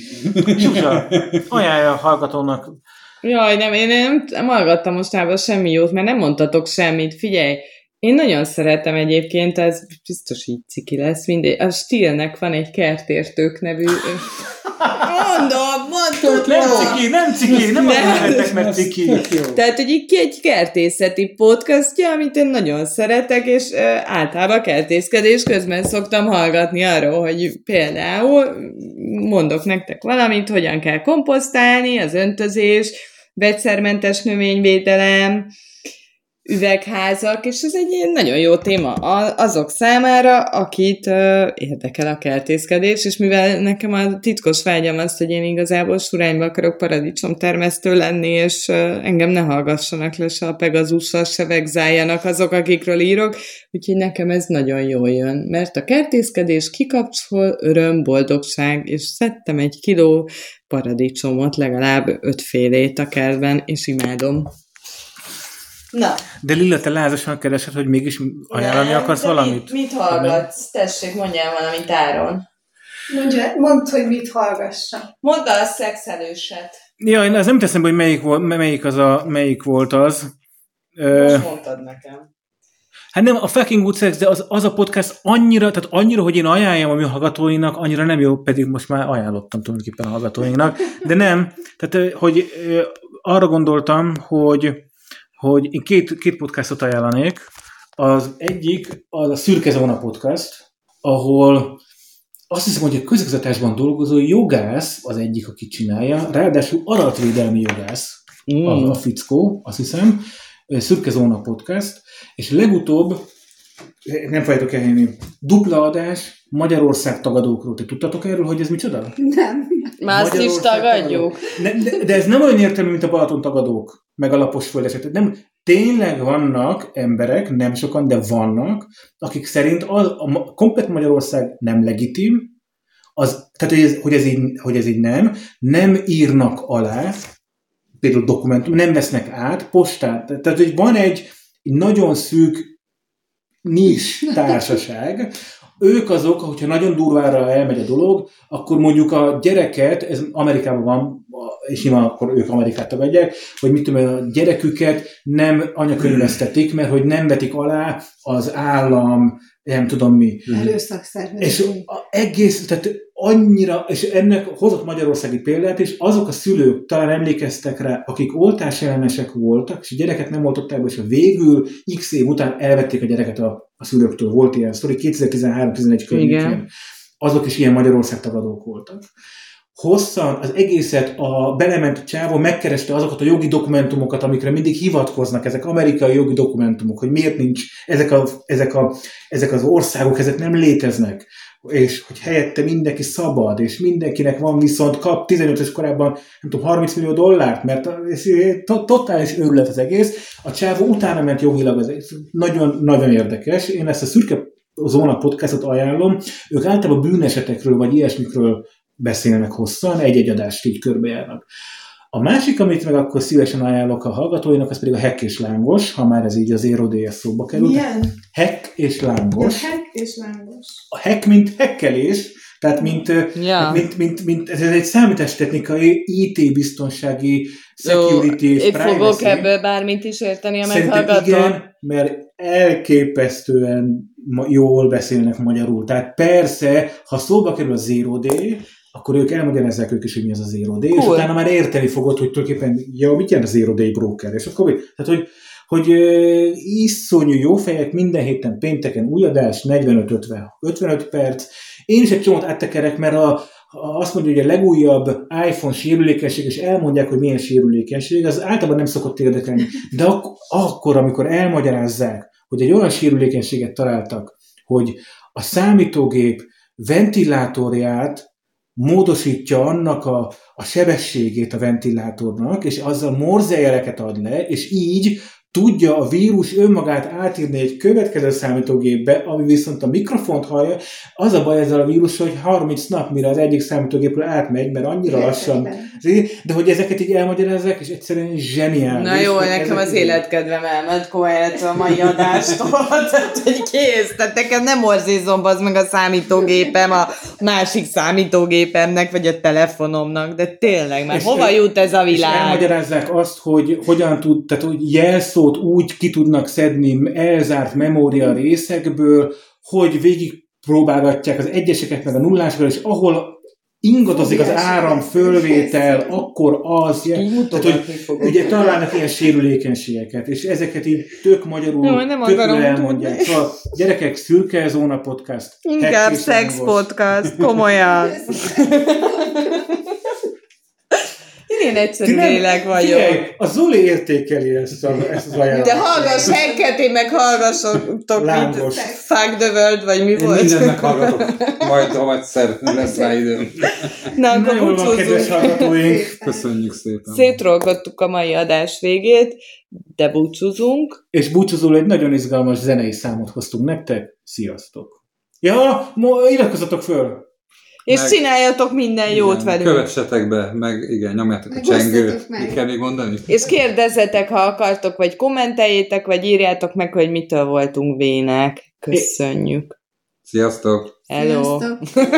Zsuzsa, ajánlja a hallgatónak. Jaj, nem, én nem, nem hallgattam mostában semmi jót, mert nem mondtatok semmit. Figyelj, én nagyon szeretem egyébként, ez biztos így ciki lesz, mindegy. A Stilnek van egy kertértők nevű... Mondom, mondtuk. Nem ciki, nem ciki, nem azért mert ciki. Tehát, hogy így egy kertészeti podcastja, amit én nagyon szeretek, és uh, általában kertészkedés közben szoktam hallgatni arról, hogy például mondok nektek valamit, hogyan kell komposztálni, az öntözés, vegyszermentes növényvédelem, üvegházak, és ez egy nagyon jó téma azok számára, akit érdekel a kertészkedés, és mivel nekem a titkos vágyam az, hogy én igazából surányba akarok paradicsom termesztő lenni, és engem ne hallgassanak le se a Pegazussal, se vegzáljanak azok, akikről írok, úgyhogy nekem ez nagyon jól jön, mert a kertészkedés kikapcsol öröm, boldogság, és szedtem egy kiló paradicsomot, legalább ötfélét a kertben, és imádom. Na. De Lilla, te lázasan keresed, hogy mégis ajánlani Nem, akarsz valamit? Mit, mit hallgatsz? Tessék, mondjál valamit Áron. Mondja, mondd, hogy mit hallgassa. Mondd a szexelőset. Ja, én az nem teszem, hogy melyik, volt, melyik, az a, melyik volt az. Most mondtad nekem. Hát nem, a fucking good sex, de az, az a podcast annyira, tehát annyira, hogy én ajánljam a mi hallgatóinknak, annyira nem jó, pedig most már ajánlottam tulajdonképpen a hallgatóinknak, de nem, tehát hogy arra gondoltam, hogy hogy én két, két podcastot ajánlanék. Az egyik az a Szürke Zóna podcast, ahol azt hiszem, hogy a közigazgatásban dolgozó jogász az egyik, aki csinálja, ráadásul adatvédelmi jogász mm. a, a fickó, azt hiszem, Szürke Zóna podcast, és legutóbb, nem fogjátok elhinni, dupla adás Magyarország tagadókról. Te tudtatok erről, hogy ez micsoda? Nem. Már azt is tagadjuk. Ne, de, de ez nem olyan értelmű, mint a Balaton tagadók meg a lapos földeset. Nem, tényleg vannak emberek, nem sokan, de vannak, akik szerint az, a komplet Magyarország nem legitim, az, tehát hogy ez, hogy, ez így, hogy ez így nem, nem írnak alá, például dokumentum, nem vesznek át postát. Tehát, hogy van egy, egy nagyon szűk nis társaság, ők azok, hogyha nagyon durvára elmegy a dolog, akkor mondjuk a gyereket, ez Amerikában van, és nyilván akkor ők Amerikát tagadják, hogy mit tudom, a gyereküket nem anyakönyvesztetik, mert hogy nem vetik alá az állam, nem tudom mi. És a egész, tehát annyira, és ennek hozott magyarországi példát, és azok a szülők talán emlékeztek rá, akik oltásellenesek voltak, és a gyereket nem oltották be, és a végül x év után elvették a gyereket a, a szülőktől. Volt ilyen sztori, 2013-11 környékén. Azok is ilyen Magyarország tagadók voltak hosszan az egészet a belement csávó megkereste azokat a jogi dokumentumokat, amikre mindig hivatkoznak, ezek amerikai jogi dokumentumok, hogy miért nincs, ezek, a, ezek, a, ezek az országok, ezek nem léteznek, és hogy helyette mindenki szabad, és mindenkinek van viszont kap 15-ös korában, nem tudom, 30 millió dollárt, mert ez totális őrület az egész. A csávó utána ment jogilag, az nagyon, nagyon érdekes. Én ezt a szürke Zóna podcastot ajánlom. Ők általában bűnesetekről, vagy ilyesmikről beszélnek hosszan, egy-egy adást így körbejárnak. A másik, amit meg akkor szívesen ajánlok a hallgatóinak, az pedig a Hack és Lángos, ha már ez így az ERODS szóba került. Milyen? Hack és Lángos. A hack és Lángos. A hack, mint hekkelés, tehát mint, ja. mint, mint, mint, ez egy számítástechnikai, IT-biztonsági, security Jó, és Én fogok ebből bármit is érteni a meghallgató. igen, mert elképesztően jól beszélnek magyarul. Tehát persze, ha szóba kerül a Zero Day, akkor ők elmagyarázzák ők is, hogy mi az a Zero Day, cool. és utána már érteni fogod, hogy tulajdonképpen, ja, mit jelent a Zero Day broker, és akkor, tehát, hogy, hogy uh, iszonyú jó fejek, minden héten pénteken új adás, 45-50, 55 perc. Én is egy csomót áttekerek, mert a, a, azt mondja, hogy a legújabb iPhone sérülékenység, és elmondják, hogy milyen sérülékenység, az általában nem szokott érdekelni. De ak- akkor, amikor elmagyarázzák, hogy egy olyan sérülékenységet találtak, hogy a számítógép ventilátorját módosítja annak a, a sebességét a ventilátornak, és azzal morzejeleket ad le, és így tudja a vírus önmagát átírni egy következő számítógépbe, ami viszont a mikrofont hallja. Az a baj ezzel a vírus, hogy 30 nap, mire az egyik számítógépről átmegy, mert annyira lassan. De hogy ezeket így elmagyarázzák, és egyszerűen zseniális. Na jó, nekem az életkedvem elment komolyan a mai adástól. tehát, hogy kész. Tehát nekem nem orzizom az meg a számítógépem a másik számítógépemnek, vagy a telefonomnak, de tényleg, mert hova jut ez a világ? És elmagyarázzák azt, hogy hogyan tud, tehát hogy jelszó adatot úgy ki tudnak szedni elzárt memória részekből, hogy végig próbálgatják az egyeseket meg a nullásokat, és ahol ingadozik az áram fölvétel, akkor az, tehát, hogy ugye találnak ilyen sérülékenységeket, és ezeket így tök magyarul, Jó, nem elmondják. Szóval gyerekek, szürke zóna podcast. Inkább szex podcast, komolyan. én egyszerű lélek vagyok. Figyelj, a Zoli értékeli ezt, a, ezt az ajánlatot. De hallgass henket, én meg hallgassatok, mint Fuck the World, vagy mi én volt. Én mindent meghallgatok, majd, ha egyszer lesz rá időm. Na, akkor búcsúzzunk. Köszönjük szépen. Szétrolgattuk a mai adás végét, de búcsúzunk. És búcsúzul egy nagyon izgalmas zenei számot hoztunk nektek. Sziasztok! Ja, iratkozzatok föl! És meg, csináljatok minden igen, jót velünk. Kövessetek be, meg igen, nyomjátok meg a csengőt. Mit kell még mondani? És kérdezzetek, ha akartok, vagy kommenteljétek, vagy írjátok meg, hogy mitől voltunk vének. Köszönjük. Sziasztok! Hello! Sziasztok.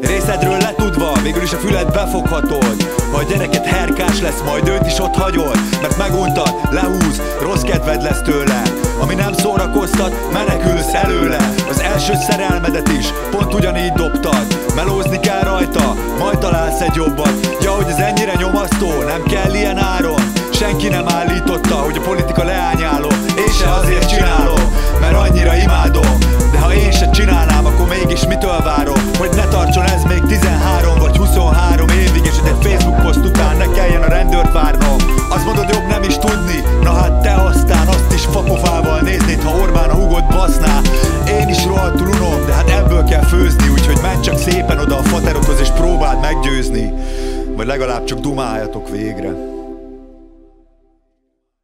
Részedről letudva, végül is a füled befoghatod. Ha a gyereket herkás lesz, majd őt is ott hagyod. Mert meguntad, lehúz, rossz kedved lesz tőle. Ami nem szórakoztat, menekülsz előle. Az első szerelmedet is pont ugyanígy dobtad. Melózni kell rajta, majd találsz egy jobbat. Ja, hogy ez ennyire nyomasztó, nem kell ilyen áron. Senki nem állította, hogy a politika leányáló. Én se azért csinálom, mert annyira imádom. De ha én se csinálnám, mégis mitől várom Hogy ne tartson ez még 13 vagy 23 évig És egy Facebook poszt után ne kelljen a rendőrt várnom. Azt mondod jobb nem is tudni. Na hát te aztán azt is fapofával néznéd Ha Orbán a hugot baszná. Én is rohadtul unom, de hát ebből kell főzni Úgyhogy menj csak szépen oda a faterothoz és próbáld meggyőzni. Vagy legalább csak dumáljatok végre